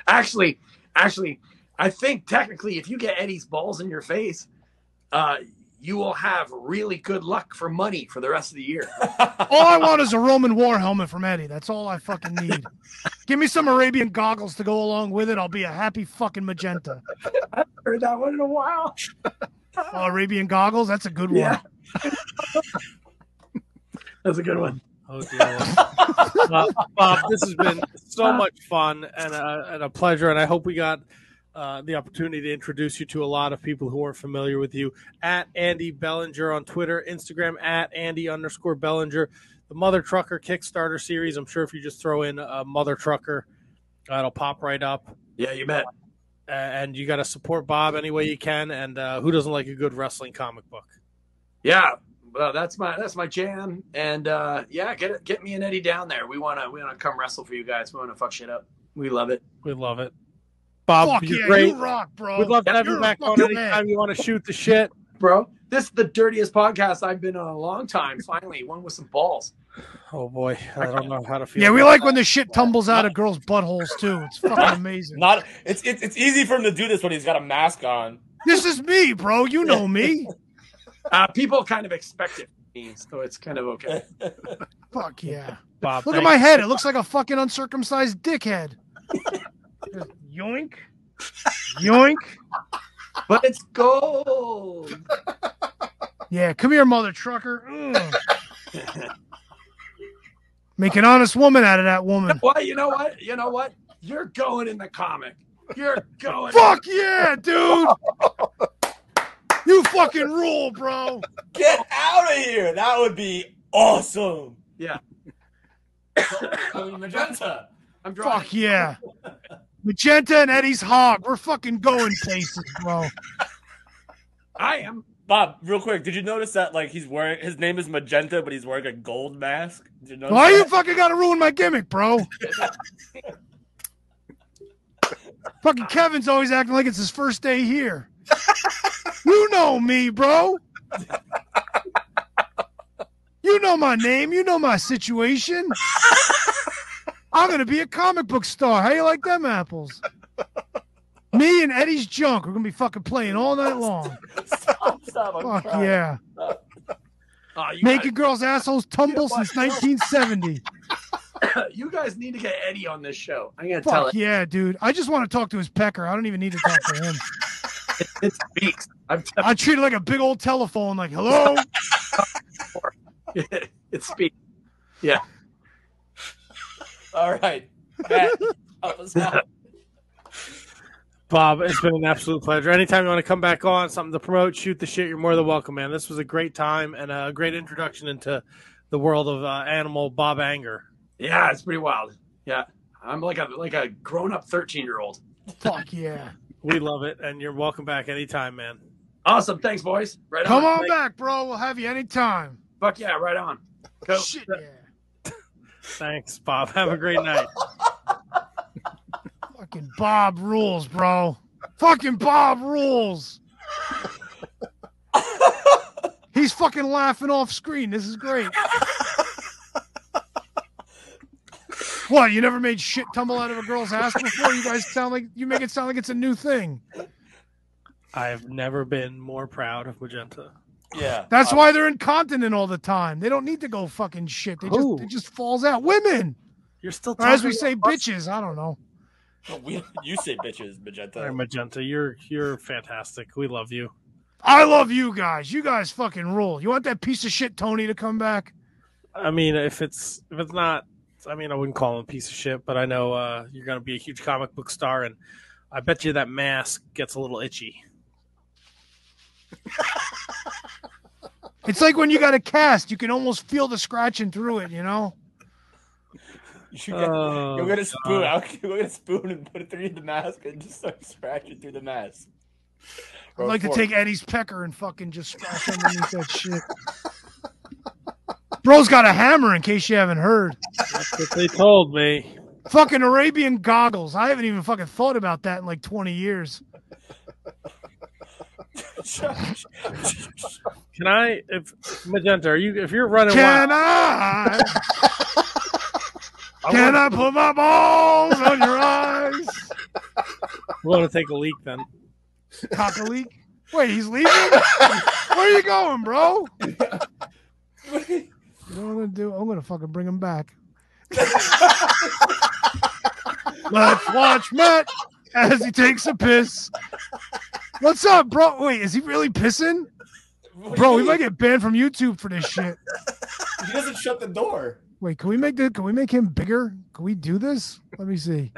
Actually, actually, I think technically if you get Eddie's balls in your face, uh, you will have really good luck for money for the rest of the year. All I want is a Roman war helmet from Eddie. That's all I fucking need. Give me some Arabian goggles to go along with it. I'll be a happy fucking magenta. I haven't heard that one in a while. Oh, Arabian goggles? That's a good one. Yeah. That's a good one. Oh, dear Lord. uh, Bob, this has been so much fun and a, and a pleasure, and I hope we got uh, the opportunity to introduce you to a lot of people who aren't familiar with you. At Andy Belanger on Twitter, Instagram at Andy underscore Belanger. The Mother Trucker Kickstarter series. I'm sure if you just throw in a Mother Trucker, uh, it'll pop right up. Yeah, you bet. Uh, and you got to support Bob any way you can. And uh, who doesn't like a good wrestling comic book? Yeah, well, that's my that's my jam. And uh, yeah, get it, get me and Eddie down there. We wanna we wanna come wrestle for you guys. We wanna fuck shit up. We love it. We love it. Bob, Fuck you're yeah, great. you rock, bro. We'd love to have You're you back on anytime man. you want to shoot the shit. bro. This is the dirtiest podcast I've been on a long time. Finally, one with some balls. Oh boy, I don't know how to feel. Yeah, we about like when the shit tumbles out of girls' buttholes too. It's fucking amazing. Not it's it's it's easy for him to do this when he's got a mask on. This is me, bro. You know me. Uh, people kind of expect it, from me, so it's kind of okay. Fuck yeah. Bob. Look at my head. It looks like a fucking uncircumcised dickhead. Just yoink. Yoink. But it's gold. Yeah, come here, mother trucker. Ugh. Make an honest woman out of that woman. What? You know what? You know what? You're going in the comic. You're going. Fuck yeah, dude. You fucking rule, bro. Get out of here! That would be awesome. Yeah. Tony Magenta. I'm drawing. Fuck yeah. Magenta and Eddie's hog. We're fucking going places, bro. I am. Bob, real quick, did you notice that like he's wearing his name is Magenta, but he's wearing a gold mask? Did you notice Why you fucking gotta ruin my gimmick, bro? fucking Kevin's always acting like it's his first day here. you know me, bro. You know my name. You know my situation. I'm gonna be a comic book star. How you like them apples? Me and Eddie's junk. We're gonna be fucking playing all night long. Stop, stop, Fuck crying. yeah. Oh, you, Making girls' assholes tumble since 1970. you guys need to get Eddie on this show. I'm gonna tell Fuck it. yeah, dude. I just want to talk to his pecker. I don't even need to talk to him. It speaks. I'm t- I treat it like a big old telephone, like, hello? it speaks. Yeah. All right. Matt, help us out. Bob, it's been an absolute pleasure. Anytime you want to come back on, something to promote, shoot the shit, you're more than welcome, man. This was a great time and a great introduction into the world of uh, animal Bob Anger. Yeah, it's pretty wild. Yeah, I'm like a like a grown up 13 year old. Fuck yeah. We love it, and you're welcome back anytime, man. Awesome. Thanks, boys. Right Come on. on back, bro. We'll have you anytime. Fuck yeah. Right on. Go. Shit, yeah. Thanks, Bob. Have a great night. Fucking Bob rules, bro. Fucking Bob rules. He's fucking laughing off screen. This is great. What? You never made shit tumble out of a girl's ass before? You guys sound like you make it sound like it's a new thing. I've never been more proud of Magenta. Yeah. That's uh, why they're incontinent all the time. They don't need to go fucking shit. They Who? just it just falls out. Women, You're still or as we say, bitches. I don't know. we, you say bitches, Magenta. Sorry, Magenta. You're you're fantastic. We love you. I love you guys. You guys fucking rule. You want that piece of shit Tony to come back? I mean, if it's if it's not, I mean, I wouldn't call him a piece of shit, but I know uh, you're going to be a huge comic book star, and I bet you that mask gets a little itchy. It's like when you got a cast, you can almost feel the scratching through it. You know. You should get, Oh, go get a spoon. God. I'll go get a spoon and put it through the mask and just start scratching through the mask. I'd like to take Eddie's pecker and fucking just scratch underneath that shit. Bro's got a hammer in case you haven't heard. That's what they told me. Fucking Arabian goggles. I haven't even fucking thought about that in like 20 years. Can I, if Magenta, are you if you're running Can wild, I? Can I put my balls on your eyes? we're going to take a leak then. Cock a leak? Wait, he's leaving? Where are you going, bro? You know what I'm gonna do? I'm gonna fucking bring him back. Let's watch Matt as he takes a piss. What's up, bro? Wait, is he really pissing? Bro, we might get banned from YouTube for this shit. He doesn't shut the door. Wait, can we make the can we make him bigger? Can we do this? Let me see.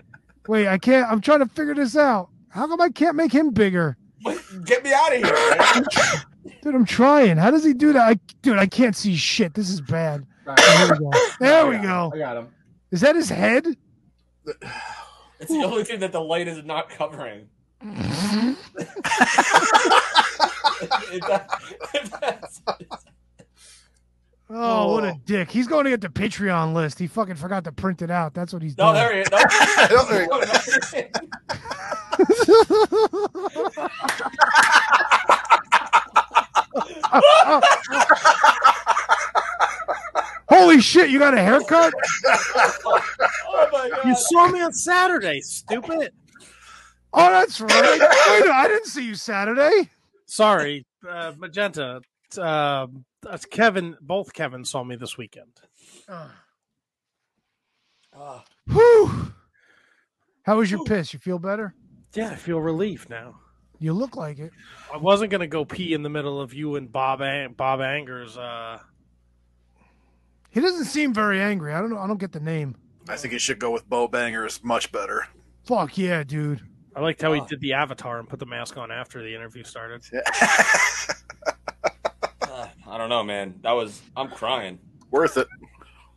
Wait, I can't I'm trying to figure this out. How come I can't make him bigger? Get me out of here, man. Dude, I'm trying. How does he do that? I, dude, I can't see shit. This is bad. There we go. There we go. I got him. Is that his head? It's the only thing that the light is not covering. If that- if that's- Oh, what a Oh. dick. He's going to get the Patreon list. He fucking forgot to print it out. That's what he's No, doing. there he is. No. Oh, there you go. Holy shit, you got a haircut? oh my god. You saw me on Saturday, stupid. Oh, that's right. Wait, I didn't see you Saturday. Sorry, uh, Magenta. Uh, that's Kevin. Both Kevin saw me this weekend. Ah, Whew. How was your piss? You feel better? Yeah, I feel relief now. You look like it. I wasn't gonna go pee in the middle of you and Bob Ang- Bob Anger's. Uh, He doesn't seem very angry. I don't know. I don't get the name. I think you should go with Bo Bangers. Much better. Fuck yeah, dude. I liked how he Oh. did the avatar and put the mask on after the interview started. ah, I don't know, man. That was. I'm crying. Worth it.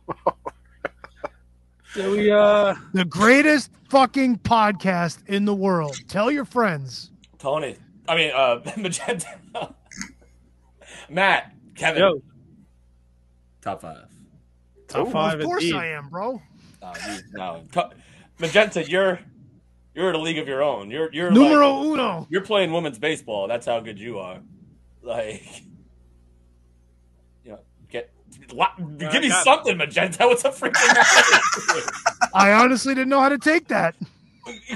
Did we? Uh, The greatest fucking podcast in the world. Tell your friends. Tony. I mean, uh, Magenta. Matt. Kevin. yo, Top five. top five. of course indeed. I am, bro. No, you, no. Magenta, you're you're in a league of your own. You're you're Numero like, uno. you're playing women's baseball. That's how good you are. Like, you know, get what, give me got it. something, Magenta. What's a freaking? I honestly didn't know how to take that.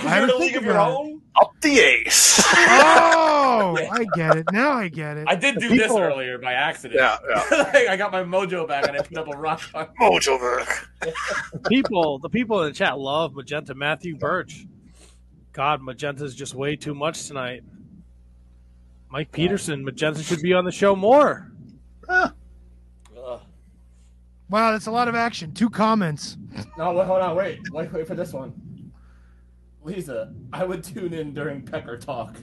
I you're in a league think of your it. own. Up the ace. Oh, I get it. Now I get it. I did do this earlier by accident. yeah, yeah. like, I got my mojo back and I put up a rock. on- Mojoverk. people, the people in the chat love Magenta. Matthew Birch. God, Magenta's just way too much tonight. Mike Peterson, Magenta should be on the show more. Ugh. Wow, that's a lot of action. Two comments. No, wait, hold on, wait, wait, wait for this one. Lisa, I would tune in during Pecker talk.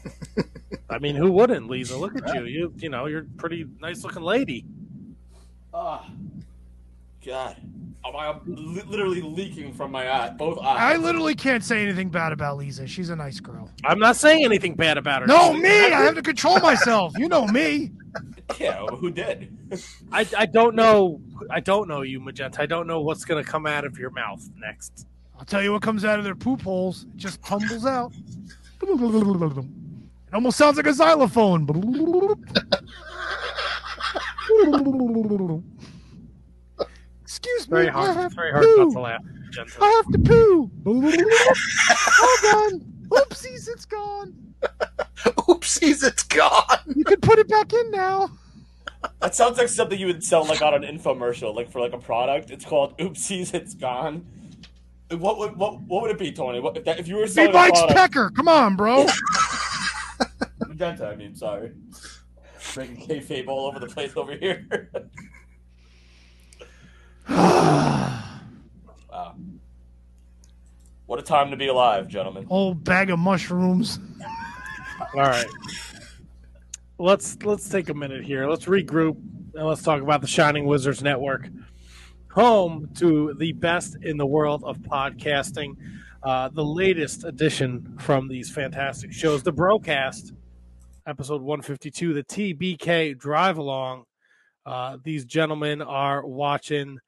I mean, who wouldn't, Lisa? Look at you. You, you know, you're a pretty nice looking lady. Ah, God, I'm, I'm li- literally leaking from my eye, both eyes. I literally can't say anything bad about Lisa. She's a nice girl. I'm not saying anything bad about her. No, me. I have to control myself. You know me. yeah, who did? I, I don't know. I don't know you, Magenta. I don't know what's going to come out of your mouth next. I'll tell you what comes out of their poop holes. It just tumbles out. It almost sounds like a xylophone. Excuse me. Very I have very to hard not poo. to laugh, Magenta. I have to poo. All gone. Oopsies, it's gone. Oopsies, it's gone. You can put it back in now. That sounds like something you would sell like on an infomercial, like for like a product. It's called Oopsies, it's gone. What would what what would it be, Tony? What if, that, if you were He selling a bites product? pecker. Come on, bro. Magenta, I mean, sorry. Breaking kayfabe all over the place over here. wow. What a time to be alive, gentlemen. Old bag of mushrooms. All right. Let's let's take a minute here. Let's regroup and let's talk about the Shining Wizards Network, home to the best in the world of podcasting. Uh, the latest edition from these fantastic shows, the Broadcast, episode 152, the TBK Drive Along. Uh, these gentlemen are watching.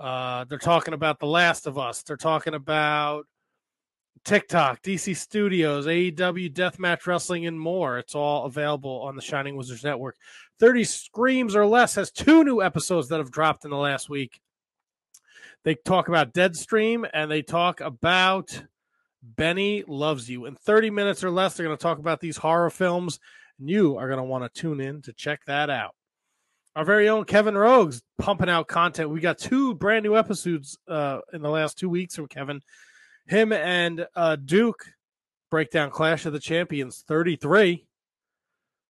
Uh, they're talking about The Last of Us. They're talking about TikTok, DC Studios, AEW, Deathmatch Wrestling, and more. It's all available on the Shining Wizards Network. 30 Screams or Less has two new episodes that have dropped in the last week. They talk about Deadstream and they talk about Benny Loves You. In 30 minutes or less, they're going to talk about these horror films, and you are going to want to tune in to check that out. Our very own Kevin Rogues pumping out content. We got two brand new episodes uh, in the last two weeks from Kevin him and uh, Duke break down Clash of the Champions 33,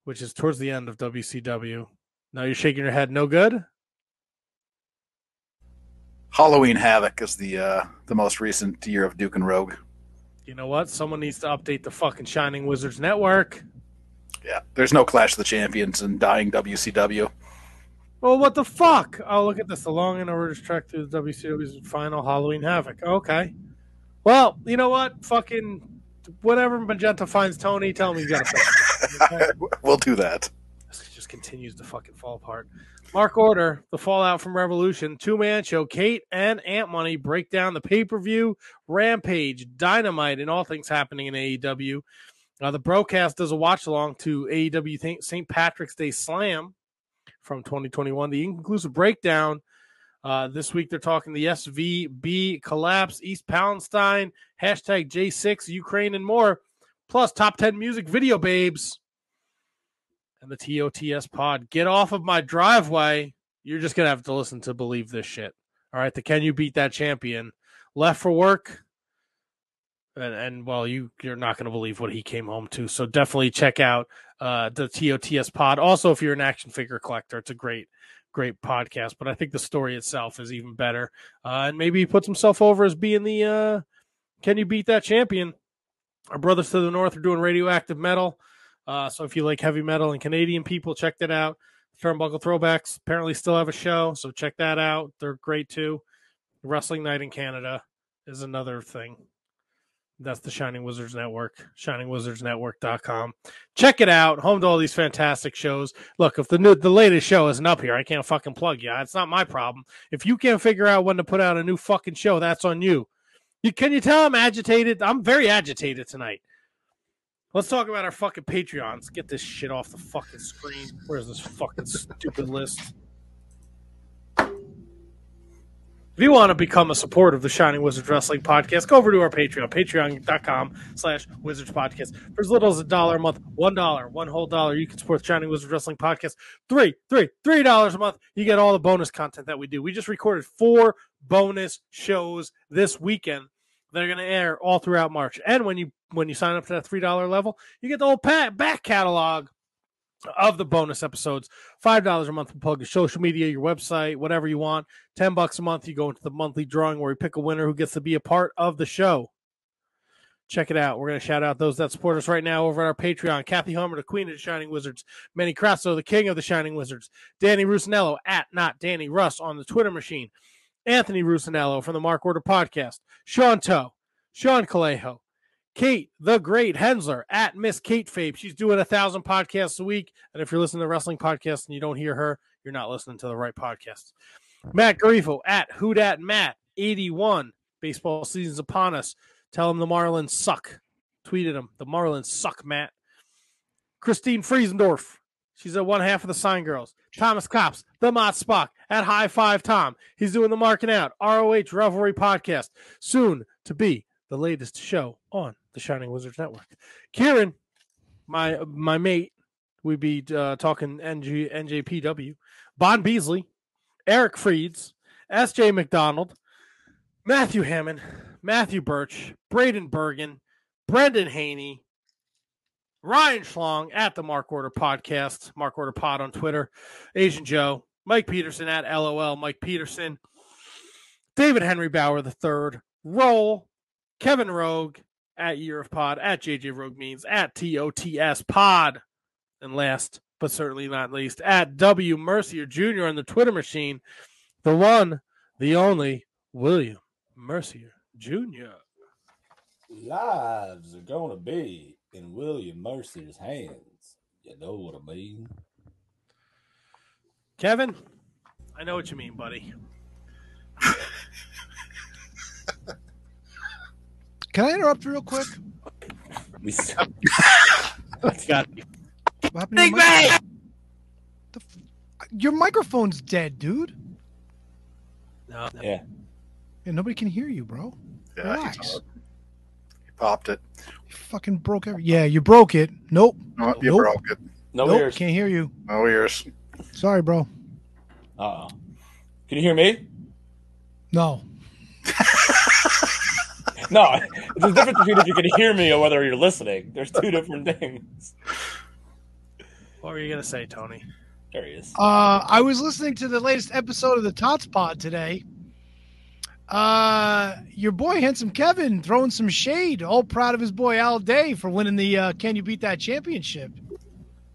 which is towards the end of WCW. Now you're shaking your head. No good. Halloween Havoc is the uh, the most recent year of Duke and Rogue. You know what? Someone needs to update the fucking Shining Wizards network. Yeah, there's no Clash of the Champions and dying WCW. Well, what the fuck? Oh, look at this. The long and arduous trek through the WCW's final Halloween Havoc. Okay. Well, you know what? Fucking whatever Magenta finds Tony, tell him he's got to we'll do that. This just continues to fucking fall apart. Mark Order, the fallout from Revolution, two man show. Kate and Ant Money break down the pay per view, Rampage, Dynamite, and all things happening in AEW. Uh, the broadcast does a watch along to AEW St. Patrick's Day Slam from 2021. The inconclusive breakdown. Uh, this week they're talking the SVB collapse, East Palestine, hashtag J6, Ukraine, and more. Plus top 10 music video babes and the TOTS pod. Get off of my driveway. You're just going to have to listen to believe this shit. All right. The Can You Beat That Champion left for work. And, and well, you, you're not going to believe what he came home to. So definitely check out uh, the TOTS pod. Also, if you're an action figure collector, it's a great, great podcast. But I think the story itself is even better. Uh, and maybe he puts himself over as being the uh, Can You Beat That Champion? Our brothers to the north are doing radioactive metal. Uh, so if you like heavy metal and Canadian people, check that out. Turnbuckle Throwbacks apparently still have a show, so check that out. They're great too. Wrestling Night in Canada is another thing. That's the Shining Wizards Network, shiningwizardsnetwork.com. Check it out. Home to all these fantastic shows. Look, if the new the latest show isn't up here, I can't fucking plug you. It's not my problem. If you can't figure out when to put out a new fucking show, that's on you. You can you tell I'm agitated? I'm very agitated tonight. Let's talk about our fucking Patreons. Get this shit off the fucking screen. Where's this fucking stupid list? If you want to become a supporter of the Shining Wizards Wrestling Podcast, go over to our Patreon, patreon.com slash Wizards Podcast. For as little as a dollar a month, one dollar, one whole dollar, you can support the Shining Wizards Wrestling Podcast. Three, three, three dollars a month, you get all the bonus content that we do. We just recorded four bonus shows this weekend that are going to air all throughout March. And when you when you sign up to that three dollar level, you get the whole back catalog of the bonus episodes. Five dollars a month to plug your social media, your website, whatever you want. Ten bucks a month, you go into the monthly drawing where we pick a winner who gets to be a part of the show. Check it out. We're going to shout out those that support us right now over at our Patreon. Kathy Homer, the queen of the Shining Wizards. Manny Crasso, the king of the Shining Wizards. Danny Rusinello, at not Danny Russ on the Twitter machine. Anthony Rusinello from the Mark Order podcast. Sean Toe, Sean Calejo, Kate, the great Hensler at Miss Kate Fabe. She's doing a thousand podcasts a week. And if you're listening to wrestling podcasts and you don't hear her, you're not listening to the right podcast. Matt Garifo at Who Dat Matt 81. Baseball season's upon us. Tell him the Marlins suck. Tweeted him. The Marlins suck, Matt. Christine Friesendorf. She's at one half of the Sign Girls. Thomas Cops, the Mott Spock at High Five Tom. He's doing the Marking Out ROH Revelry podcast. Soon to be the latest show on the Shining Wizards Network. Kieran, my my mate, we be uh, talking NG, NJPW. Bon Beasley, Eric Freeds, S.J. McDonald, Matthew Hammond, Matthew Birch, Braden Bergen, Brendan Haney, Ryan Schlong at the Mark Order Podcast, Mark Order Pod on Twitter, Asian Joe, Mike Peterson at LOL, Mike Peterson, David Henry Bauer the third, Roll, Kevin Rogue at Year of Pod, at JJ Rogue Means, at TOTS Pod, and last but certainly not least, at W Mercier Jr. on the Twitter machine, the one, the only William Mercier Jr. Lives are gonna be in William Mercier's hands. You know what I mean? Kevin, I know what you mean, buddy. Can I interrupt real quick? We It's got What happened to your mic- The f- Your microphone's dead, dude. no, yeah. Yeah, nobody can hear you, bro. Yeah, Relax. popped- he popped it. You fucking broke every. Yeah, you broke it. Nope. Oh, you Nope. broke it. No nope. ears. Can't hear you. No ears. Sorry, bro. Uh-oh. Can you hear me? No. No. There's a difference between if you can hear me or whether you're listening. There's two different things. what were you gonna say, Tony? There he is. Uh, I was listening to the latest episode of the Tots Pod today. Uh, your boy handsome Kevin throwing some shade, all proud of his boy Al Day for winning the uh, Can You Beat That championship.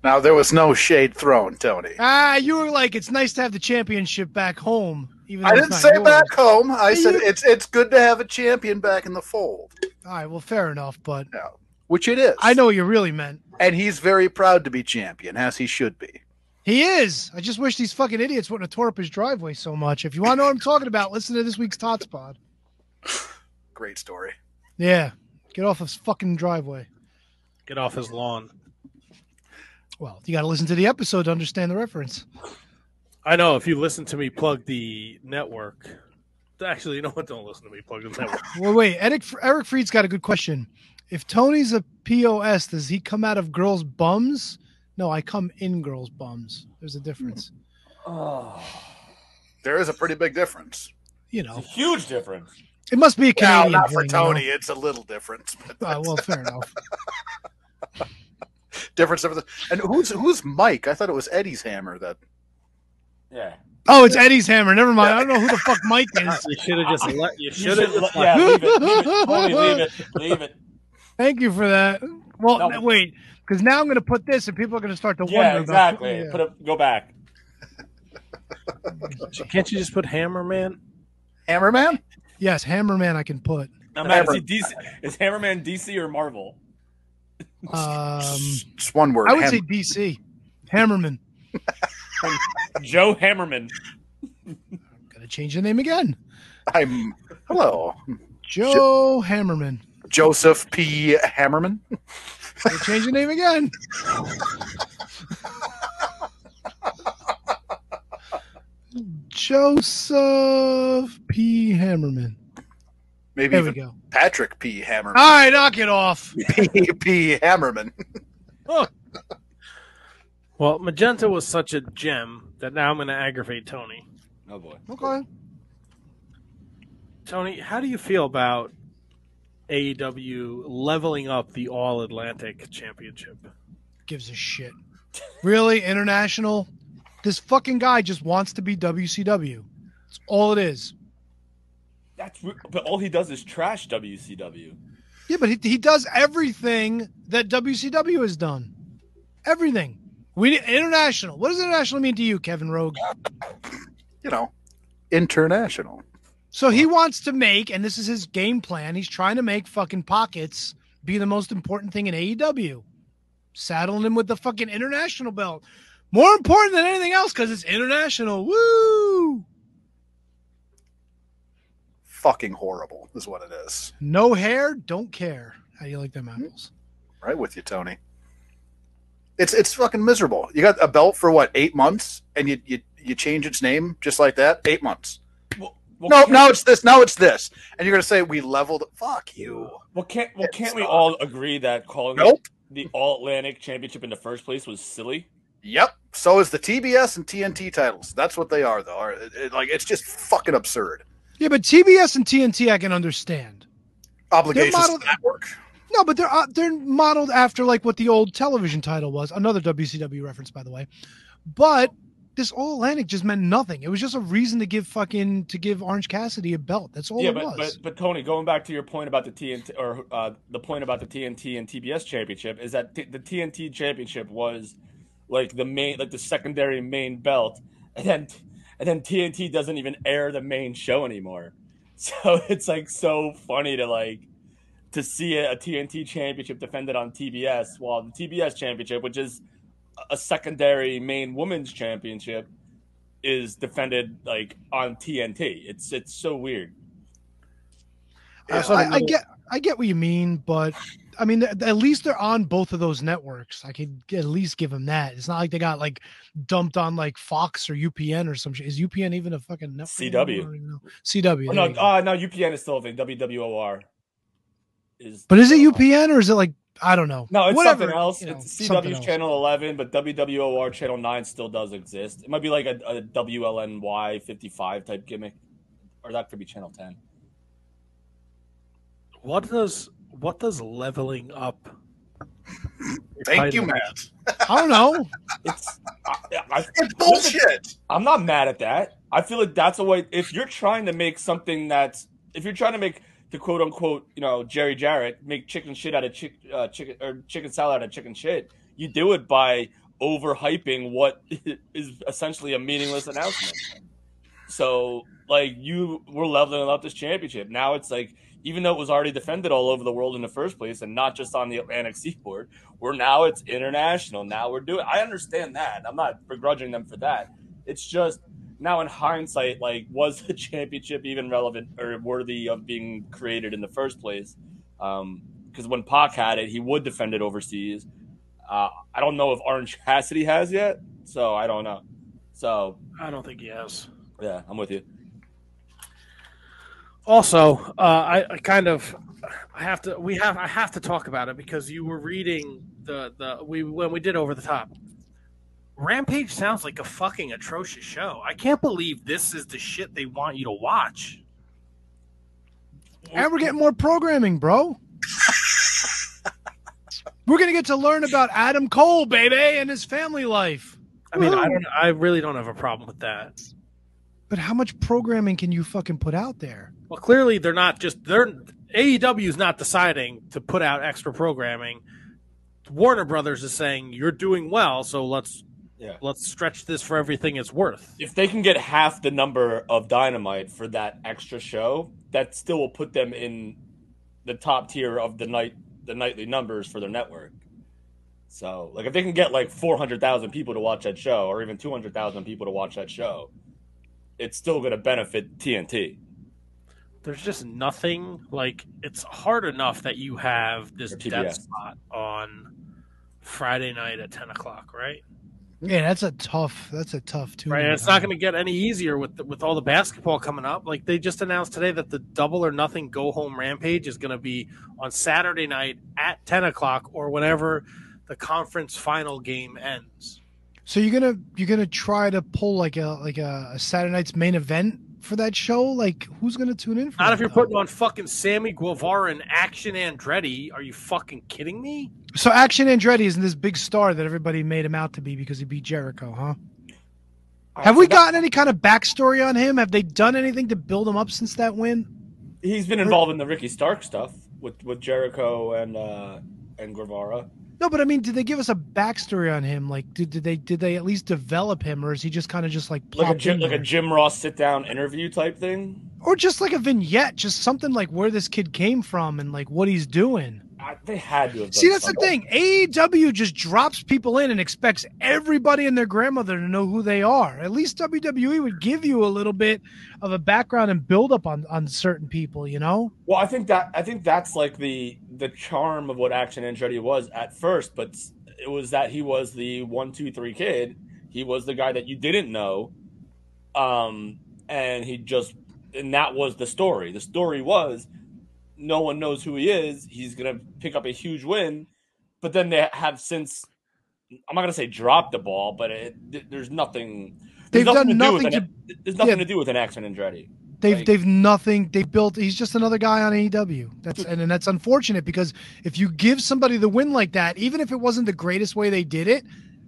Now there was no shade thrown, Tony. Ah, you were like, it's nice to have the championship back home. Even I didn't say yours. back home. I You- said it's it's good to have a champion back in the fold, All right, well, fair enough, but which it is. I know what you really meant. and he's very proud to be champion, as he should be. He is. I just wish these fucking idiots wouldn't have tore up his driveway so much. If you want to know what I'm talking about, listen to this week's Tots Pod. Great story. Yeah. Get off his fucking driveway. Get off his lawn. Well, you got to listen to the episode to understand the reference. I know if you listen to me plug the network. Actually, you know what? Don't listen to me plug the network. Well, wait. Eric, Eric Freed's got a good question. If Tony's a POS, does he come out of girls' bums? No, I come in girls' bums. There's a difference. Oh, There is a pretty big difference. You it's a know, huge difference. it must be a Well, Canadian not for thing, you know? Tony. It's a little difference. But Uh, well, fair enough. difference of the and who's who's Mike? I thought it was Eddie's hammer. That Yeah. Oh, it's Eddie's hammer. Never mind. I don't know who the fuck Mike is. You should have just let. You You should should, have. le- yeah, leave it. Leave it. Tony, leave it. Leave it. Thank you for that. Well, No. wait, because now I'm going to put this, and people are going to start to wonder. Yeah, wonder. exactly. About, Put it. Go back. Can't you just put Hammer Man? Hammerman. Yes, Hammerman. I can put. I'm mad. Is, DC, is Hammerman DC or Marvel? Um, It's one word. I would Ham- say DC. Hammerman. Joe Hammerman. I'm gonna change the name again. I'm hello, Joe Hammerman. Joseph P. Hammerman. Got to change the name again. Joseph P. Hammerman. Maybe There we go. Patrick P. Hammerman. All right, knock it off. P. P. Hammerman. Well, Magenta was such a gem that now I'm going to aggravate Tony. Oh boy. Okay. Tony, how do you feel about AEW leveling up the All Atlantic Championship? Gives a shit. Really? International? This fucking guy just wants to be WCW. That's all it is. That's but all he does is trash WCW. Yeah, but he, he does everything that WCW has done. Everything. We international. What does international mean to you, Kevin Rogue? You know, international. So he wants to make, and this is his game plan. He's trying to make fucking pockets be the most important thing in AEW. Saddling him with the fucking international belt. More important than anything else because it's international. Woo! Fucking horrible is what it is. No hair, don't care. How do you like them apples? Right with you, Tony. It's it's fucking miserable. You got a belt for what eight months, and you you you change its name just like that. Eight months. Well, well, No, now it's this. Now it's this, and you're gonna say we leveled. Fuck you. Well, can't well It's can't we not. all agree that calling Nope. the All Atlantic Championship in the first place was silly? Yep. So is the TBS and TNT titles. That's what they are, though. It- it- like it's just fucking absurd. Yeah, but TBS and TNT I can understand. Obligations modeled- to the network. No, but they're uh, they're modeled after like what the old television title was. Another WCW reference, by the way. But this All Atlantic just meant nothing. It was just a reason to give fucking to give Orange Cassidy a belt. That's all yeah, it but, was. but but Tony, going back to your point about the TNT or uh, the point about the TNT and TBS championship is that t- the TNT championship was like the main, like the secondary main belt, and then and then TNT doesn't even air the main show anymore. So it's like so funny to like to see a, a TNT championship defended on TBS, while the TBS championship, which is a secondary main women's championship, is defended like on TNT. It's it's so weird. I saw I, I get I get what you mean, but I mean at least they're on both of those networks. I could at least give them that. It's not like they got like dumped on like Fox or UPN or some shit. Is UPN even a fucking network? CW. anymore? I don't even know. CW. Oh, no, uh, no, UPN is still a thing. WWOR is. but is it UPN or is it like I don't know? No, it's Whatever, something else. you know, it's something CW's else. channel 11, but WWOR channel 9 still does exist. It might be like a, a WLNY 55 type gimmick, or that could be channel 10. What does what does leveling up? Thank you, title- Matt. I don't know. It's I, I, It's bullshit. I'm not mad at that. I feel like that's a way. If you're trying to make something that's, if you're trying to make the quote unquote, you know, Jerry Jarrett make chicken shit out of chick, uh, chicken or chicken salad out of chicken shit, you do it by overhyping what is essentially a meaningless announcement. So, like, you were leveling up this championship. Now it's like even though it was already defended all over the world in the first place and not just on the Atlantic seaboard, we're now it's international. Now we're doing I understand that. I'm not begrudging them for that. It's just now in hindsight, like was the championship even relevant or worthy of being created in the first place? Um, because when Pac had it, he would defend it overseas. Uh, I don't know if Orange Cassidy has yet, so I don't know. So I don't think he has. yeah, I'm with you. Also, uh, I, I kind of I have to we have I have to talk about it because you were reading the the we when we did over the top. Rampage sounds like a fucking atrocious show. I can't believe this is the shit they want you to watch. And we're getting more programming, bro. we're gonna get to learn about Adam Cole, baby, and his family life. I mean, I don't I really don't have a problem with that. But how much programming can you fucking put out there? Well, clearly they're not just they're AEW is not deciding to put out extra programming. Warner Brothers is saying you're doing well, so let's Yeah. let's stretch this for everything it's worth. If they can get half the number of Dynamite for that extra show, that still will put them in the top tier of the night the nightly numbers for their network. So, like if they can get like 400,000 people to watch that show or even 200,000 people to watch that show, it's still going to benefit TNT. There's just nothing like it's hard enough that you have this dead spot on Friday night at ten o'clock, right? Yeah, that's a tough. That's a tough too. Right. It's not going to get any easier with the, with all the basketball coming up. Like they just announced today that the double or nothing go home rampage is going to be on Saturday night at ten o'clock or whenever the conference final game ends. So you're gonna you're gonna try to pull like a like a, a Saturday night's main event for that show? Like who's gonna tune in for Not that, if you're though? putting on fucking Sammy Guevara and Action Andretti. Are you fucking kidding me? So Action Andretti isn't this big star that everybody made him out to be because he beat Jericho, huh? Have we gotten any kind of backstory on him? Have they done anything to build him up since that win? He's been involved in the Ricky Stark stuff with with Jericho and uh and Guevara. No, but I mean, did they give us a backstory on him? Like, did, did they did they at least develop him, or is he just kind of just like Like a Jim, like a? Jim Ross sit down interview type thing. or just like a vignette, just something like where this kid came from and like what he's doing? I, they had to have. See, that's the thing. AEW just drops people in and expects everybody and their grandmother to know who they are. At least WWE would give you a little bit of a background and build up on on certain people, you know? Well, I think that I think that's like the the charm of what Action Andretti was at first, but it was that he was the one, two, three kid. He was the guy that you didn't know, um, and he just and that was the story. The story was no one knows who he is. He's gonna pick up a huge win, but then they have since I'm not gonna say dropped the ball, but it, there's nothing. They've there's done to do nothing with to- an, There's nothing yeah. to do with an Action Andretti. They've Like- they've nothing. They built. He's just another guy on AEW. That's hmm. and, and that's unfortunate because if you give somebody the win like that, even if it wasn't the greatest way they did it,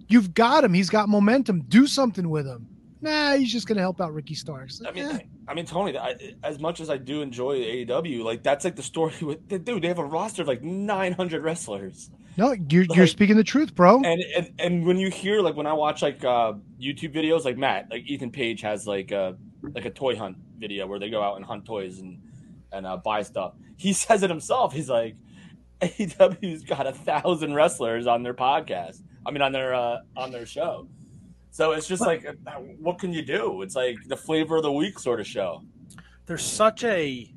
you've got him. He's got momentum. Do something with him. Nah, he's just gonna help out Ricky Starks. I mean, Eh. I mean, Tony. I, as much as I do enjoy AEW, like that's like the story with the dude. They have a roster of like 900 wrestlers, no, you're you're speaking the truth, bro. and and and when you hear like when I watch like uh YouTube videos, like Matt, like Ethan Page has like a like a toy hunt video where they go out and hunt toys and and uh, buy stuff. He says it himself. He's like, AEW's got a thousand wrestlers on their podcast. I mean, on their uh on their show. So it's just like, uh, what can you do? It's like the flavor of the week sort of show. there's such a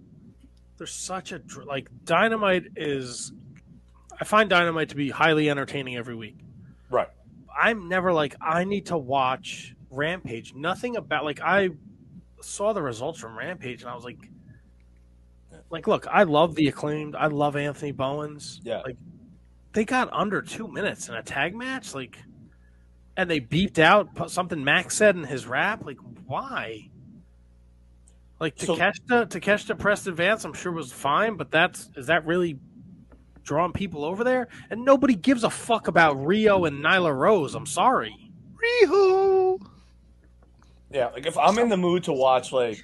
there's such a like dynamite is i find dynamite to be highly entertaining every week Right. i'm never like i need to watch rampage nothing about like i saw the results from rampage and i was like like look i love the acclaimed i love anthony bowens Yeah. like they got under two minutes in a tag match like and they beeped out something max said in his rap like why like So- Takeshita, Takeshita Preston Vance, I'm sure was fine, but that's is that really drawing people over there? And nobody gives a fuck about Rio and Nyla Rose. I'm sorry. Riho. Yeah, like if I'm in the mood to watch like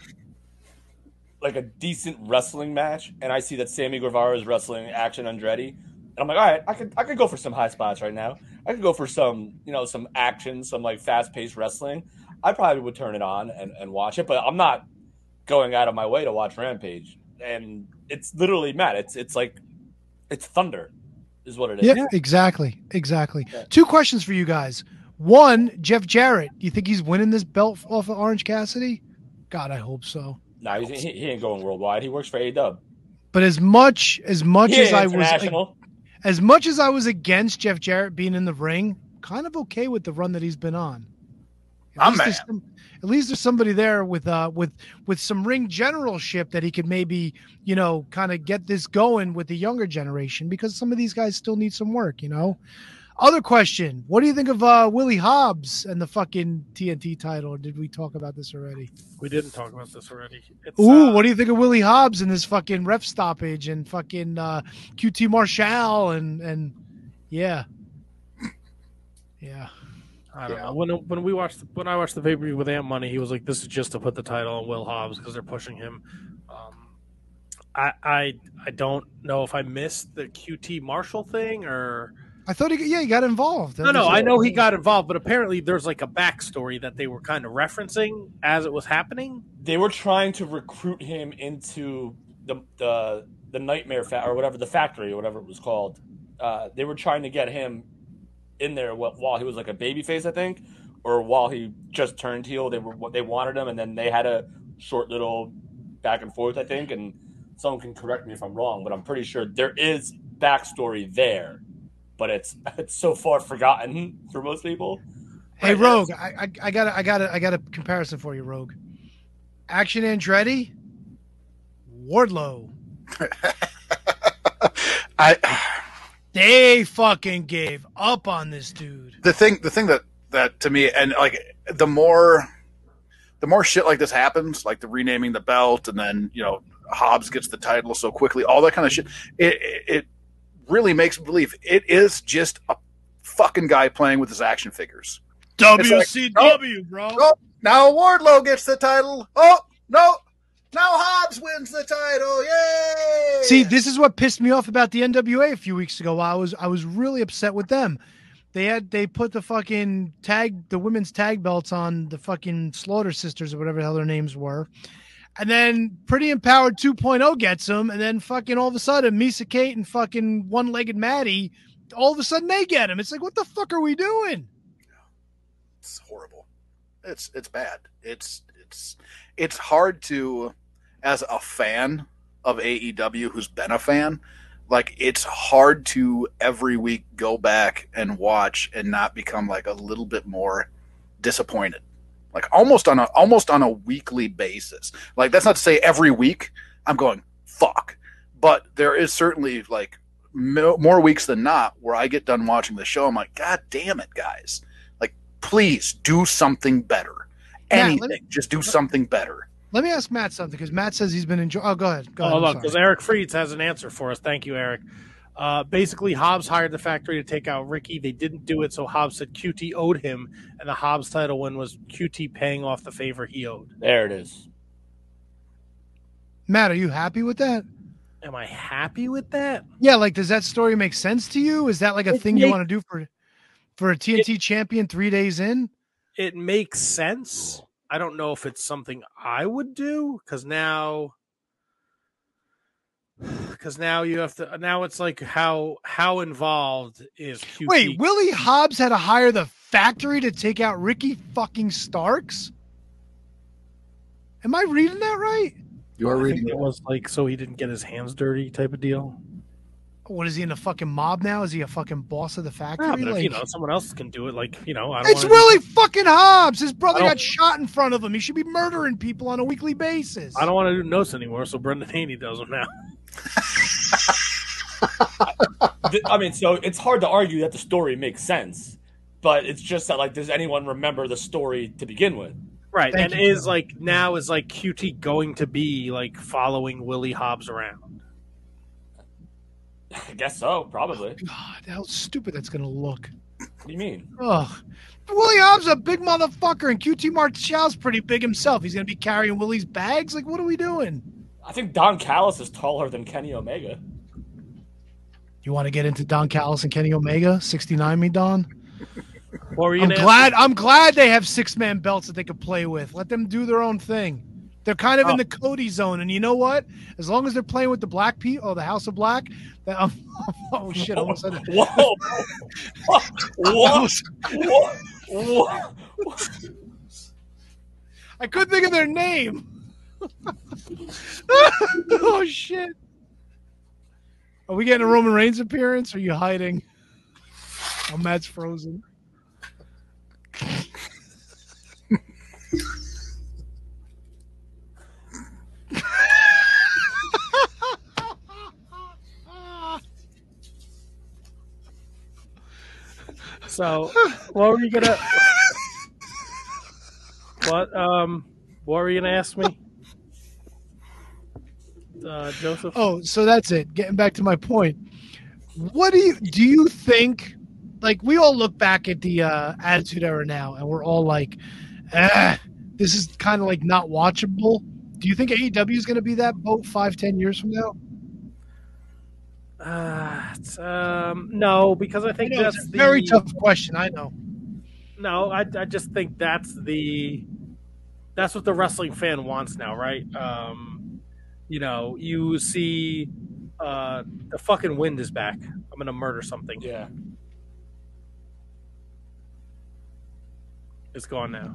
like a decent wrestling match, and I see that Sammy Guevara is wrestling Action Andretti, and I'm like, all right, I could I could go for some high spots right now. I could go for some you know some action, some like fast paced wrestling. I probably would turn it on and, and watch it, but I'm not going out of my way to watch Rampage. and it's literally Matt. It's it's like it's thunder, is what it is. Yeah, exactly, exactly. Yeah. Two questions for you guys. One, Jeff Jarrett. Do you think he's winning this belt off of Orange Cassidy? God, I hope so. No, he's, he, he ain't going worldwide. He works for A Dub. But as much as much as I was. As much as I was against Jeff Jarrett being in the ring, kind of okay with the run that he's been on. At I'm least there's some- at least there's somebody there with uh with with some ring generalship that he could maybe you know kind of get this going with the younger generation because some of these guys still need some work. You know. Other question: What do you think of uh Willie Hobbs and the fucking TNT title? Did we talk about this already? We didn't talk about this already. It's, Ooh, uh, what do you think of Willie Hobbs and this fucking ref stoppage and fucking uh, QT Marshall and and yeah, yeah. I don't know. When when we watched when I watched the pay per view with Ant Money, he was like, "This is just to put the title on Will Hobbs because they're pushing him." Um, I I I don't know if I missed the QT Marshall thing or I thought he yeah he got involved. no no I know he got involved, but apparently there's like a backstory that they were kind of referencing as it was happening. They were trying to recruit him into the the the nightmare fa- or whatever the factory or whatever it was called. Uh, they were trying to get him in there while he was like a baby face, I think, or while he just turned heel. They were what they wanted him, and then they had a short little back and forth, I think. And someone can correct me if I'm wrong, but I'm pretty sure there is backstory there, but it's it's so far forgotten for most people. Hey Rogue, I, I I got a, I got a, I got a comparison for you, Rogue. Action Andretti, Wardlow. I They fucking gave up on this dude. the thing the thing that that to me and like the more the more shit like this happens like the renaming the belt and then you know hobbs gets the title so quickly all that kind of shit it it, it really makes me believe it is just a fucking guy playing with his action figures WCW, bro. oh, now wardlow gets the title oh no now hobbs wins the title yay See, this is what pissed me off about the NWA a few weeks ago. I was I was really upset with them. They had they put the fucking tag the women's tag belts on the fucking Slaughter Sisters or whatever the hell their names were. And then Pretty Empowered 2.0 gets them, and then fucking all of a sudden Missa Kate and fucking one legged Maddie, all of a sudden they get him. It's like, what the fuck are we doing? it's horrible. It's it's bad. It's it's it's hard to as a fan of AEW who's been a fan, like it's hard to every week go back and watch and not become like a little bit more disappointed. Like almost on a almost on a weekly basis. Like that's not to say every week I'm going fuck, but there is certainly like mo- more weeks than not where I get done watching the show I'm like god damn it guys Like, please do something better. Matt, let Anything, me- just do something better. Let me ask Matt something because Matt says he's been enjoying. Oh, go ahead. Go ahead. Oh, I'm look, because Eric Freeds has an answer for us. Thank you, Eric. Uh, basically, Hobbs hired the factory to take out Ricky. They didn't do it, so Hobbs said QT owed him, and the Hobbs title win was QT paying off the favor he owed. There it is. Matt, are you happy with that? Am I happy with that? Yeah, like does that story make sense to you? Is that like a It thing you want to do for for a TNT champion three days in? It makes sense. I don't know if it's something I would do because now, because now you have to. Now it's like how how involved is QT? Wait, Willie Hobbs had to hire the factory to take out Ricky fucking Starks? Am I reading that right? You are I think it was like so he didn't get his hands dirty type of deal. What is he in the fucking mob now? Is he a fucking boss of the Yeah, factory? but if, you know someone else can do it, like you know, I don't it's wanna do- Willie fucking Hobbs. His brother got shot in front of him. He should be murdering people on a weekly basis. I don't want to do notes anymore, so Brendan Haney does them now. Th- I mean, so it's hard to argue that the story makes sense, but it's just that like, does anyone remember the story to begin with? Right, Thank and you. is like now is like QT going to be like following Willie Hobbs around? I guess so, probably. Oh, God, how stupid that's gonna look. What do you mean? Oh, Willie Hobbs a big motherfucker, and QT Marshall's pretty big himself. He's gonna be carrying Willie's bags. Like, what are we doing? I think Don Callis is taller than Kenny Omega. You want to get into Don Callis and Kenny Omega? Sixty nine, me Don. What I'm glad. I'm glad they have six man belts that they could play with. Let them do their own thing. They're kind of in Oh. the Cody zone, and you know what? As long as they're playing with the Black people, or oh, the House of Black, that I'm, oh shit! I almost said it. Whoa! what? what? what? I couldn't think of their name. oh shit! Are we getting a Roman Reigns appearance? Or are you hiding? Oh, Matt's frozen. So, what were you gonna? what um, what were you gonna ask me, uh, Joseph? Oh, so that's it. Getting back to my point. What do you do you think like we all look back at the uh attitude era now and we're all like, ah, this is kind of like not watchable. Do you think AEW is gonna be that boat five, ten years from now? Uh, um, no, because I think know, that's a the, very tough question, I know. No, I, I just think that's the that's what the wrestling fan wants now, right? Um, you know, you see uh, the fucking wind is back. I'm gonna murder something. Yeah. It's gone now.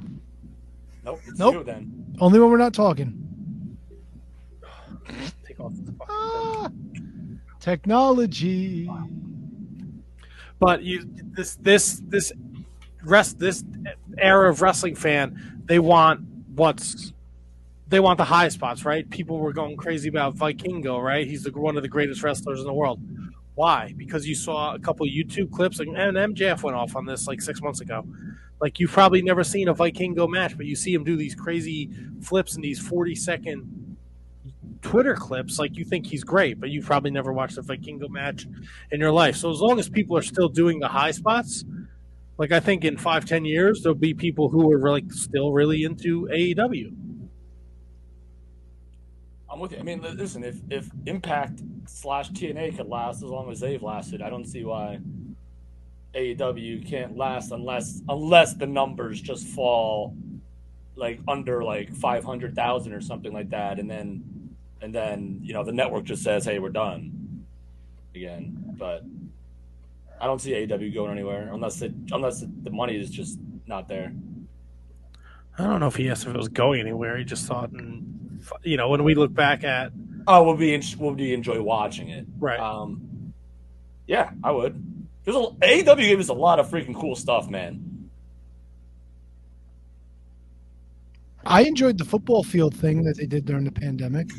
Nope. It's Nope. you then. Only when we're not talking. Take off the fucking Ah, technology. But you this this this rest this era of wrestling fan, they want what's they want the high spots, right? People were going crazy about Vikingo, right? He's the, one of the greatest wrestlers in the world. Why? Because you saw a couple YouTube clips, and, and MJF went off on this like six months ago. Like you've probably never seen a Vikingo match, but you see him do these crazy flips in these forty second Twitter clips. Like you think he's great, but you've probably never watched a Vikingo match in your life. So as long as people are still doing the high spots, like I think in five, ten years, there'll be people who are really still really into AEW. I'm with you. I mean, listen, if if Impact slash TNA could last as long as they've lasted, I don't see why AEW can't last unless unless the numbers just fall like under like five hundred thousand or something like that, and then and then you know the network just says, "Hey, we're done." Again, but I don't see AEW going anywhere unless it unless the money is just not there. I don't know if he asked if it was going anywhere. He just thought, and you know, when we look back at Oh, we'll be we'll be enjoy watching it. Right. Um, yeah, I would. There's a AEW gave us a lot of freaking cool stuff, man. I enjoyed the football field thing that they did during the pandemic.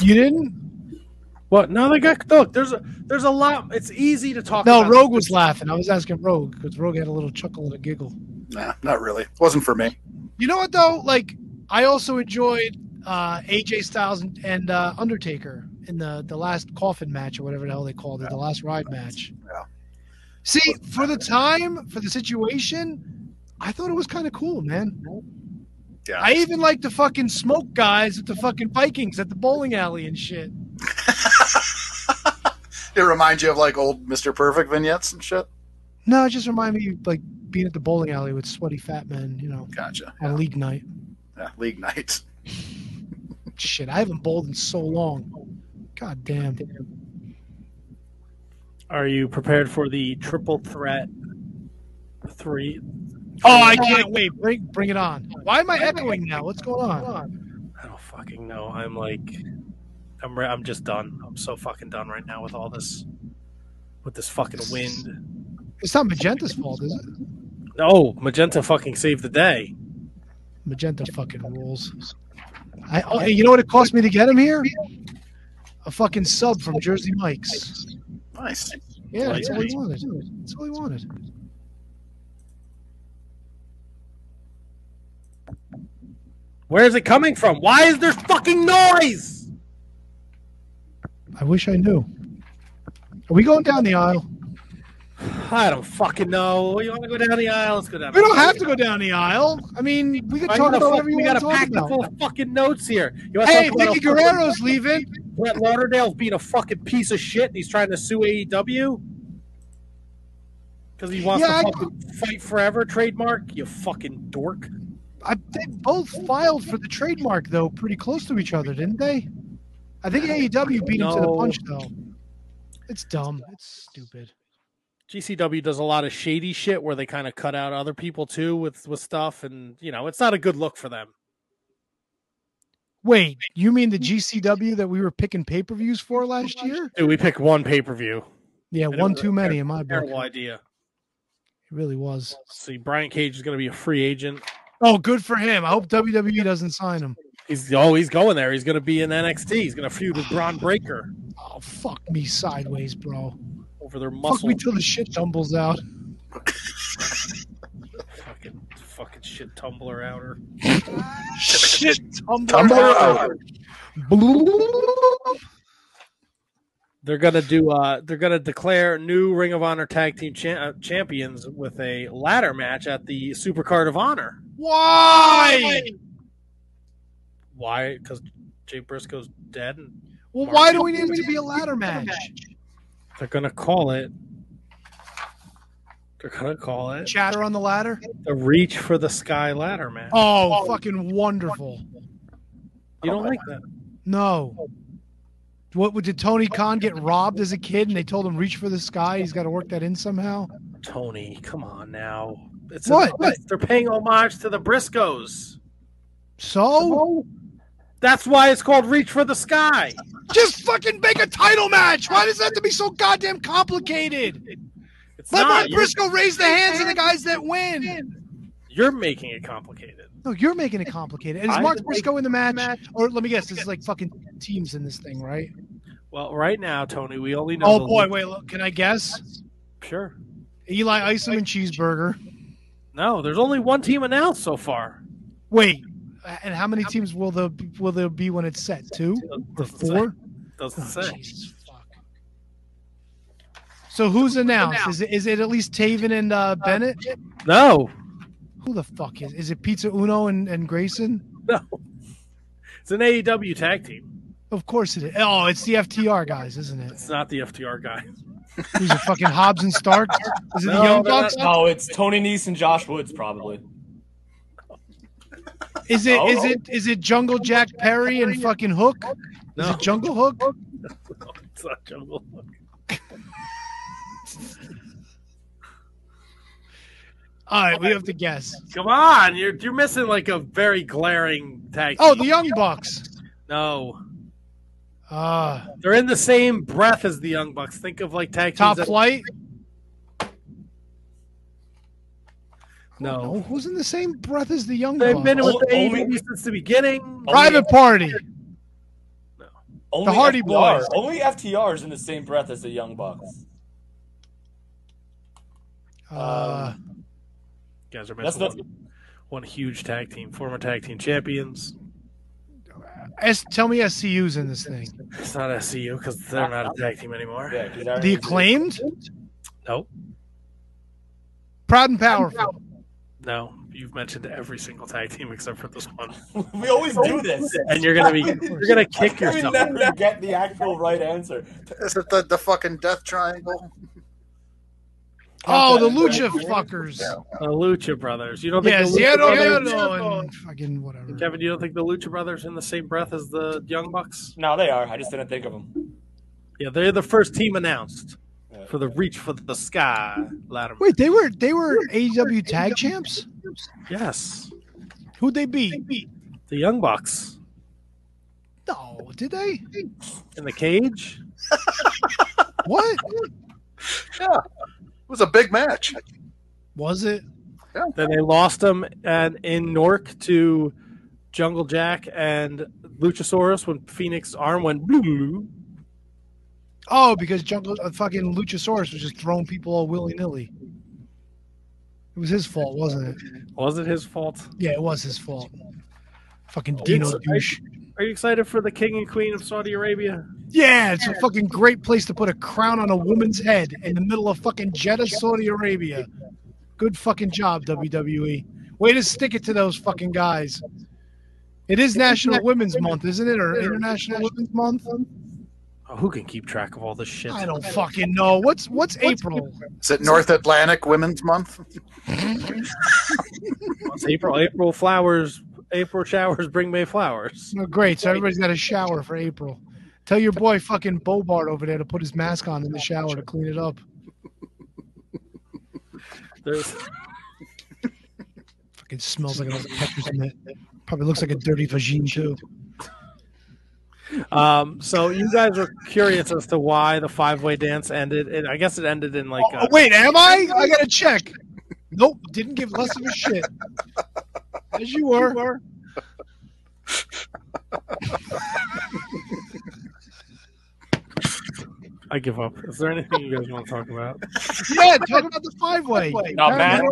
You didn't? what? No, they got look. There's a there's a lot. It's easy to talk. No, about Rogue was laughing. I was asking Rogue because Rogue had a little chuckle and a giggle. Nah, not really. It Wasn't for me. You know what though? Like I also enjoyed uh, AJ Styles and, and uh, Undertaker in the the last coffin match or whatever the hell they called it, the last ride match. Yeah. See, for the time, for the situation, I thought it was kind of cool, man. Yeah. I even like the fucking smoke guys at the fucking Vikings at the bowling alley and shit. it reminds you of like old Mr. Perfect vignettes and shit. No, it just reminded me like being at the bowling alley with sweaty fat men, you know, Gotcha. on league night. Yeah, league night. Shit, I haven't bowled in so long. God damn. Are you prepared for the triple threat? Three. Oh, oh I can't wait. Bring bring it on. Why am I echoing now? What's going on? I don't fucking know. I'm like, I'm re- I'm just done. I'm so fucking done right now with all this, with this fucking wind. It's not Magenta's fault, is it? Oh, Magenta fucking saved the day. Magenta fucking rules. I oh, hey, you know what it cost me to get him here? A fucking sub from Jersey Mike's. Nice. Yeah, that's all he wanted. That's all he wanted. Where is it coming from? Why is there fucking noise? I wish I knew. Are we going down the aisle? I don't fucking know. You want to go down the aisle? Let's go down. We don't have to go down the aisle. I mean, we can talk about whatever you we want got to a talk pack about. full fucking notes here. You Hey, Vickie Guerrero's leaving. Brett Lauderdale's being a fucking piece of shit and he's trying to sue AEW because he wants Yeah, to fucking fight forever trademark. You fucking dork. I, they both filed for the trademark though, pretty close to each other, didn't they? I think AEW beat him to the punch though. It's dumb. It's stupid. GCW does a lot of shady shit where they kind of cut out other people too with with stuff, and you know it's not a good look for them. Wait, you mean the GCW that we were picking pay per views for last year? Dude, we picked one pay per view. Yeah, And one too many in my book. Terrible idea. It really was. See, Brian Cage is going to be a free agent. Oh, good for him. I hope WWE doesn't sign him. He's oh, he's going there. He's going to be in NXT. He's going to feud with Bron Breakker Oh, fuck me sideways, bro. Over their Fuck muscle. me till the shit tumbles out. fucking, fucking shit tumbler outer. shit tumble Tumbler out. out. They're gonna do. Uh, they're gonna declare new Ring of Honor Tag Team cha- uh, champions with a ladder match at the Supercard of Honor. Why? Why? Because Jay Briscoe's dead, and Well, why do we need it to be a ladder match? They're gonna call it. They're gonna call it Chatter on the ladder? the Reach for the Sky ladder man. Oh, oh. fucking wonderful. you don't like that? No. What did Tony Khan get robbed as a kid and they told him reach for the sky? He's got to work that in somehow. Tony, come on now. It's What? it's- they're paying homage to the Briscoes. So That's why it's called Reach for the Sky. just fucking make a title match. Why does that have to be so goddamn complicated? It's Let. Mark Briscoe raise the hands of the guys that win. you're making it complicated. No, you're making it complicated. And is Mark Briscoe in the match? Or let me guess, this is like fucking teams in this thing, right? Well, right now, Tony, we only know. Oh boy, wait, look, can I guess? Sure. Eli Isom and Cheeseburger. No, there's only one team announced so far. Wait, and how many teams will there will there be when it's set? Two or four? Doesn't Oh, say. Jesus fuck. So who's announced? Is it is it at least Taven and uh, Bennett? No, Who the fuck is? Is it Pizza Uno and, and Grayson? no. It's an AEW tag team. Of course it is. Oh, it's the FTR guys, isn't it? It's not the FTR guys. Who's it? Fucking Hobbs and Stark? Is it the Young Bucks? No, it's Tony Nese and Josh Woods probably. Is it Oh. is it is it Jungle Jack Perry and fucking Hook? Is it Jungle Hook? It's not Jungle. Hook. All right, we have to guess. Come on, you're you're missing like a very glaring tag. Oh, the Young Bucks. no, Uh they're in the same breath as the Young Bucks. Think of like tag teams. Top that- No, No, who's in the same breath as the Young they've Bucks? been with Only- AEW since the beginning. Private Party. No. Only the Hardy FTR. Boys. Only FTR is in the same breath as the Young Bucks. Uh, You guys are missing one, one huge tag team, former tag team champions. S, tell me SCU's in this thing. It's not SCU because they're not a tag team anymore. Yeah, 'cause they're- The acclaimed, Nope. proud and powerful. No, you've mentioned every single tag team except for this one, we always do this. and you're gonna be you're gonna kick We yourself. never get the actual right answer. Is it the, the fucking death triangle? Oh, the Lucha fuckers. The Lucha Brothers. You don't think Yeah, the Lucha Zero Brothers, Hero and fucking whatever. Kevin? You don't think the Lucha Brothers are in the same breath as the Young Bucks? No, they are. I just didn't think of them. Yeah, they're the first team announced Yeah. For the Reach for the Sky ladder. Wait, they were they were AEW tag champs. Yes, Who'd they beat? the Young Bucks No, did they? in the cage. What Yeah. It was a big match. was it? Yeah. Then they lost them and in Nork to Jungle Jack and Luchasaurus when Fénix arm went blue. Oh, because Jungle uh, fucking Luchasaurus was just throwing people all willy nilly. It was his fault, wasn't it? Was it his fault? Yeah, it was his fault. Fucking Dino It's- douche. Are you excited for the King and Queen of Saudi Arabia? Yeah, it's a fucking great place to put a crown on a woman's head in the middle of fucking Jeddah, Saudi Arabia. Good fucking job, WWE. Way to stick it to those fucking guys. It is National Women's Month, isn't it? Or International Women's Month? Oh, who can keep track of all this shit? I don't fucking know. What's what's April? Is it North Atlantic Women's Month? It's April. April flowers. April showers bring May flowers. Oh, great. So everybody's got a shower for April. Tell your boy fucking Bobart over there to put his mask on in the shower to clean it up. There's Fucking smells like another Tetris in it. Probably looks like a dirty vagine too. Um. So you guys were curious as to why the five way dance ended, and I guess it ended in like. Oh, uh, wait, am I? I gotta check. Nope, didn't give less of a shit. As you were. I give up. Is there anything you guys want to talk about? Yeah, talk about the five way. No, Matt,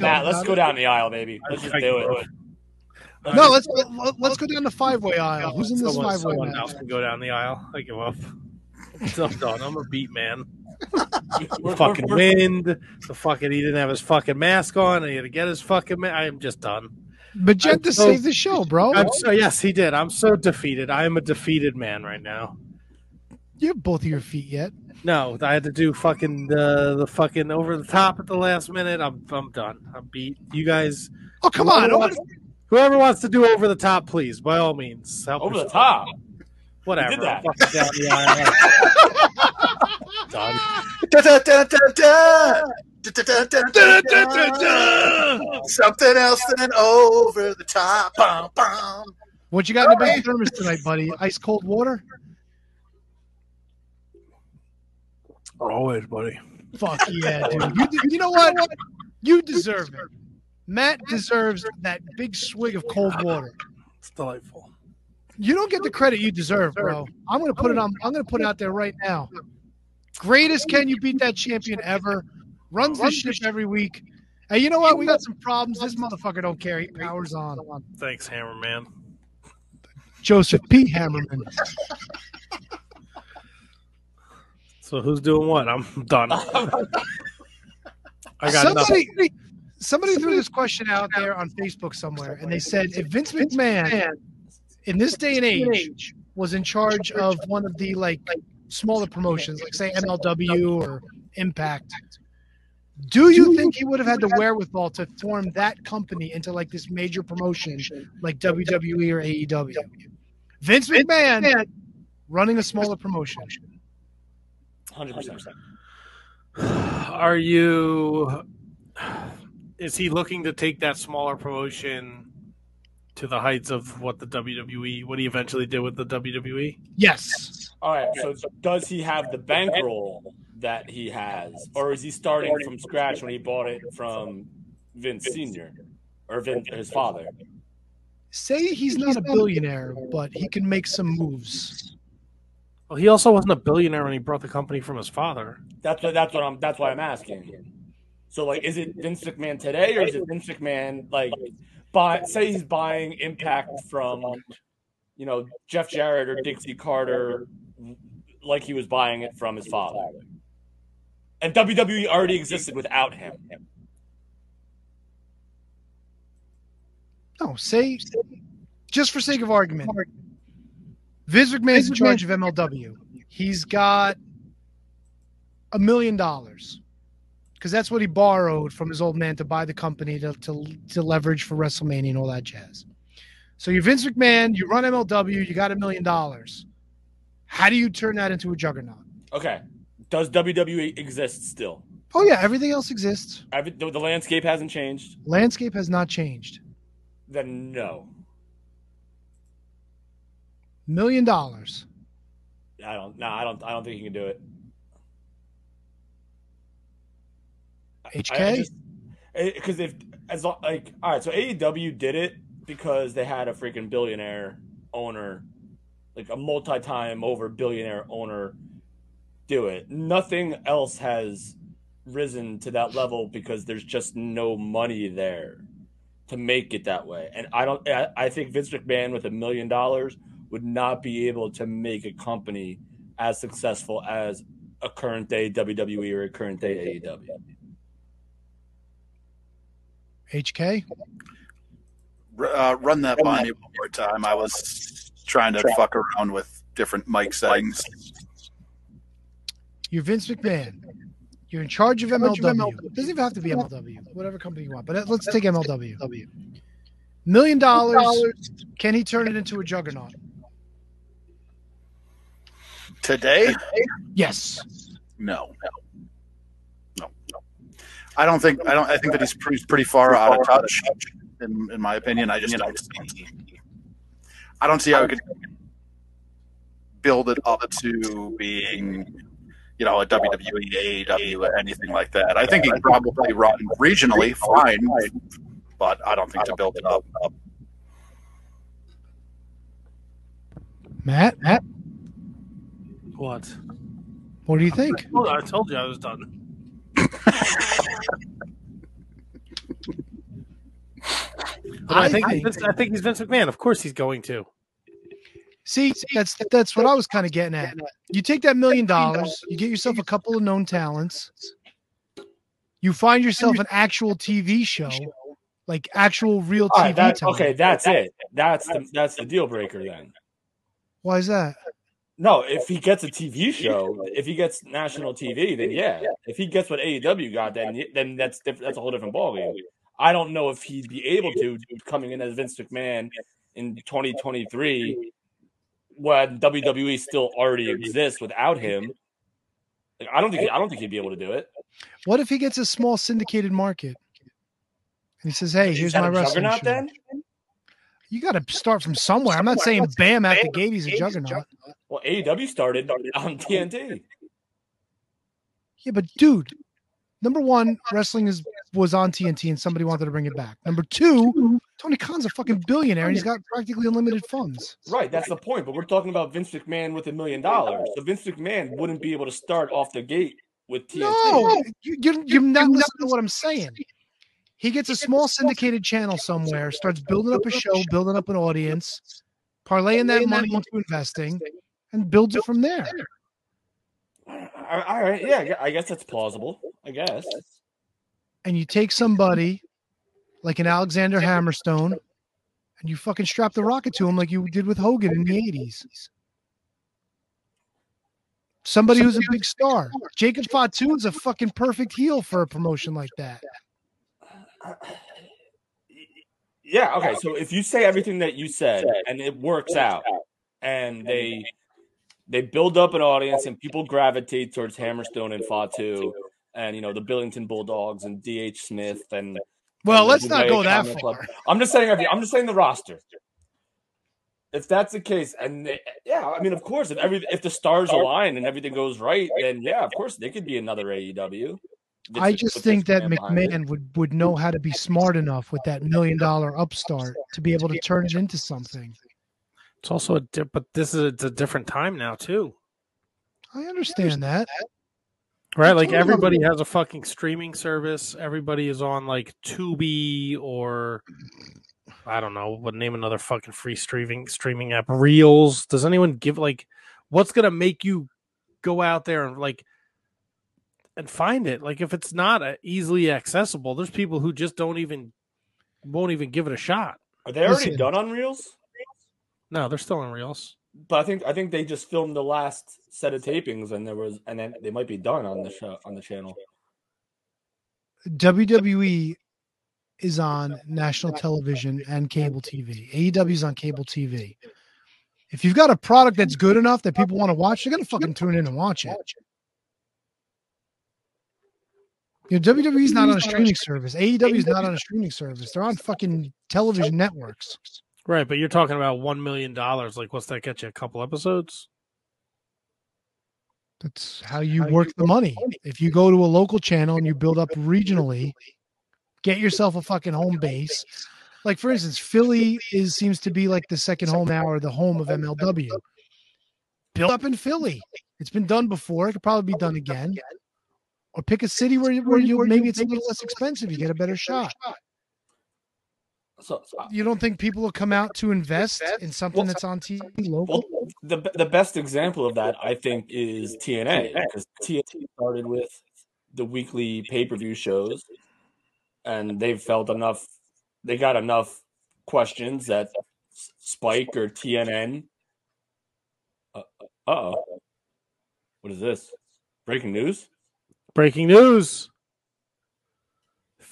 Matt, let's go down the aisle, baby. Let's just I do give it. Up. No, let's let's go down the five way aisle. Who's in this Someone, five way someone else can go down the aisle. I give up. I'm done. I'm a beat man. The fucking wind. The fucking he didn't have his fucking mask on. And he had to get his fucking. Ma- I am just done. Magenta I'm so- saved the show, bro. I'm so yes, he did. I'm so defeated. I am a defeated man right now. You have both of your feet yet. No, I had to do fucking the the fucking over the top at the last minute. I'm I'm done. I'm beat. You guys. Oh come on, over Wants, whoever wants to do over the top, please, by all means. Help Over the top. Whatever. You did that. Done. Something else than over the top. Bum, bum. What you got in the big thermos tonight, buddy? Ice cold water? Always, buddy. Fuck yeah, dude. You, you know what? You deserve it. Matt deserves that big swig of cold water. It's delightful. You don't get the credit you deserve, bro. I'm gonna put it on. I'm gonna put it out there right now. Greatest can you beat that champion ever? Runs the ship every week. Hey, you know what? We got some problems. This motherfucker don't care. He powers on. Thanks, Hammerman. Joseph P. Hammerman. So who's doing what? I'm done. I got nothing. Somebody, somebody threw this question out there on Facebook somewhere, and they said if Vince McMahon, in this day and age, was in charge of one of the like smaller promotions, like say MLW or Impact, do you think he would have had the wherewithal to form that company into like this major promotion, like WWE or AEW? Vince McMahon running a smaller promotion. Hundred percent. Are you? Is he looking to take that smaller promotion to the heights of what the WWE, what he eventually did with the? WWE? Yes. All right. So does he have the bankroll that he has, or is he starting from scratch when he bought it from Vince Senior or Vince, his father? Say he's not a billionaire, but he can make some moves. Well, he also wasn't a billionaire when he brought the company from his father. That's what. That's what I'm. That's why I'm asking. So, like, is it Vince McMahon today, or is it Vince McMahon like buy? Say he's buying Impact from, you know, Jeff Jarrett or Dixie Carter, like he was buying it from his father. And WWE already existed without him. No, say just for sake of argument, Vince McMahon's in charge of MLW. He's got a million dollars because that's what he borrowed from his old man to buy the company to, to to leverage for WrestleMania and all that jazz. So you're Vince McMahon, you run MLW, you got a million dollars. How do you turn that into a juggernaut? Okay. Does WWE exist still? Oh yeah, everything else exists. Every, the, the landscape hasn't changed. Landscape has not changed. Then no. Million dollars. I don't. No, I don't. I don't think he can do it. HK? Because if as lo- like all right, so AEW did it because they had a freaking billionaire owner, like a multi-time over billionaire owner, do it. Nothing else has risen to that level because there's just no money there to make it that way. And I don't. I, I think Vince McMahon with a million dollars would not be able to make a company as successful as a current day WWE or a current day AEW. HK? Uh, run that by me one more time. I was trying to fuck around with different mic settings. You're Vince McMahon. You're in charge of MLW. It Doesn't even have to be MLW. Whatever company you want. But let's take MLW. Million dollars. Can he turn it into a juggernaut? Today? Yes. No. No. No. I don't think I don't I think that he's pretty, pretty far out of touch in, in my opinion. I just don't see I don't see how we could build it up to being you know, a WWE, AEW, anything like that. I think he probably run regionally fine, but I don't think to build it up. Matt, Matt, What? what do you think? Well, I told you I was done. But I, I think, think- Vince, I think he's Vince McMahon. Of course, he's going to. See, that's that's what I was kind of getting at. You take that million dollars, you get yourself a couple of known talents, you find yourself an actual TV show, like actual real TV right, that, talent. okay, that's it. That's the that's the deal breaker then. Why is that? No, if he gets a TV show, if he gets national TV, then yeah. If he gets what AEW got, then then that's diff- that's a whole different ballgame. I don't know if he'd be able to coming in as Vince McMahon in 2023 when WWE still already exists without him. Like, I don't think I don't think he'd be able to do it. What if he gets a small syndicated market? And he says, "Hey, here's my a wrestling juggernaut show." then? You got to start from somewhere. I'm not saying bam at the gate he's a juggernaut. Well, AEW started on TNT. Yeah, but dude, number one, wrestling is was on TNT and somebody wanted to bring it back. Number two, Tony Khan's a fucking billionaire and he's got practically unlimited funds. Right, that's the point. But we're talking about Vince McMahon with a million dollars. So Vince McMahon wouldn't be able to start off the gate with TNT. No, you, you're, you're not listening to what I'm saying. He gets a small syndicated channel somewhere, starts building up a show, building up an audience, parlaying that money into investing, and builds it from there. All all right, yeah, I I guess that's plausible. I guess. And you take somebody like an Alexander Hammerstone, and you fucking strap the rocket to him like you did with Hogan in the 80s. Somebody who's a big star. Jacob Fatu is a fucking perfect heel for a promotion like that. Yeah, okay. So if you say everything that you said and it works out, and they they build up an audience and people gravitate towards Hammerstone and Fatu, and you know the Billington Bulldogs and DH Smith and Well, and let's not go that Combat Club. far. I'm just saying. I'm just saying the roster. If that's the case, and they, yeah, I mean, of course, if every if the stars align and everything goes right, then yeah, of course, they could be another AEW. I just think that. McMahon would, would know how to be smart enough with that million dollar upstart to be able to turn it into something. It's also a di- but this is it's a different time now too, I understand that. right? Like everybody has a fucking streaming service. Everybody is on like Tubi or I don't know, but name another fucking free streaming streaming app. Reels. Does anyone give like what's gonna make you go out there and like and find it? Like if it's not uh, easily accessible, there's people who just don't even won't even give it a shot. Are they already Listen. done on Reels? No, they're still in Reels. But I think I think they just filmed the last set of tapings, and there was, and then they might be done on the show on the channel. WWE is on national television and cable TV. AEW is on cable TV. If you've got a product that's good enough that people want to watch, they're gonna fucking tune in and watch it. You know, WWE is not on a streaming service. AEW is not on a streaming service. They're on fucking television networks. Right, but you're talking about one million dollars. Like, what's that get you? A couple episodes? That's how you work the money. If you go to a local channel and you build up regionally, get yourself a fucking home base. Like for instance, Philly is seems to be like the second home now or the home of MLW. Build up in Philly. It's been done before. It could probably be done again. Or pick a city where where you maybe it's a little less expensive. You get a better shot. So uh, You don't think people will come out to invest in something that's on TV local? well, the the best example of that I think is TNA because TNA started with the weekly pay per view shows, and they've felt enough. They got enough questions that Spike or TNN. Uh oh, what is this? Breaking news. Breaking news.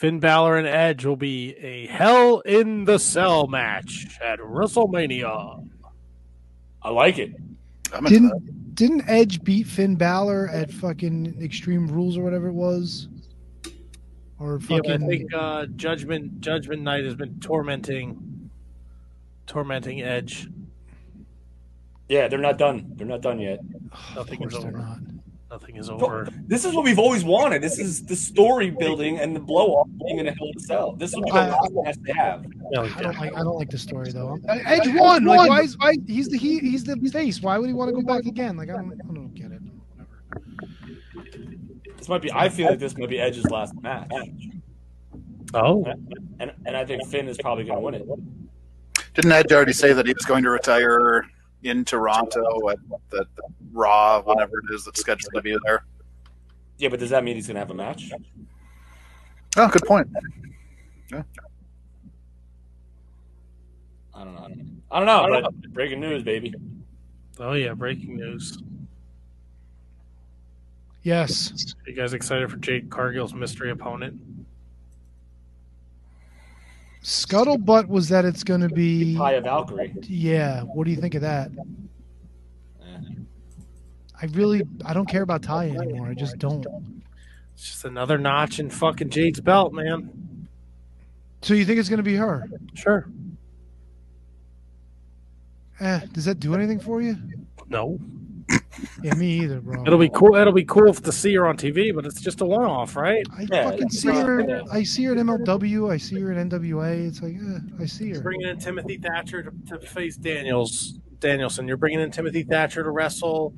Finn Balor and Edge will be a Hell in the Cell match at WrestleMania. I like it. I'm. Didn't didn't Edge beat Finn Balor at fucking Extreme Rules or whatever it was? Or fucking but I think uh, Judgment Judgment Night has been tormenting tormenting Edge. Yeah, they're not done. They're not done yet. of Nothing is course they're over. not. Nothing is over. This is what we've always wanted. This is the story building and the blow off being in a hell in a cell. This is what I- Wrestling has to have. I don't like I don't like the story though. Edge won. Like why is why he's the he he's the face. Why would he want to go back again? Like I don't I don't get it. Whatever. This might be. I feel like this might be Edge's last match, Oh, and and I think Finn is probably going to win it. Didn't Edge already say that he was going to retire in Toronto at the, the Raw, whenever it is that's scheduled to be there? Yeah, but does that mean he's going to have a match? Oh, good point. I don't know. I don't know. But breaking news, baby. oh yeah! Breaking news. Yes. Are you guys excited for Jade Cargill's mystery opponent? Scuttlebutt was that it's going to be. Taya Valkyrie. Yeah. What do you think of that? I really I don't care about Ty anymore. I just don't. It's just another notch in fucking Jade's belt, man. So you think it's going to be her? Sure. Eh, does that do anything for you? No. Yeah, me either, bro. It'll be cool. It'll be cool to see her on TV, but it's just a one-off, right? I Yeah, fucking see her. yeah. I see her at MLW. I see her at NWA. It's like, eh, I see her. Bringing in Timothy Thatcher to, to face Daniels Danielson. You're bringing in Timothy Thatcher to wrestle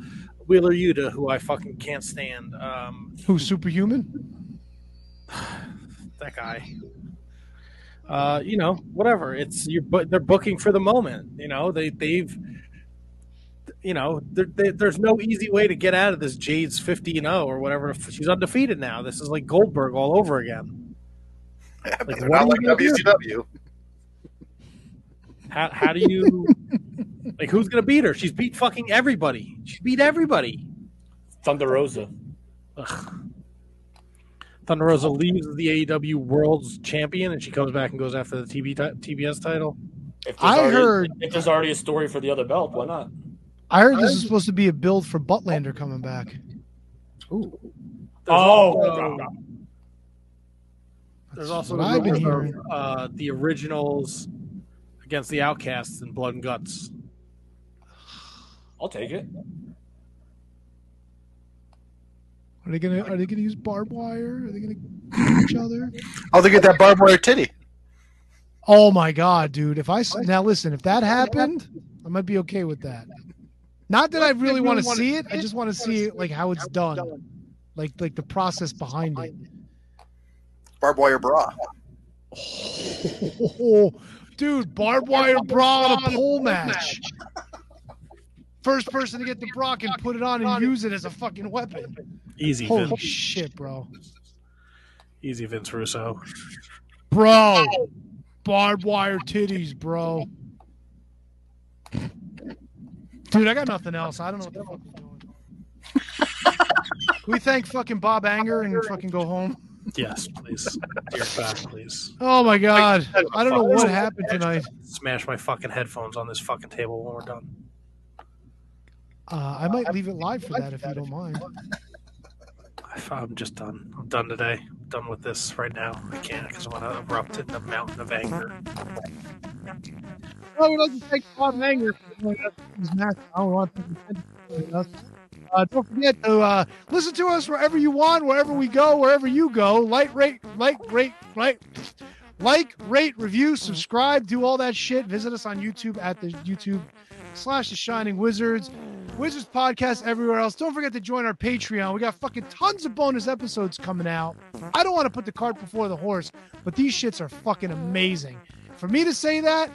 Wheeler Yuta, who I fucking can't stand. Um, Who's superhuman? that guy. Uh, you know, whatever. It's you, but they're booking for the moment. You know, they they've, you know, they, there's no easy way to get out of this. Jade's fifty and zero or whatever. She's undefeated now. This is like Goldberg all over again. Yeah, Like, not like you do? WCW. How how do you like? Who's gonna beat her? She's beat fucking everybody. She beat everybody. Thunder Rosa. Ugh. Thunder Rosa leaves the AEW World's Champion, and she comes back and goes after the TV ti- TBS title. If I already, heard- if there's already a story for the other belt, why not? I heard this is supposed to be a build for Statlander coming back. Ooh. There's Oh, also, God. there's also what I've been rumor of, uh, the originals against the Outcasts in Blood and Guts. I'll take it. Are they gonna Are they gonna use barbed wire? Are they gonna kill each other? Oh, they get that barbed wire titty. Oh my god, dude! If I s- now listen, if that happened, I might be okay with that. Not that I really want to see it. I just want to see like how it's done, like like the process behind it. Barbed wire bra. Oh, dude, barbed wire bra on a pole match. First person to get the Brock and put it on and use it as a fucking weapon. Easy, Holy Vince. shit, bro. Easy, Vince Russo. Bro, barbed wire titties, bro. Dude, I got nothing else. I don't know what the fuck I'm doing. We thank fucking Bob Anger and fucking go home? Yes, please. Dear God, please. Oh my god. I don't know what happened tonight. Smash my fucking headphones on this fucking table when we're done. Uh, I might leave it live for that if you don't mind. I'm just done. I'm done today. I'm done with this right now. I can't because I want to erupt in a mountain of anger. Oh, we'd like to thank Bob Anger for joining us for this. I don't want to thank him for joining us. Uh, don't forget to uh, listen to us wherever you want, wherever we go, wherever you go. Like, rate, like, rate, like, like, rate, review, subscribe, do all that shit. Visit us on YouTube at the YouTube slash The Shining Wizards. Wizards podcast everywhere else. Don't forget to join our Patreon. We got fucking tons of bonus episodes coming out. I don't want to put the cart before the horse, but these shits are fucking amazing. For me to say that,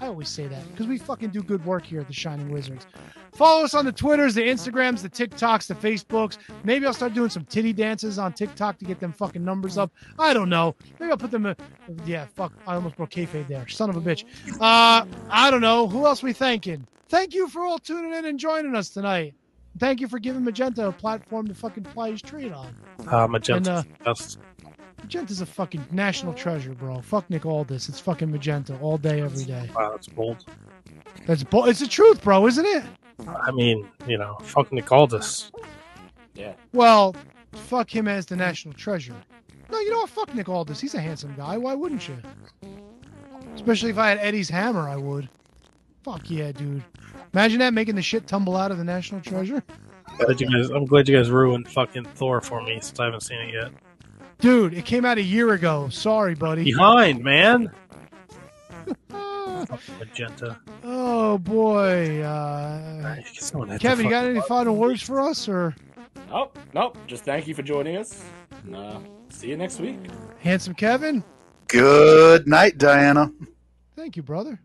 I always say that because we fucking do good work here at the Shining Wizards. Follow us on the Twitters, the Instagrams, the TikToks, the Facebooks. Maybe I'll start doing some titty dances on TikTok to get them fucking numbers up. I don't know. Maybe I'll put them. In, yeah, fuck. I almost broke kayfabe there. Son of a bitch. Uh, I don't know. Who else we thanking? Thank you for all tuning in and joining us tonight. Thank you for giving Magenta a platform to fucking fly his trade on. Uh, Magenta. And, That's- Magenta's a fucking national treasure, bro. Fuck Nick Aldis. It's fucking Magenta all day, every day. wow, that's bold. That's bold. It's the truth, bro, isn't it? I mean, you know, fuck Nick Aldis. Yeah. Well, fuck him as the national treasure. No, you know what? Fuck Nick Aldis. He's a handsome guy. Why wouldn't you? Especially if I had Eddie's hammer, I would. Fuck yeah, dude. Imagine that making the shit tumble out of the national treasure. Glad you guys, I'm glad you guys ruined fucking Thor for me since I haven't seen it yet. Dude, it came out a year ago. Sorry, buddy. Behind, man. Magenta. Oh boy. Uh, Someone had to Kevin, you got fucking- any final words for us, or Nope, nope. Just thank you for joining us. And, uh, see you next week. handsome Kevin? Good night, Diana. Thank you, brother.